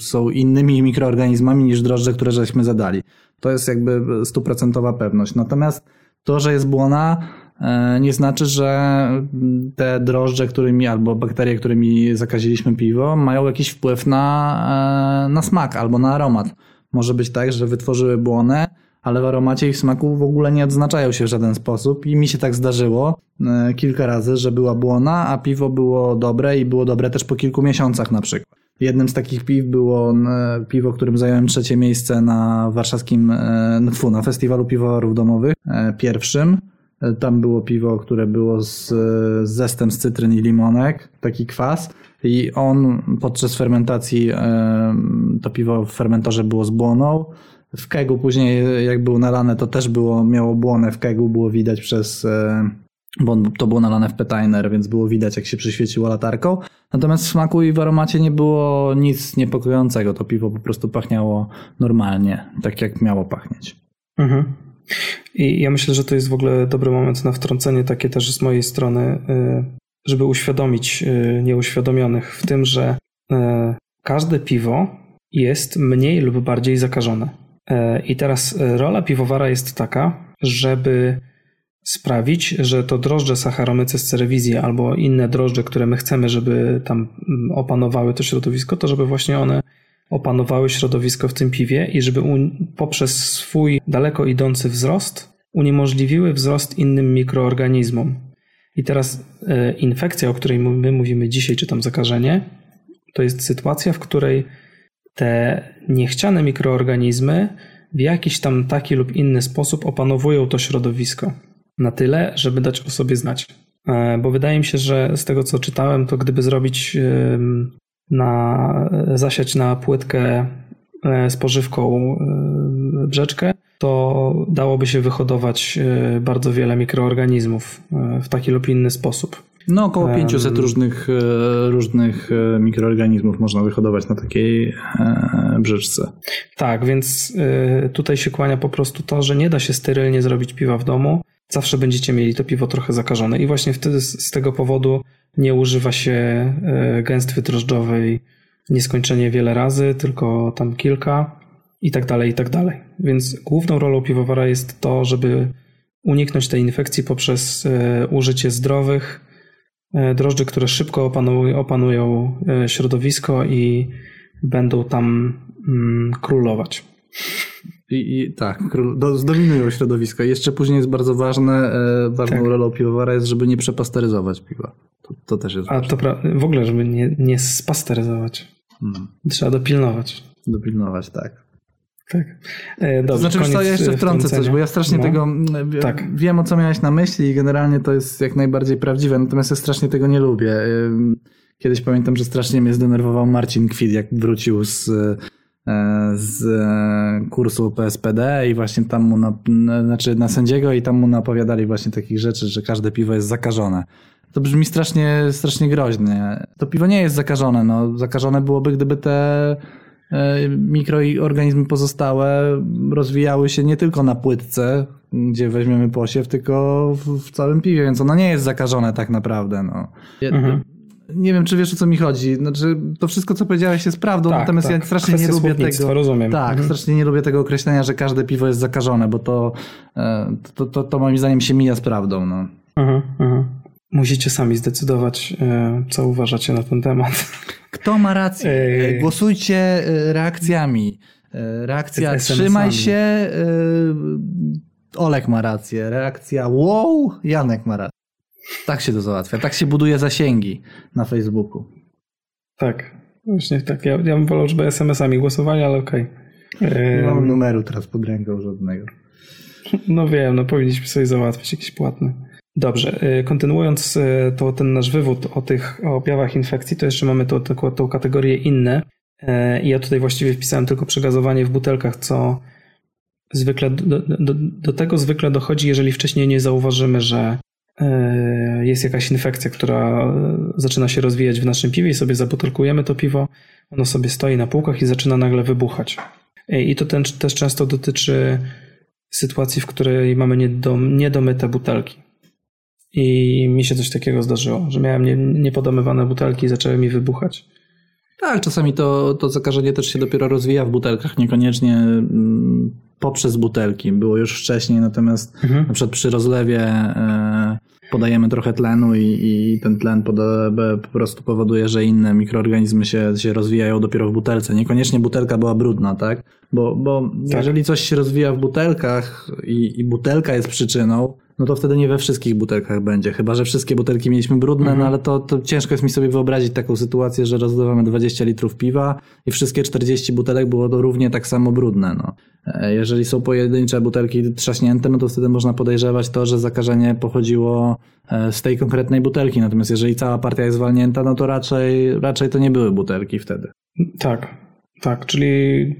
są innymi mikroorganizmami niż drożdże, które żeśmy zadali. To jest jakby stuprocentowa pewność. Natomiast to, że jest błona, e, nie znaczy, że te drożdże, którymi albo bakterie, którymi zakaziliśmy piwo, mają jakiś wpływ na, e, na smak albo na aromat. Może być tak, że wytworzyły błonę, ale w aromacie i w smaku w ogóle nie odznaczają się w żaden sposób i mi się tak zdarzyło e, kilka razy, że była błona, a piwo było dobre i było dobre też po kilku miesiącach na przykład. Jednym z takich piw było e, piwo, którym zająłem trzecie miejsce na warszawskim, e, na festiwalu piwowarów domowych, e, pierwszym. E, Tam było piwo, które było z, z zestem z cytryn i limonek, taki kwas. I on podczas fermentacji, e, to piwo w fermentorze było z błoną. W kegu później, jak było nalane, to też było, miało błonę w kegu, było widać przez, e, bo to było nalane w petainer, więc było widać, jak się przyświeciło latarką. Natomiast w smaku i w aromacie nie było nic niepokojącego. To piwo po prostu pachniało normalnie, tak jak miało pachnieć. Mhm. I ja myślę, że to jest w ogóle dobry moment na wtrącenie takie też z mojej strony, y, żeby uświadomić y, nieuświadomionych w tym, że y, każde piwo jest mniej lub bardziej zakażone. Y, I teraz rola piwowara jest taka, żeby sprawić, że to drożdże Saccharomyces cerevisiae albo inne drożdże, które my chcemy, żeby tam mm, opanowały to środowisko, to żeby właśnie one opanowały środowisko w tym piwie i żeby poprzez swój daleko idący wzrost uniemożliwiły wzrost innym mikroorganizmom. I teraz e, infekcja, o której my mówimy dzisiaj, czy tam zakażenie, to jest sytuacja, w której te niechciane mikroorganizmy w jakiś tam taki lub inny sposób opanowują to środowisko. Na tyle, żeby dać o sobie znać. E, Bo wydaje mi się, że z tego co czytałem, to gdyby zrobić na, zasiać na płytkę e, spożywką e, brzeczkę, to dałoby się wyhodować e, bardzo wiele mikroorganizmów w taki lub inny sposób. No około Em. 500 różnych, różnych mikroorganizmów można wyhodować na takiej brzeczce. Tak, więc tutaj się kłania po prostu to, że nie da się sterylnie zrobić piwa w domu. Zawsze będziecie mieli to piwo trochę zakażone i właśnie wtedy z, z tego powodu nie używa się y, gęstwy drożdżowej nieskończenie wiele razy, tylko tam kilka i tak dalej, i tak dalej. Więc główną rolą piwowara jest to, żeby uniknąć tej infekcji poprzez y, użycie zdrowych y, drożdży, które szybko opanują, opanują środowisko i będą tam mm, królować. I, i tak, król- do, zdominują środowisko. Jeszcze później jest bardzo ważne, e, ważną Tak. rolą piwowara jest, żeby nie przepasteryzować piwa. To, to też jest A ważne. to pra- w ogóle, żeby nie, nie spasteryzować. Hmm. Trzeba dopilnować. Dopilnować, tak. Tak. E, To dobrze, znaczy, wiesz co, ja jeszcze e, wtrącę coś, bo ja strasznie No. tego Tak. wiem, o co miałeś na myśli i generalnie to jest jak najbardziej prawdziwe, natomiast ja strasznie tego nie lubię. Ym, Kiedyś pamiętam, że strasznie mnie zdenerwował Marcin Kwit, jak wrócił z, e, z e, kursu PSPD i właśnie tam mu, na- znaczy na sędziego i tam mu napowiadali właśnie takich rzeczy, że każde piwo jest zakażone. To brzmi strasznie, strasznie groźnie. To piwo nie jest zakażone. No, zakażone byłoby, gdyby te e, mikroorganizmy pozostałe rozwijały się nie tylko na płytce, gdzie weźmiemy posiew, tylko w, całym piwie, więc ono nie jest zakażone tak naprawdę. No. Mhm. Nie wiem, czy wiesz o co mi chodzi. Znaczy, to wszystko, co powiedziałeś, jest prawdą, Tak, natomiast tak. ja strasznie nie lubię tego. rozumiem. Tak, Mhm. strasznie nie lubię tego określenia, że każde piwo jest zakażone, bo to, e, to, to, to moim zdaniem się mija z prawdą. No. Mhm, mhm. Musicie sami zdecydować, e, co uważacie na ten temat. Kto ma rację? Ej. Głosujcie e, reakcjami. E, Reakcja trzymaj się. e, Olek ma rację. Reakcja wow, Janek ma rację. Tak się to załatwia. Tak się buduje zasięgi na Facebooku. Tak, właśnie tak. Ja, ja bym wolał, żeby SMS-ami głosowali, ale okej. Nie Em, mam numeru teraz pod ręką żadnego. No wiem, no powinniśmy sobie załatwić jakieś płatne. Dobrze, y, kontynuując y, to, ten nasz wywód o tych o objawach infekcji, to jeszcze mamy tą, tą, tą kategorię inne. E, I ja tutaj właściwie wpisałem tylko przegazowanie w butelkach, co zwykle do, do, do tego zwykle dochodzi, jeżeli wcześniej nie zauważymy, że e, jest jakaś infekcja, która e, zaczyna się rozwijać w naszym piwie i sobie zabutelkujemy to piwo, ono sobie stoi na półkach i zaczyna nagle wybuchać. I to ten, też często dotyczy sytuacji, w której mamy niedom, niedomyte butelki. I mi się coś takiego zdarzyło, że miałem nie, niepodomywane butelki i zaczęły mi wybuchać. Tak, czasami to, to zakażenie też się dopiero rozwija w butelkach, niekoniecznie mm, poprzez butelki. Było już wcześniej, natomiast na przykład przy rozlewie e, podajemy trochę tlenu i, i ten tlen poda, be- po prostu powoduje, że inne mikroorganizmy się, się rozwijają dopiero w butelce. Niekoniecznie butelka była brudna, tak? Bo, bo jeżeli coś się rozwija w butelkach i, i butelka jest przyczyną, no to wtedy nie we wszystkich butelkach będzie. Chyba, że wszystkie butelki mieliśmy brudne, no ale to, to ciężko jest mi sobie wyobrazić taką sytuację, że rozlewamy 20 litrów piwa i wszystkie 40 butelek było to równie tak samo brudne. No. E, Jeżeli są pojedyncze butelki trzaśnięte, no to wtedy można podejrzewać to, że zakażenie pochodziło e, z tej konkretnej butelki. Natomiast jeżeli cała partia jest zwalnięta, no to raczej, raczej to nie były butelki wtedy. Tak, tak, czyli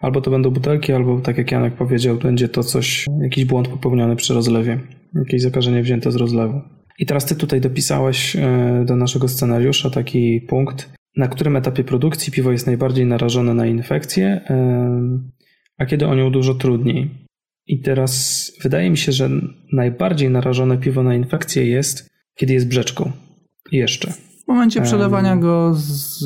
albo to będą butelki, albo tak jak Janek powiedział, będzie to coś, jakiś błąd popełniony przy rozlewie, jakieś zakażenie wzięte z rozlewu. I teraz ty tutaj dopisałeś e, do naszego scenariusza taki punkt, na którym etapie produkcji piwo jest najbardziej narażone na infekcję, e, a kiedy o nią dużo trudniej. I teraz wydaje mi się, że najbardziej narażone piwo na infekcję jest, kiedy jest brzeczką. Jeszcze. W momencie przelewania go z,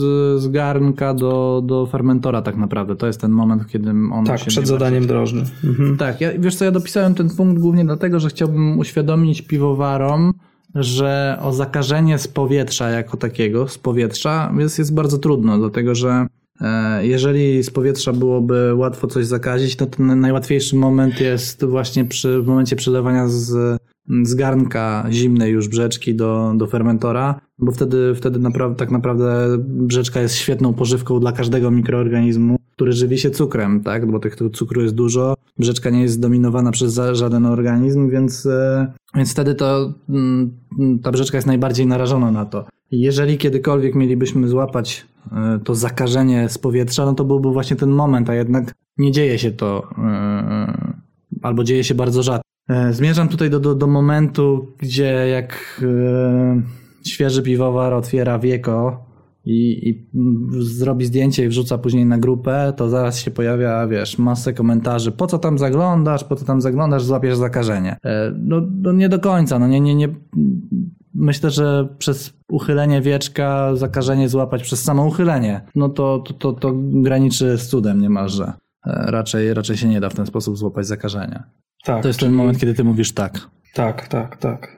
z garnka do, do fermentora tak naprawdę. To jest ten moment, kiedy on Tak, się przed zadaniem drożnym. Mhm. Tak, ja, wiesz co, ja dopisałem ten punkt głównie dlatego, że chciałbym uświadomić piwowarom, że o zakażenie z powietrza jako takiego, z powietrza jest, jest bardzo trudno, dlatego że e, jeżeli z powietrza byłoby łatwo coś zakazić, to ten najłatwiejszy moment jest właśnie przy, w momencie przelewania z, z garnka zimnej już brzeczki do, do fermentora, bo wtedy, wtedy naprawdę, tak naprawdę brzeczka jest świetną pożywką dla każdego mikroorganizmu, który żywi się cukrem, tak? Bo tych tych cukru jest dużo, brzeczka nie jest zdominowana przez żaden organizm, więc, e, więc wtedy to mm, ta brzeczka jest najbardziej narażona na to. Jeżeli kiedykolwiek mielibyśmy złapać e, to zakażenie z powietrza, no to byłby właśnie ten moment, a jednak nie dzieje się to, e, albo dzieje się bardzo rzadko. Zmierzam tutaj do, do, do momentu, gdzie jak świeży piwowar otwiera wieko i, i zrobi zdjęcie i wrzuca później na grupę, to zaraz się pojawia, wiesz, masę komentarzy. Po co tam zaglądasz? Po co tam zaglądasz? Złapiesz zakażenie. E, No, no nie do końca. No nie, nie, nie. Myślę, że przez uchylenie wieczka zakażenie złapać przez samo uchylenie, no to, to, to, to graniczy z cudem niemalże. E, Raczej, raczej się nie da w ten sposób złapać zakażenia. Tak, To jest czyli- ten moment, kiedy ty mówisz tak. Tak, tak, tak.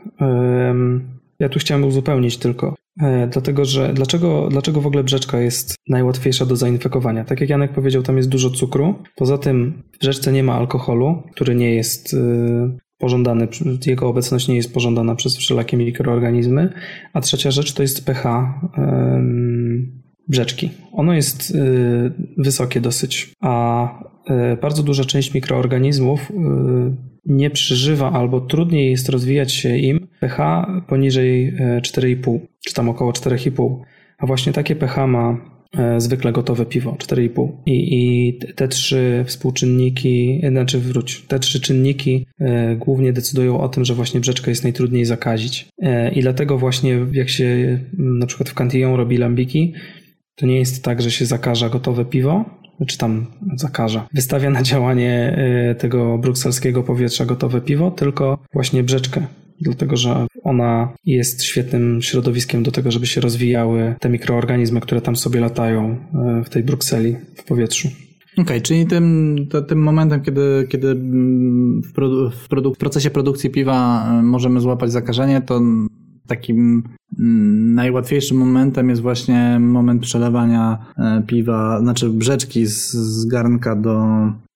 Ym, Ja tu chciałem uzupełnić tylko, e, dlatego że dlaczego, dlaczego w ogóle brzeczka jest najłatwiejsza do zainfekowania? Tak jak Janek powiedział, tam jest dużo cukru. Poza tym w brzeczce nie ma alkoholu, który nie jest y, pożądany, jego obecność nie jest pożądana przez wszelakie mikroorganizmy. A trzecia rzecz to jest pH brzeczki. Ono jest y, wysokie dosyć, a bardzo duża część mikroorganizmów nie przeżywa albo trudniej jest rozwijać się im pH poniżej e, 4,5, czy tam około 4,5. A właśnie takie pH ma e, zwykle gotowe piwo, 4,5. I, I te- trzy współczynniki, e, znaczy wróć, te trzy czynniki e, głównie decydują o tym, że właśnie brzeczkę jest najtrudniej zakazić. E, I dlatego właśnie jak się na przykład w Cantillon robi lambiki, to nie jest tak, że się zakaża gotowe piwo, czy tam zakaża, wystawia na działanie y, tego brukselskiego powietrza gotowe piwo, tylko właśnie brzeczkę. Dlatego, że ona jest świetnym środowiskiem do tego, żeby się rozwijały te mikroorganizmy, które tam sobie latają y, w tej Brukseli, w powietrzu. Okej, czyli tym, to, tym momentem, kiedy, kiedy mm, w, produ- w, produ- w procesie produkcji piwa e, możemy złapać zakażenie, to takim mm, najłatwiejszym momentem jest właśnie moment przelewania e, piwa, znaczy brzeczki z, z garnka do,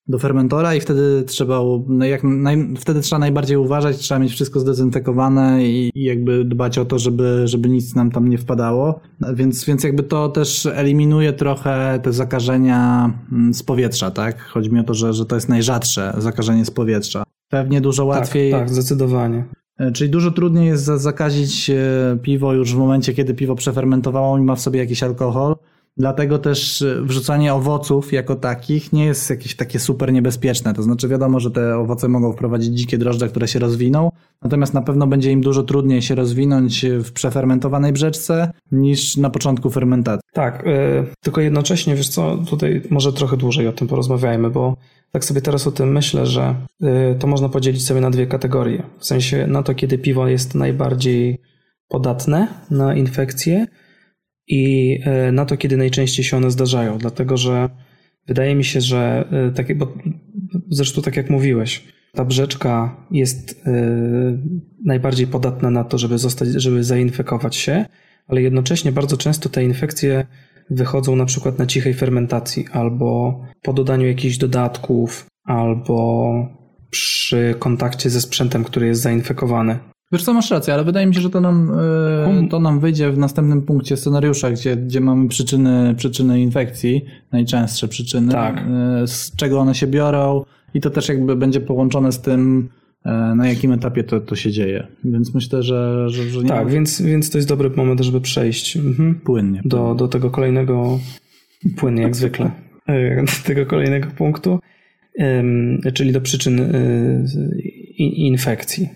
do fermentora i wtedy trzeba, no jak naj, wtedy trzeba najbardziej uważać, trzeba mieć wszystko zdezynfekowane i, i jakby dbać o to, żeby, żeby nic nam tam nie wpadało. Więc, więc jakby to też eliminuje trochę te zakażenia mm, z powietrza, tak? Chodzi mi o to, że, że to jest najrzadsze zakażenie z powietrza. Pewnie dużo łatwiej. Tak, tak, zdecydowanie. E, Czyli dużo trudniej jest za- zakazić e, piwo już w momencie, kiedy piwo przefermentowało i ma w sobie jakiś alkohol. Dlatego też e, wrzucanie owoców jako takich nie jest jakieś takie super niebezpieczne. To znaczy wiadomo, że te owoce mogą wprowadzić dzikie drożdże, które się rozwiną, natomiast na pewno będzie im dużo trudniej się rozwinąć w przefermentowanej brzeczce niż na początku fermentacji. Tak, y, tylko jednocześnie, wiesz co, tutaj może trochę dłużej o tym porozmawiajmy, bo tak sobie teraz o tym myślę, że y, to można podzielić sobie na dwie kategorie. W sensie na to, kiedy piwo jest najbardziej podatne na infekcje i y, na to, kiedy najczęściej się one zdarzają, dlatego że wydaje mi się, że y, takie, bo zresztą tak jak mówiłeś, ta brzeczka jest najbardziej podatna na to, żeby zostać, żeby zainfekować się, ale jednocześnie bardzo często te infekcje wychodzą na przykład na cichej fermentacji albo po dodaniu jakichś dodatków, albo przy kontakcie ze sprzętem, który jest zainfekowany. Wiesz co, masz rację, ale wydaje mi się, że to nam, e, to nam wyjdzie w następnym punkcie scenariusza, gdzie, gdzie mamy przyczyny, przyczyny infekcji, najczęstsze przyczyny, Tak. e, z czego one się biorą i to też jakby będzie połączone z tym, na jakim etapie to, to się dzieje. Więc myślę, że, że, że Tak, więc, więc to jest dobry moment, żeby przejść mhm. płynnie. do, do tego kolejnego, płynnie jak zwykle, e, do tego kolejnego punktu, czyli do przyczyn e, infekcji.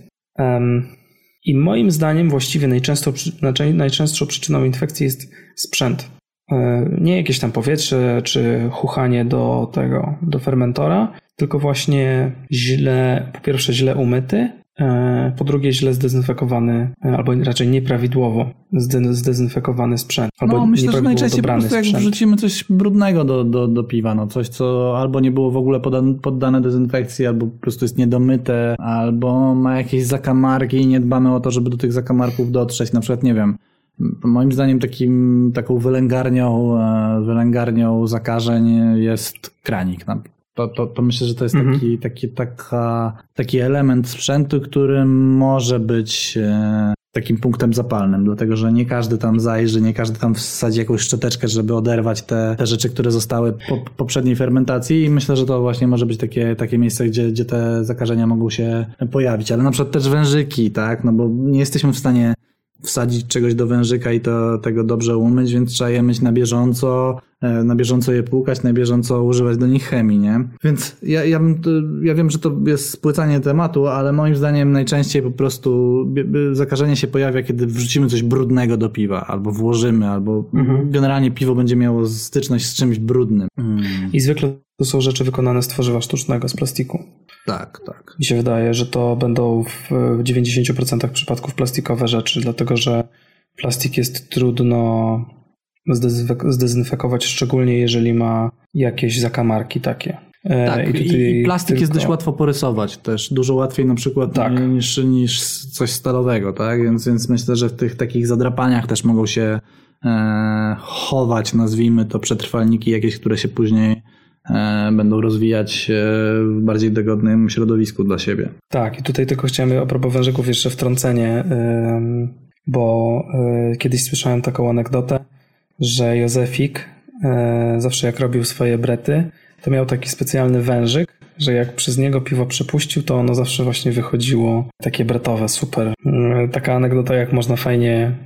I moim zdaniem właściwie najczęsto, znaczy najczęstszą przyczyną infekcji jest sprzęt. E, Nie jakieś tam powietrze czy chuchanie do tego, do fermentora, tylko właśnie źle, po pierwsze źle umyty, e, po drugie źle zdezynfekowany, e, albo raczej nieprawidłowo zde- zdezynfekowany sprzęt, albo No, myślę, że najczęściej po prostu jak sprzęt. wrzucimy coś brudnego do, do, do piwa, no coś, co albo nie było w ogóle podan- poddane dezynfekcji, albo po prostu jest niedomyte, albo ma jakieś zakamarki i nie dbamy o to, żeby do tych zakamarków dotrzeć. Na przykład, nie wiem, moim zdaniem takim, taką wylęgarnią, e, wylęgarnią zakażeń jest kranik. To, to, to myślę, że to jest Mhm. taki, taki, taka, taki element sprzętu, który może być e, takim punktem zapalnym, dlatego że nie każdy tam zajrzy, nie każdy tam wsadzi jakąś szczoteczkę, żeby oderwać te, te rzeczy, które zostały po poprzedniej fermentacji i myślę, że to właśnie może być takie, takie miejsce, gdzie, gdzie te zakażenia mogą się pojawić, ale na przykład też wężyki, tak, no bo nie jesteśmy w stanie wsadzić czegoś do wężyka i to, tego dobrze umyć, więc trzeba je myć na bieżąco, na bieżąco je płukać, na bieżąco używać do nich chemii, nie? Więc ja, ja, ja wiem, że to jest spłycanie tematu, ale moim zdaniem najczęściej po prostu zakażenie się pojawia, kiedy wrzucimy coś brudnego do piwa, albo włożymy, albo generalnie piwo będzie miało styczność z czymś brudnym. I zwykle to są rzeczy wykonane z tworzywa sztucznego, z plastiku. Tak, tak. Mi się wydaje, że to będą w w 90% przypadków plastikowe rzeczy, dlatego że plastik jest trudno zdezynfekować, szczególnie jeżeli ma jakieś zakamarki takie. E, Tak, i, i plastik jest tylko- dość łatwo porysować też, dużo łatwiej na przykład Tak. niż, niż coś stalowego, tak? Więc, więc myślę, że w tych takich zadrapaniach też mogą się e, chować, nazwijmy to, przetrwalniki jakieś, które się później e, będą rozwijać e, w bardziej dogodnym środowisku dla siebie. Tak, i tutaj tylko chciałem a propos wężyków jeszcze wtrącenie, bo y, kiedyś słyszałem taką anegdotę, że Józefik y, zawsze jak robił swoje brety, to miał taki specjalny wężyk, że jak przez niego piwo przepuścił, to ono zawsze właśnie wychodziło takie bretowe, super. Y, Taka anegdota, jak można fajnie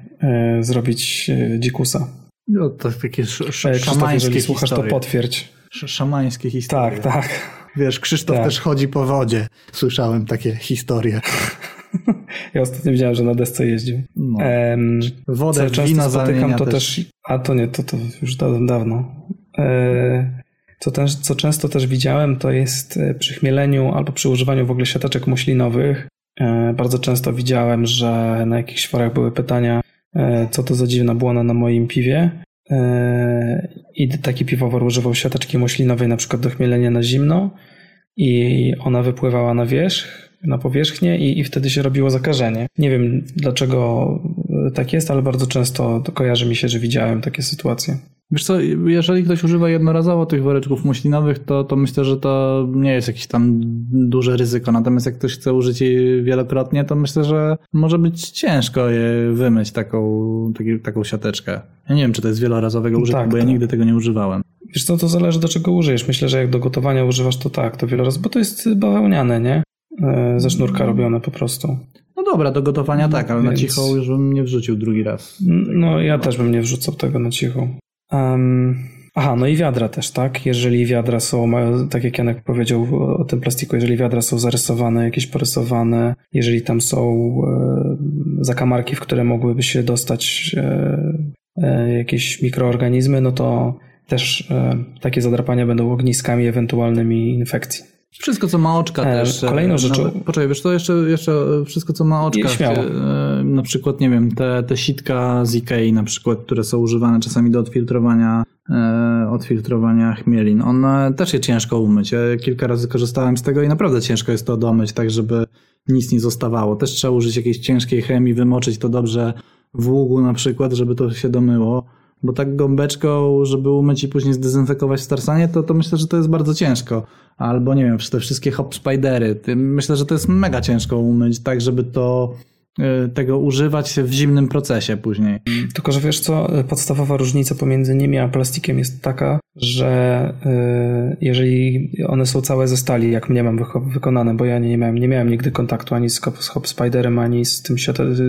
y, zrobić dzikusa. No, to takie sz, sz, E, szamańskie jeżeli słuchasz, to potwierdź. Sz, szamańskie historie. Tak, tak. Wiesz, Krzysztof Tak. też chodzi po wodzie. Słyszałem takie historie. Ja ostatnio widziałem, że na desce jeździł. No. Wodę co w często wino spotykam, to też. też... A to nie, to, to już da, dawno. E, co, też, co często też widziałem, to jest e, przy chmieleniu albo przy używaniu w ogóle siateczek muślinowych. E, bardzo często widziałem, że na jakichś forach były pytania, e, co to za dziwna błona na moim piwie. I taki piwowar używał siateczki muślinowej na przykład do chmielenia na zimno i ona wypływała na wierzch, na powierzchnię i, i wtedy się robiło zakażenie. Nie wiem dlaczego tak jest, ale bardzo często to kojarzy mi się, że widziałem takie sytuacje. Wiesz co, jeżeli ktoś używa jednorazowo tych woreczków muślinowych, to, to myślę, że to nie jest jakieś tam duże ryzyko. Natomiast jak ktoś chce użyć jej wielokrotnie, to myślę, że może być ciężko je wymyć taką, taki, taką siateczkę. Ja nie wiem, czy to jest wielorazowego użytku, Tak, bo ja tak. nigdy tego nie używałem. Wiesz co, to zależy do czego użyjesz. Myślę, że jak do gotowania używasz, to tak, to wiele razy, bo to jest bawełniane, nie? E, Ze sznurka robione po prostu. No dobra, do gotowania tak, ale na Więc- cicho już bym nie wrzucił drugi raz. No, ja też bym nie wrzucał tego na cicho. Em, aha, no i wiadra też, tak? Jeżeli wiadra są, mają, tak jak Janek powiedział o, o tym plastiku, jeżeli wiadra są zarysowane, jakieś porysowane, jeżeli tam są e, zakamarki, w które mogłyby się dostać e, e, jakieś mikroorganizmy, no to też e, takie zadrapania będą ogniskami ewentualnymi infekcji. Wszystko, co ma oczka E, też. e, kolejną rzeczą- Nawet, poczekaj, wiesz to jeszcze, jeszcze wszystko, co ma oczka. Śmiało. e, Na przykład, nie wiem, te, te sitka z Ikei na przykład, które są używane czasami do odfiltrowania, e, odfiltrowania chmielin. One też je ciężko umyć. Ja kilka razy korzystałem z tego i naprawdę ciężko jest to domyć, tak żeby nic nie zostawało. Też trzeba użyć jakiejś ciężkiej chemii, wymoczyć to dobrze w ługu na przykład, żeby to się domyło. Bo tak gąbeczką, żeby umyć i później zdezynfekować Starsanie, to, to myślę, że to jest bardzo ciężko. Albo nie wiem, te wszystkie hop spidery. Myślę, że to jest mega ciężko umyć, tak żeby to tego używać w zimnym procesie później. Tylko, że wiesz co, podstawowa różnica pomiędzy nimi a plastikiem jest taka, że y, jeżeli one są całe ze stali, jak mnie mam wykonane, bo ja nie miałem, nie miałem nigdy kontaktu ani z Hop, Spiderem, ani z tym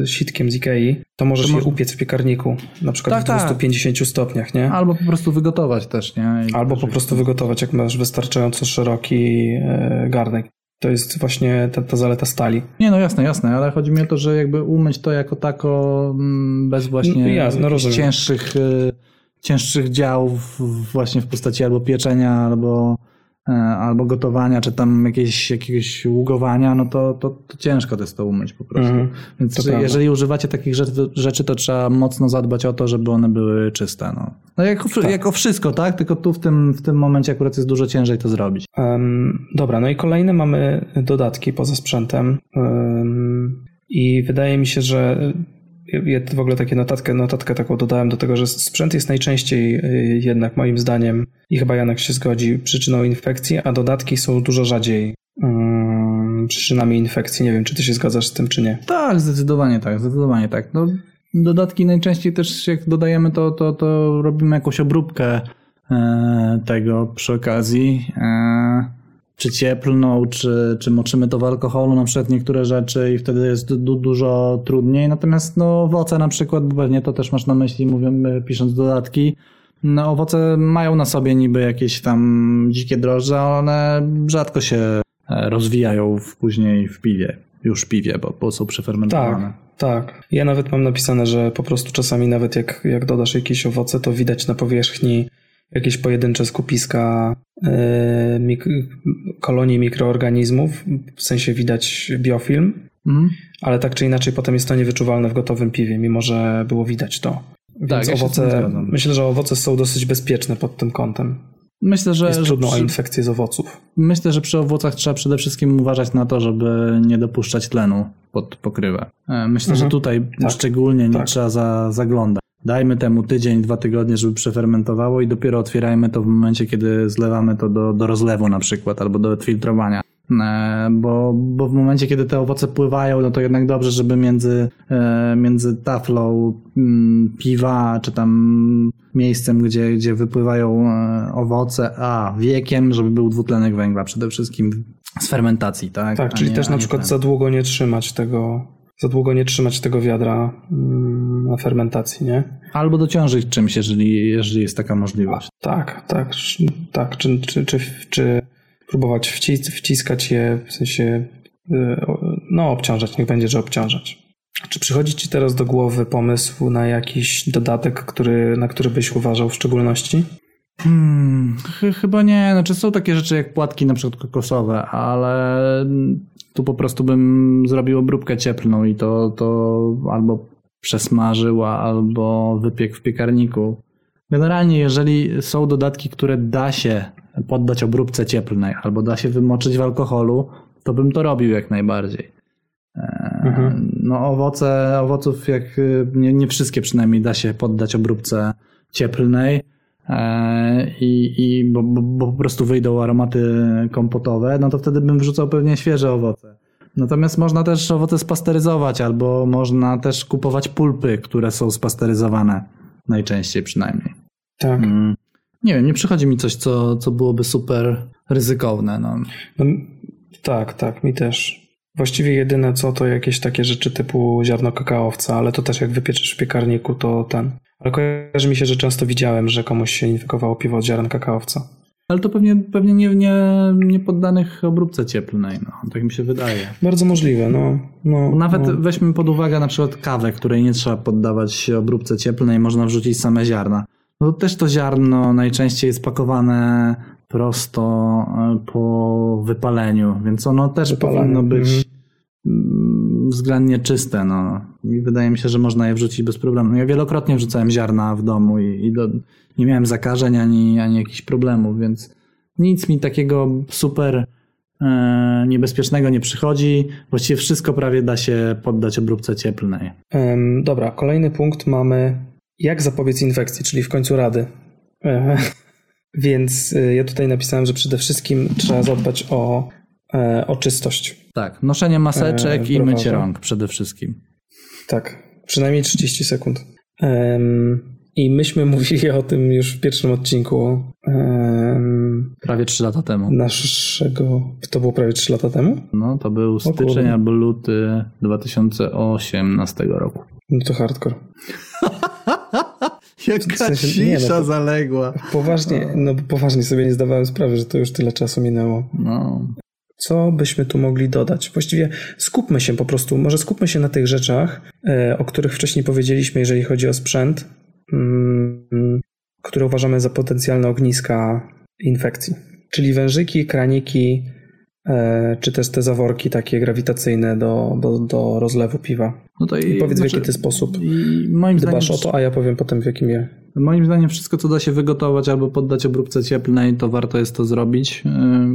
sitkiem z Ikei, to możesz To je można- upiec w piekarniku, na przykład Tak, w tak. 250 stopniach, nie? Albo po prostu wygotować też, nie? I Albo po prostu wygotować, jak masz wystarczająco szeroki e, garnek. To jest właśnie ta, ta zaleta stali. Nie, no jasne, jasne, ale chodzi mi o to, że jakby umyć to jako tako mm, bez właśnie No jasne, no cięższych, y, cięższych działów właśnie w postaci albo pieczenia, albo, albo gotowania, czy tam jakieś, jakiegoś ługowania, no to, to, to ciężko to jest to umyć po prostu. Mhm, Więc prawda. jeżeli używacie takich rzeczy, rzeczy, to trzeba mocno zadbać o to, żeby one były czyste. No, no jak, o- jak o wszystko, tak? Tylko tu w tym, w tym momencie akurat jest dużo ciężej to zrobić. Em, dobra, no i kolejne mamy dodatki poza sprzętem. Em, I wydaje mi się, że ja w ogóle takie notatkę, notatkę taką dodałem do tego, że sprzęt jest najczęściej y, jednak moim zdaniem, i chyba Janek się zgodzi, przyczyną infekcji, a dodatki są dużo rzadziej mm, przyczynami infekcji. Nie wiem, czy ty się zgadzasz z tym, czy nie. Tak, zdecydowanie tak, zdecydowanie tak. No, dodatki najczęściej też jak dodajemy to, to, to robimy jakąś obróbkę e, tego przy okazji. Czy cieplną, czy, czy moczymy to w alkoholu, na przykład niektóre rzeczy i wtedy jest du, dużo trudniej. Natomiast no, owoce na przykład, bo pewnie to też masz na myśli, mówimy, pisząc dodatki, no, owoce mają na sobie niby jakieś tam dzikie drożdże, ale one rzadko się e, rozwijają w, później w piwie, już w piwie, bo, bo są przefermentowane. Tak, tak. Ja nawet mam napisane, że po prostu czasami nawet jak, jak dodasz jakieś owoce, to widać na powierzchni jakieś pojedyncze skupiska e, mik- kolonii mikroorganizmów, w sensie widać biofilm, Mhm. ale tak czy inaczej potem jest to niewyczuwalne w gotowym piwie, mimo że było widać to. Więc Tak, z tym owoce, myślę, że owoce są dosyć bezpieczne pod tym kątem. Myślę, że, Jest że trudno o infekcję z owoców. myślę, że przy owocach trzeba przede wszystkim uważać na to, żeby nie dopuszczać tlenu pod pokrywę. E, Myślę, że Mhm. tutaj Tak. szczególnie nie Tak. trzeba za, zaglądać. Dajmy temu tydzień, dwa tygodnie, żeby przefermentowało i dopiero otwierajmy to w momencie, kiedy zlewamy to do, do rozlewu na przykład albo do filtrowania. E, Bo, bo w momencie, kiedy te owoce pływają, no to jednak dobrze, żeby między, e, między taflą mm, piwa, czy tam miejscem, gdzie, gdzie wypływają e, owoce, a wiekiem, żeby był dwutlenek węgla przede wszystkim z fermentacji, tak? Tak, A czyli nie- też na przykład ten. za długo nie trzymać tego, za długo nie trzymać tego wiadra mm, na fermentacji, nie? Albo dociążyć czymś, jeżeli, jeżeli jest taka możliwość. Tak, tak, tak. Czy, czy, czy, czy próbować wcis, wciskać je, w sensie, y, no obciążać, niech będzie, że obciążać. Czy przychodzi Ci teraz do głowy pomysł na jakiś dodatek, który, na który byś uważał w szczególności? Hmm, ch- chyba nie. Znaczy są takie rzeczy jak płatki na przykład kokosowe, ale tu po prostu bym zrobił obróbkę cieplną i to, to albo przesmażył, albo wypiekł w piekarniku. Generalnie jeżeli są dodatki, które da się poddać obróbce cieplnej, albo da się wymoczyć w alkoholu, to bym to robił jak najbardziej. E, Mhm. No owoce, owoców jak y, nie, nie wszystkie przynajmniej da się poddać obróbce cieplnej. e, i, i bo, bo, bo po prostu wyjdą aromaty kompotowe, no to wtedy bym wrzucał pewnie świeże owoce. Natomiast można też owoce spasteryzować, albo można też kupować pulpy, które są spasteryzowane. Najczęściej przynajmniej. Tak. Mm. Nie wiem, nie przychodzi mi coś, co, co byłoby super ryzykowne. No. No, tak, tak, mi też. Właściwie jedyne co to jakieś takie rzeczy typu ziarno kakaowca, ale to też jak wypieczysz w piekarniku, to ten. Ale kojarzy mi się, że często widziałem, że komuś się infekowało piwo od ziaren kakaowca. Ale to pewnie, pewnie nie, nie, nie poddanych obróbce cieplnej, no. tak mi się wydaje. Bardzo możliwe, no. no Nawet no. weźmy pod uwagę na przykład kawę, której nie trzeba poddawać obróbce cieplnej, można wrzucić same ziarna. No to też to ziarno najczęściej jest pakowane prosto e, po wypaleniu, więc ono też Wypalanie, powinno być mhm. mm, względnie czyste. No. I wydaje mi się, że można je wrzucić bez problemu. Ja wielokrotnie wrzucałem ziarna w domu i, i do, nie miałem zakażeń ani, ani jakichś problemów, więc nic mi takiego super e, niebezpiecznego nie przychodzi. Właściwie wszystko prawie da się poddać obróbce cieplnej. Dobra, kolejny punkt mamy jak zapobiec infekcji, czyli w końcu rady. E, Więc y, ja tutaj napisałem, że przede wszystkim trzeba zadbać o, e, o czystość. Tak, noszenie maseczek E, i mycie rąk przede wszystkim. Tak, przynajmniej 30 sekund. Em, I myśmy mówili o tym już w pierwszym odcinku em, Prawie 3 lata temu. naszego. To było prawie 3 lata temu? No, to był styczeń albo luty 2018 roku. No to hardcore. Jaka W sensie- nie, no zaległa. Poważnie, no poważnie sobie nie zdawałem sprawy, że to już tyle czasu minęło. No, Co byśmy tu mogli dodać? Właściwie skupmy się po prostu, może skupmy się na tych rzeczach, e, o których wcześniej powiedzieliśmy, jeżeli chodzi o sprzęt, mm, które uważamy za potencjalne ogniska infekcji. Czyli wężyki, kraniki, e, czy też te zaworki takie grawitacyjne do, do, do rozlewu piwa. no to I i, powiedz, w znaczy, jaki ty sposób moim zdaniem, dbasz o to, a ja powiem potem, w jakim je. moim zdaniem wszystko, co da się wygotować albo poddać obróbce cieplnej, to warto jest to zrobić.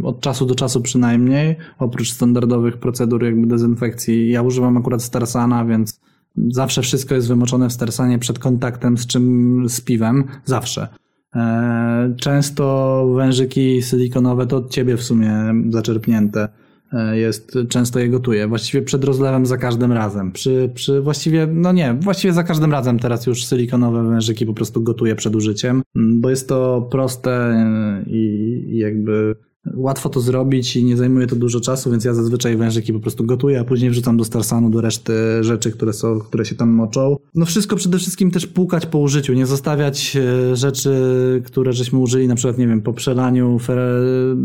Od czasu do czasu przynajmniej, oprócz standardowych procedur jakby dezynfekcji. Ja używam akurat Starsana, więc zawsze wszystko jest wymoczone w Starsanie przed kontaktem z czym, z piwem. Zawsze. E, Często wężyki silikonowe to od ciebie w sumie zaczerpnięte e, jest, często je gotuję. Właściwie przed rozlewem za każdym razem. Przy, przy właściwie, no nie, właściwie za każdym razem teraz już silikonowe wężyki po prostu gotuję przed użyciem, bo jest to proste e, i jakby łatwo to zrobić i nie zajmuje to dużo czasu, więc ja zazwyczaj wężyki po prostu gotuję, a później wrzucam do Starsanu, do reszty rzeczy, które są, które się tam moczą. No wszystko przede wszystkim też płukać po użyciu, nie zostawiać e, rzeczy, które żeśmy użyli, na przykład, nie wiem, po przelaniu fer-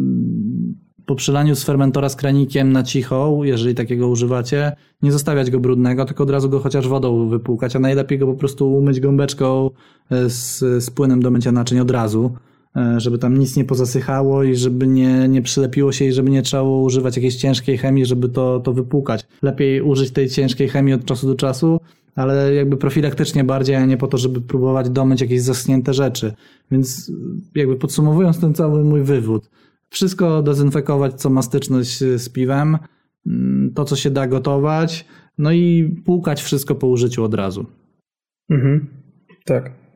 po przelaniu z fermentora z kranikiem na cicho, jeżeli takiego używacie, nie zostawiać go brudnego, tylko od razu go chociaż wodą wypłukać, a najlepiej go po prostu umyć gąbeczką e, z, z płynem do mycia naczyń od razu, e, żeby tam nic nie pozasychało i żeby nie, nie przylepiło się i żeby nie trzeba używać jakiejś ciężkiej chemii, żeby to, to wypłukać. Lepiej użyć tej ciężkiej chemii od czasu do czasu, ale jakby profilaktycznie bardziej, a nie po to, żeby próbować domyć jakieś zaschnięte rzeczy. Więc jakby podsumowując ten cały mój wywód, wszystko dezynfekować, co ma styczność z piwem, mm, to, co się da gotować, no i płukać wszystko po użyciu od razu. Mhm. Tak.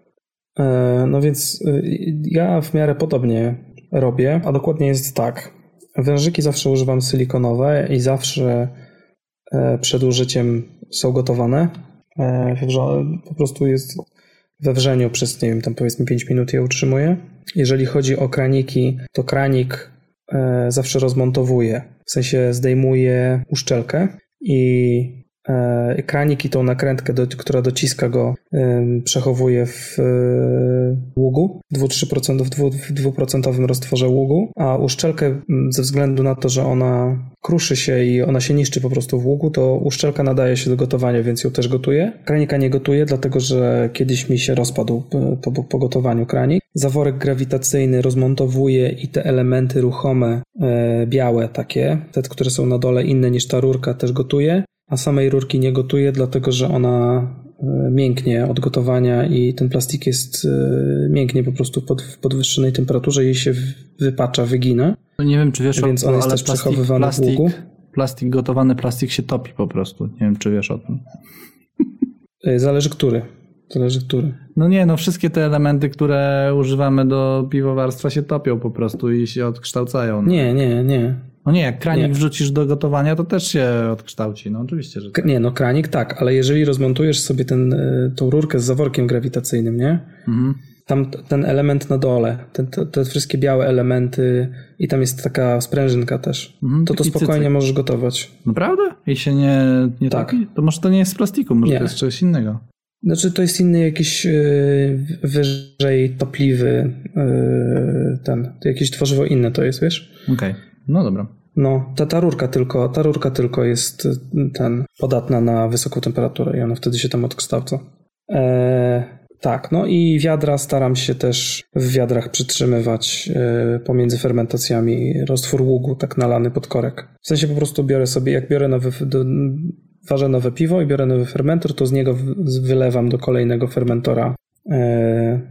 E, No więc y, ja w miarę podobnie robię, a dokładnie jest tak. Wężyki zawsze używam silikonowe i zawsze e, przed użyciem są gotowane. E, Po prostu jest we wrzeniu przez, nie wiem, tam powiedzmy 5 minut je utrzymuję. Jeżeli chodzi o kraniki, to kranik e, zawsze rozmontowuję. W sensie zdejmuję uszczelkę i e, kranik i tą nakrętkę, do, która dociska go, em, przechowuję w e, ługu, 2-3% w dwu- w dwuprocentowym roztworze ługu, a uszczelkę ze względu na to, że ona kruszy się i ona się niszczy po prostu w ługu, to uszczelka nadaje się do gotowania, więc ją też gotuję. Kranika nie gotuję, dlatego że kiedyś mi się rozpadł e, po, po, po gotowaniu kranik. Zaworek grawitacyjny rozmontowuję i te elementy ruchome, białe takie, te, które są na dole inne niż ta rurka, też gotuję a samej rurki nie gotuję, dlatego że ona e, mięknie od gotowania i ten plastik jest e, mięknie po prostu pod, w podwyższonej temperaturze i się w- wypacza, wygina. No nie wiem, czy wiesz Więc o tym, jest ale też przechowywany w plastik, ługu. plastik, gotowany plastik się topi po prostu. Nie wiem, czy wiesz o tym. E, Zależy który. Zależy który. No nie, no wszystkie te elementy, które używamy do piwowarstwa się topią po prostu i się odkształcają. Nie, nie, nie. No nie, jak kranik Nie. wrzucisz do gotowania, to też się odkształci. No oczywiście, że K- Nie, no kranik tak, ale jeżeli rozmontujesz sobie ten, y, tą rurkę z zaworkiem grawitacyjnym, nie? Mhm. Tam ten element na dole, ten, te, te wszystkie białe elementy i tam jest taka sprężynka też. Mhm, to to spokojnie cycyk. możesz gotować. Naprawdę? I się nie, nie Tak. To może to nie jest z plastiku, może Nie. to jest czegoś innego. Znaczy to jest inny jakiś y, wyżej topliwy y, ten, to jakieś tworzywo inne to jest, wiesz? Okej, no dobra. No, ta, ta rurka tylko, ta rurka tylko jest y, ten, podatna na wysoką temperaturę i ona wtedy się tam odkształca. E, tak, no i wiadra staram się też w wiadrach przytrzymywać e, pomiędzy fermentacjami roztwór ługu, tak nalany pod korek. W sensie po prostu biorę sobie, jak biorę nowy, do, ważę nowe piwo i biorę nowy fermentor, to z niego wylewam do kolejnego fermentora e,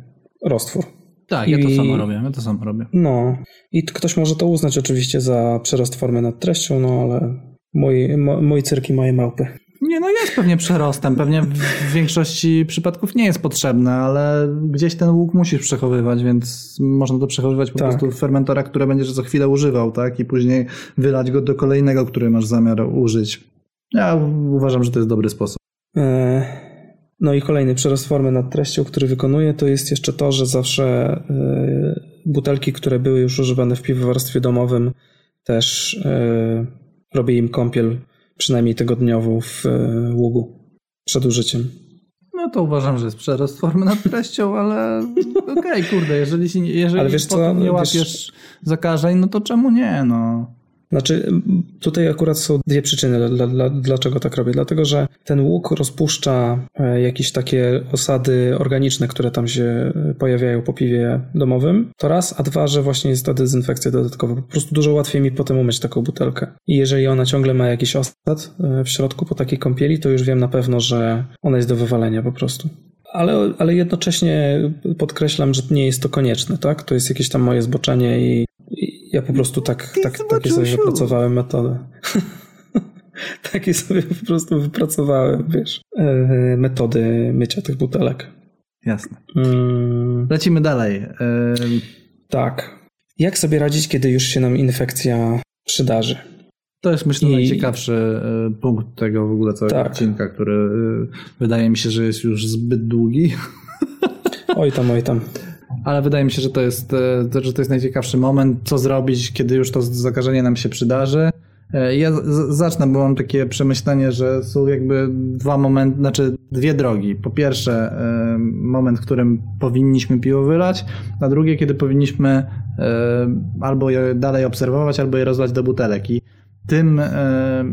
roztwór. Tak, ja to I- samo robię, ja to samo robię. No, i ktoś może to uznać oczywiście za przerost formy nad treścią, no ale mój, mój cyrk i moje małpy. Nie, no jest pewnie przerostem, pewnie w, większości przypadków nie jest potrzebne, ale gdzieś ten łuk musisz przechowywać, więc można to przechowywać po Tak. prostu w fermentora, które będziesz za chwilę używał, tak? I później wylać go do kolejnego, który masz zamiar użyć. Ja uważam, że to jest dobry sposób. E, No i kolejny przerost formy nad treścią, który wykonuję, to jest jeszcze to, że zawsze e, butelki, które były już używane w piwowarstwie domowym, też e, robię im kąpiel, przynajmniej tygodniową w e, ługu przed użyciem. No to uważam, że jest przerost formy nad treścią, ale okej, kurde, jeżeli, się, nie- jeżeli Ale wiesz co, nie wiesz- łapiesz zakażeń, no to czemu nie, no. Znaczy, tutaj akurat są dwie przyczyny, dla, dla, dlaczego tak robię. Dlatego, że ten łuk rozpuszcza e, jakieś takie osady organiczne, które tam się e, pojawiają po piwie domowym. To raz, a dwa, że właśnie jest ta dezynfekcja dodatkowa. Po prostu dużo łatwiej mi potem umyć taką butelkę. I jeżeli ona ciągle ma jakiś osad e, w środku po takiej kąpieli, to już wiem na pewno, że ona jest do wywalenia po prostu. Ale, ale jednocześnie podkreślam, że nie jest to konieczne, tak? To jest jakieś tam moje zboczenie i ja po prostu tak, tak, takie sobie zboczusiu. wypracowałem metodę. takie sobie po prostu wypracowałem, wiesz, e, metody mycia tych butelek. Jasne. Mm, Lecimy dalej. Ym, tak. Jak sobie radzić, kiedy już się nam infekcja przydarzy? To jest myślę I- najciekawszy y, punkt tego w ogóle całego Tak. odcinka, który y, wydaje mi się, że jest już zbyt długi, Oj tam, oj tam. Ale wydaje mi się, że to jest, y, że to jest najciekawszy moment, co zrobić, kiedy już to zakażenie nam się przydarzy. Y, Ja zacznę, bo mam takie przemyślenie, że są jakby dwa momenty, znaczy dwie drogi. Po pierwsze, y, moment, w którym powinniśmy piwo wylać, a drugie, kiedy powinniśmy albo je dalej obserwować, albo je rozlać do butelek. I tym e,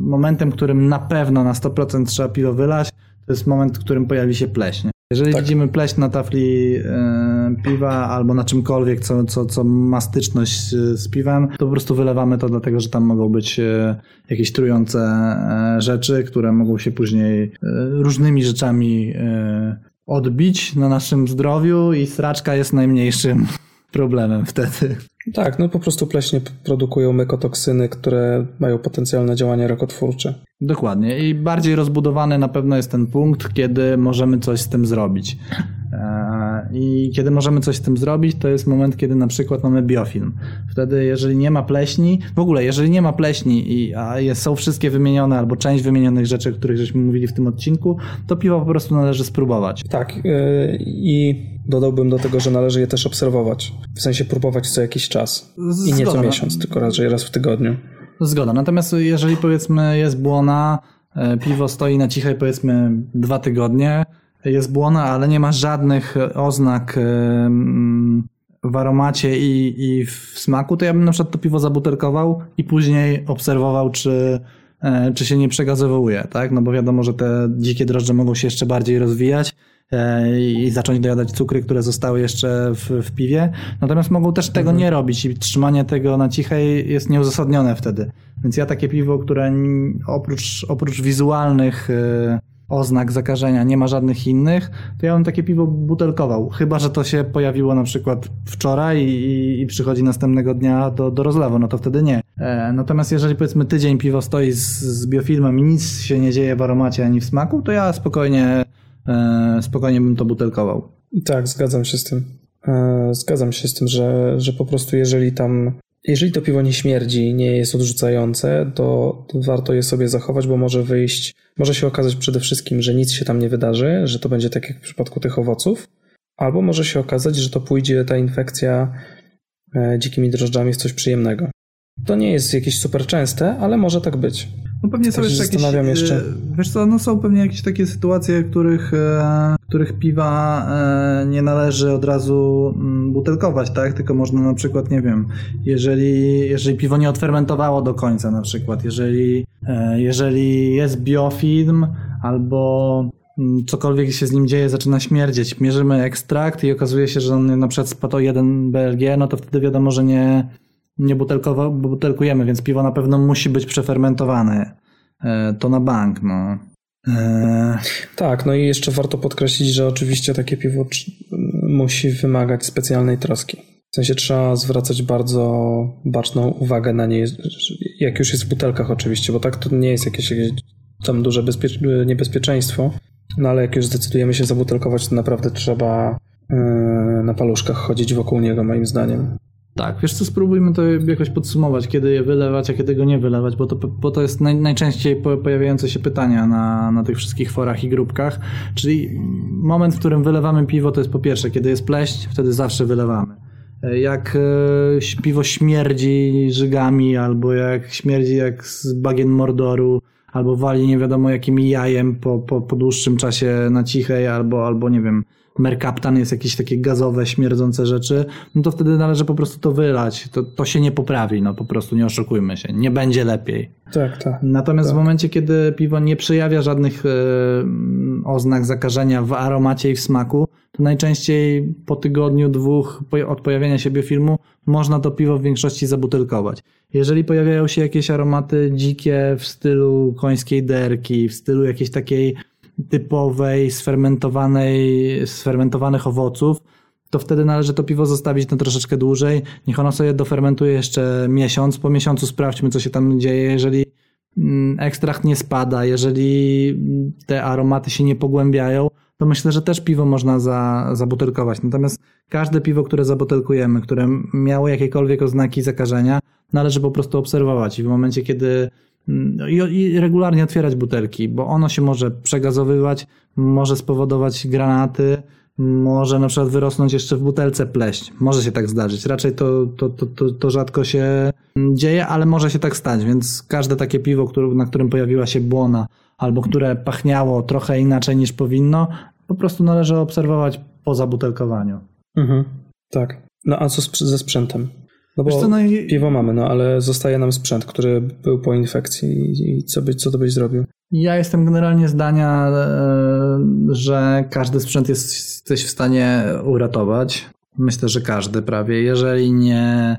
momentem, którym na pewno na 100% trzeba piwo wylać, to jest moment, w którym pojawi się pleśń. Jeżeli Tak. widzimy pleśń na tafli e, piwa albo na czymkolwiek, co, co, co ma styczność e, z piwem, to po prostu wylewamy to dlatego, że tam mogą być e, jakieś trujące e, rzeczy, które mogą się później różnymi rzeczami odbić na naszym zdrowiu i sraczka jest najmniejszym problemem wtedy. Tak, no po prostu pleśnie produkują mykotoksyny, które mają potencjalne działanie rakotwórcze. Dokładnie. I bardziej rozbudowany na pewno jest ten punkt, kiedy możemy coś z tym zrobić. I kiedy możemy coś z tym zrobić, to jest moment, kiedy na przykład mamy biofilm. Wtedy, jeżeli nie ma pleśni, w ogóle, jeżeli nie ma pleśni, i, a jest, są wszystkie wymienione, albo część wymienionych rzeczy, o których żeśmy mówili w tym odcinku, to piwo po prostu należy spróbować. Tak, yy, i dodałbym do tego, że należy je też obserwować. W sensie próbować co jakiś czas. I nie co miesiąc, tylko raczej raz w tygodniu. Zgoda. Natomiast jeżeli powiedzmy jest błona, e, piwo stoi na cichej powiedzmy dwa tygodnie, jest błona, ale nie ma żadnych e, oznak e, w aromacie i, i w smaku, to ja bym na przykład to piwo zabutelkował i później obserwował, czy, e, czy się nie przegazowuje, tak? No bo wiadomo, że te dzikie drożdże mogą się jeszcze bardziej rozwijać i zacząć dojadać cukry, które zostały jeszcze w, w piwie. Natomiast mogą też tego nie robić i trzymanie tego na cichej jest nieuzasadnione wtedy. Więc ja takie piwo, które oprócz, oprócz wizualnych e, oznak zakażenia nie ma żadnych innych, to ja bym takie piwo butelkował. Chyba, że to się pojawiło na przykład wczoraj i, i przychodzi następnego dnia do, do rozlewu, no to wtedy nie. E, natomiast jeżeli powiedzmy tydzień piwo stoi z, z biofilmem i nic się nie dzieje w aromacie ani w smaku, to ja spokojnie e, spokojnie bym to butelkował. Tak, zgadzam się z tym. E, Zgadzam się z tym, że, że po prostu jeżeli tam, jeżeli to piwo nie śmierdzi, nie jest odrzucające, to, to warto je sobie zachować, bo może wyjść, może się okazać przede wszystkim, że nic się tam nie wydarzy, że to będzie tak jak w przypadku tych owoców, albo może się okazać, że to pójdzie ta infekcja e, dzikimi drożdżami w coś przyjemnego. To nie jest jakieś super częste, ale może tak być. No pewnie są Tak jeszcze jakieś, zastanawiam jeszcze. e, Wiesz co, no są pewnie jakieś takie sytuacje, w których, e, w których piwa e, nie należy od razu mm, butelkować, tak? Tylko można na przykład, nie wiem, jeżeli, jeżeli piwo nie odfermentowało do końca na przykład, jeżeli, e, jeżeli jest biofilm albo mm, cokolwiek się z nim dzieje, zaczyna śmierdzieć. Mierzymy ekstrakt i okazuje się, że on na przykład spadł o 1 BLG, no to wtedy wiadomo, że nie, nie butelkujemy, więc piwo na pewno musi być przefermentowane. E, To na bank, no. E, Tak, no i jeszcze warto podkreślić, że oczywiście takie piwo musi wymagać specjalnej troski. W sensie trzeba zwracać bardzo baczną uwagę na nie, jak już jest w butelkach oczywiście, bo tak to nie jest jakieś, jakieś tam duże bezpie- niebezpieczeństwo, no ale jak już zdecydujemy się zabutelkować, to naprawdę trzeba yy, na paluszkach chodzić wokół niego moim zdaniem. Tak, wiesz co, spróbujmy to jakoś podsumować, kiedy je wylewać, a kiedy go nie wylewać, bo to, bo to jest naj, najczęściej po- pojawiające się pytania na, na tych wszystkich forach i grupkach. Czyli moment, w którym wylewamy piwo, to jest po pierwsze, kiedy jest pleść, wtedy zawsze wylewamy. Jak e, piwo śmierdzi żygami, albo jak śmierdzi jak z bagien mordoru, albo wali nie wiadomo jakimi jajem po, po, po dłuższym czasie na cichej, albo, albo nie wiem, merkaptan jest jakieś takie gazowe, śmierdzące rzeczy, no to wtedy należy po prostu to wylać. To, to się nie poprawi, no po prostu nie oszukujmy się. Nie będzie lepiej. Tak, tak. Natomiast w momencie, kiedy piwo nie przejawia żadnych e, oznak zakażenia w aromacie i w smaku, to najczęściej po tygodniu, dwóch od pojawienia się biofilmu można to piwo w większości zabutelkować. Jeżeli pojawiają się jakieś aromaty dzikie w stylu końskiej derki, w stylu jakiejś takiej typowej, sfermentowanej, sfermentowanych owoców, to wtedy należy to piwo zostawić na troszeczkę dłużej. Niech ono sobie dofermentuje jeszcze miesiąc. Po miesiącu sprawdźmy, co się tam dzieje. Jeżeli mm, ekstrakt nie spada, jeżeli te aromaty się nie pogłębiają, to myślę, że też piwo można za, zabutelkować. Natomiast każde piwo, które zabutelkujemy, które miało jakiekolwiek oznaki zakażenia, należy po prostu obserwować. I w momencie, kiedy i, i regularnie otwierać butelki, bo ono się może przegazowywać, może spowodować granaty, może na przykład wyrosnąć jeszcze w butelce pleść. Może się tak zdarzyć. Raczej to, to, to, to, rzadko się dzieje, ale może się tak stać, więc każde takie piwo, na którym pojawiła się błona, albo które pachniało trochę inaczej niż powinno, po prostu należy obserwować po zabutelkowaniu. Mhm. Tak. No a co ze sprzętem? No bo co, no i- piwo mamy, no ale zostaje nam sprzęt, który był po infekcji i, co, by, co to byś zrobił? Ja jestem generalnie zdania, e, że każdy sprzęt jest, jesteś w stanie uratować. Myślę, że każdy prawie. Jeżeli nie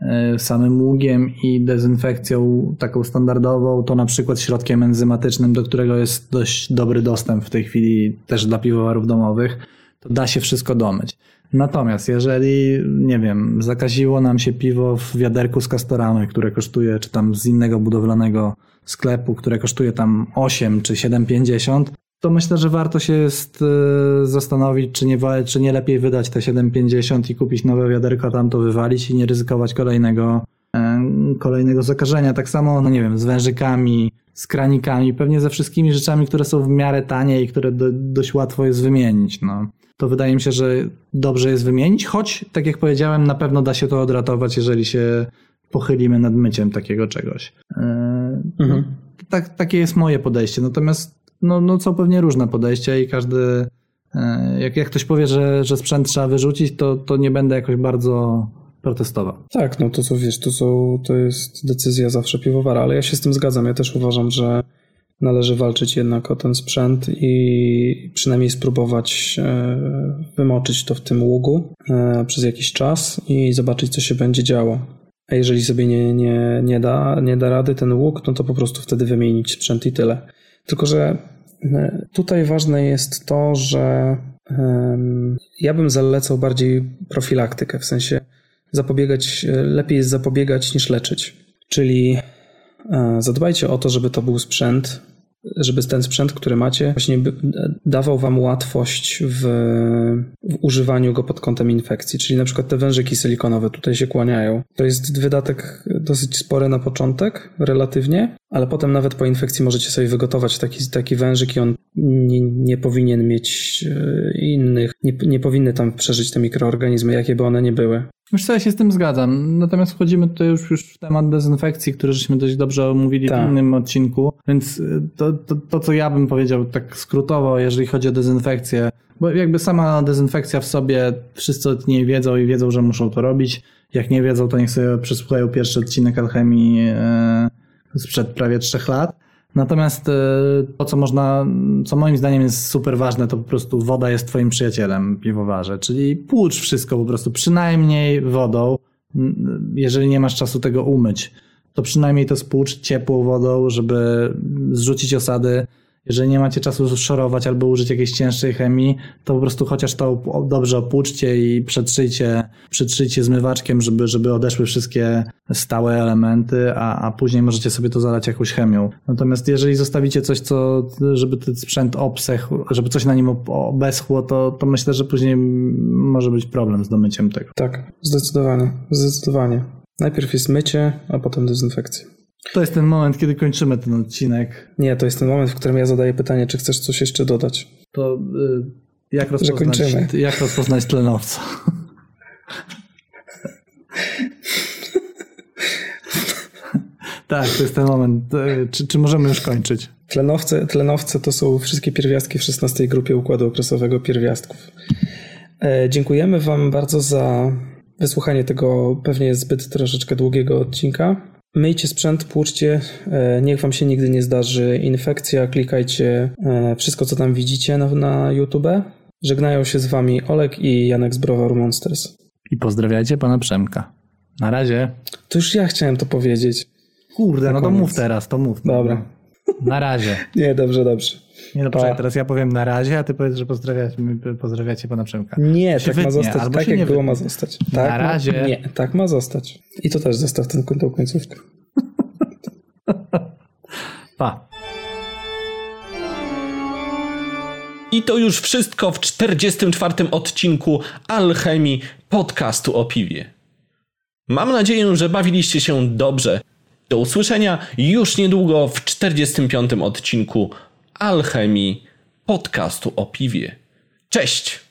e, samym ługiem i dezynfekcją taką standardową, to na przykład środkiem enzymatycznym, do którego jest dość dobry dostęp w tej chwili też dla piwowarów domowych, to da się wszystko domyć. Natomiast jeżeli, nie wiem, zakaziło nam się piwo w wiaderku z kastoramy, które kosztuje, czy tam z innego budowlanego sklepu, które kosztuje tam 8 czy 7,50, to myślę, że warto się jest e, zastanowić, czy nie, czy nie lepiej wydać te 7,50 i kupić nowe wiaderko, tam to wywalić i nie ryzykować kolejnego, e, kolejnego zakażenia. Tak samo, no nie wiem, z wężykami, z kranikami, pewnie ze wszystkimi rzeczami, które są w miarę tanie i które do, dość łatwo jest wymienić. No. To wydaje mi się, że dobrze jest wymienić, choć, tak jak powiedziałem, na pewno da się to odratować, jeżeli się pochylimy nad myciem takiego czegoś. E, Mhm. tak, takie jest moje podejście. Natomiast no, no są pewnie różne podejścia i każdy, e, jak, jak ktoś powie, że, że sprzęt trzeba wyrzucić, to, to nie będę jakoś bardzo protestował. Tak, no to co wiesz, to, są, to jest decyzja zawsze piwowara, ale ja się z tym zgadzam. Ja też uważam, że należy walczyć jednak o ten sprzęt i przynajmniej spróbować e, wymoczyć to w tym ługu e, przez jakiś czas i zobaczyć, co się będzie działo. A jeżeli sobie nie, nie, nie, da, nie da rady ten łuk, no to po prostu wtedy wymienić sprzęt i tyle. Tylko, że e, tutaj ważne jest to, że ja bym zalecał bardziej profilaktykę, w sensie zapobiegać, lepiej jest zapobiegać niż leczyć. Czyli e, zadbajcie o to, żeby to był sprzęt żeby ten sprzęt, który macie, właśnie by, dawał wam łatwość w, w używaniu go pod kątem infekcji. Czyli na przykład te wężyki silikonowe tutaj się kłaniają. To jest wydatek dosyć spory na początek, relatywnie, ale potem nawet po infekcji możecie sobie wygotować taki, taki wężyk i on nie, nie powinien mieć e, innych, nie, nie powinny tam przeżyć te mikroorganizmy, jakie by one nie były. Co, ja się z tym zgadzam. Natomiast wchodzimy tutaj już, już w temat dezynfekcji, który żeśmy dość dobrze omówili Tak. w innym odcinku. Więc y, to, to, to, co ja bym powiedział tak skrótowo, jeżeli chodzi o dezynfekcję, bo jakby sama dezynfekcja w sobie, wszyscy o niej wiedzą i wiedzą, że muszą to robić. Jak nie wiedzą, to niech sobie przesłuchają pierwszy odcinek Alchemii e, sprzed prawie trzech lat. Natomiast e, to, co można, co moim zdaniem jest super ważne, to po prostu woda jest twoim przyjacielem, piwowarze. Czyli płucz wszystko po prostu, przynajmniej wodą. Jeżeli nie masz czasu tego umyć, to przynajmniej to spłucz ciepłą wodą, żeby zrzucić osady. Jeżeli nie macie czasu szorować albo użyć jakiejś cięższej chemii, to po prostu chociaż to dobrze opłuczcie i przetrzyjcie, przetrzyjcie zmywaczkiem, żeby, żeby odeszły wszystkie stałe elementy, a, a później możecie sobie to zalać jakąś chemią. Natomiast jeżeli zostawicie coś, co, żeby ten sprzęt obsechł, żeby coś na nim ob- obeschło, to, to myślę, że później może być problem z domyciem tego. Tak, zdecydowanie, zdecydowanie. Najpierw jest mycie, a potem dezynfekcja. To jest ten moment, kiedy kończymy ten odcinek. Nie, to jest ten moment, w którym ja zadaję pytanie, czy chcesz coś jeszcze dodać. To y, jak rozpoznać, jak rozpoznać tlenowca? tak, to jest ten moment. Y, Czy, czy możemy już kończyć? Tlenowce, tlenowce to są wszystkie pierwiastki w 16 grupie układu okresowego pierwiastków. E, dziękujemy Wam bardzo za wysłuchanie tego pewnie zbyt troszeczkę długiego odcinka. Myjcie sprzęt, płuczcie, e, niech Wam się nigdy nie zdarzy infekcja, klikajcie e, wszystko, co tam widzicie na, na YouTube. Żegnają się z Wami Olek i Janek z Browaru Monsters. I pozdrawiajcie pana Przemka. Na razie. To już ja chciałem to powiedzieć. Kurde, Na no to koniec. mów teraz, to mów. Dobra. Na razie. Nie, dobrze, dobrze. Nie no, poczekaj, teraz ja powiem na razie, a ty powiedz, że pozdrawiacie, pozdrawiacie pana Przemka. Nie, Się tak ma zostać. albo Tak jak nie było ma zostać. Na Tak ma- razie. Nie, tak ma zostać. I to też zostaw ten tą końcówkę. Pa. I to już wszystko w 44. odcinku Alchemii podcastu o piwie. Mam nadzieję, że bawiliście się dobrze. Do usłyszenia już niedługo w 45. odcinku Alchemii podcastu o piwie. Cześć!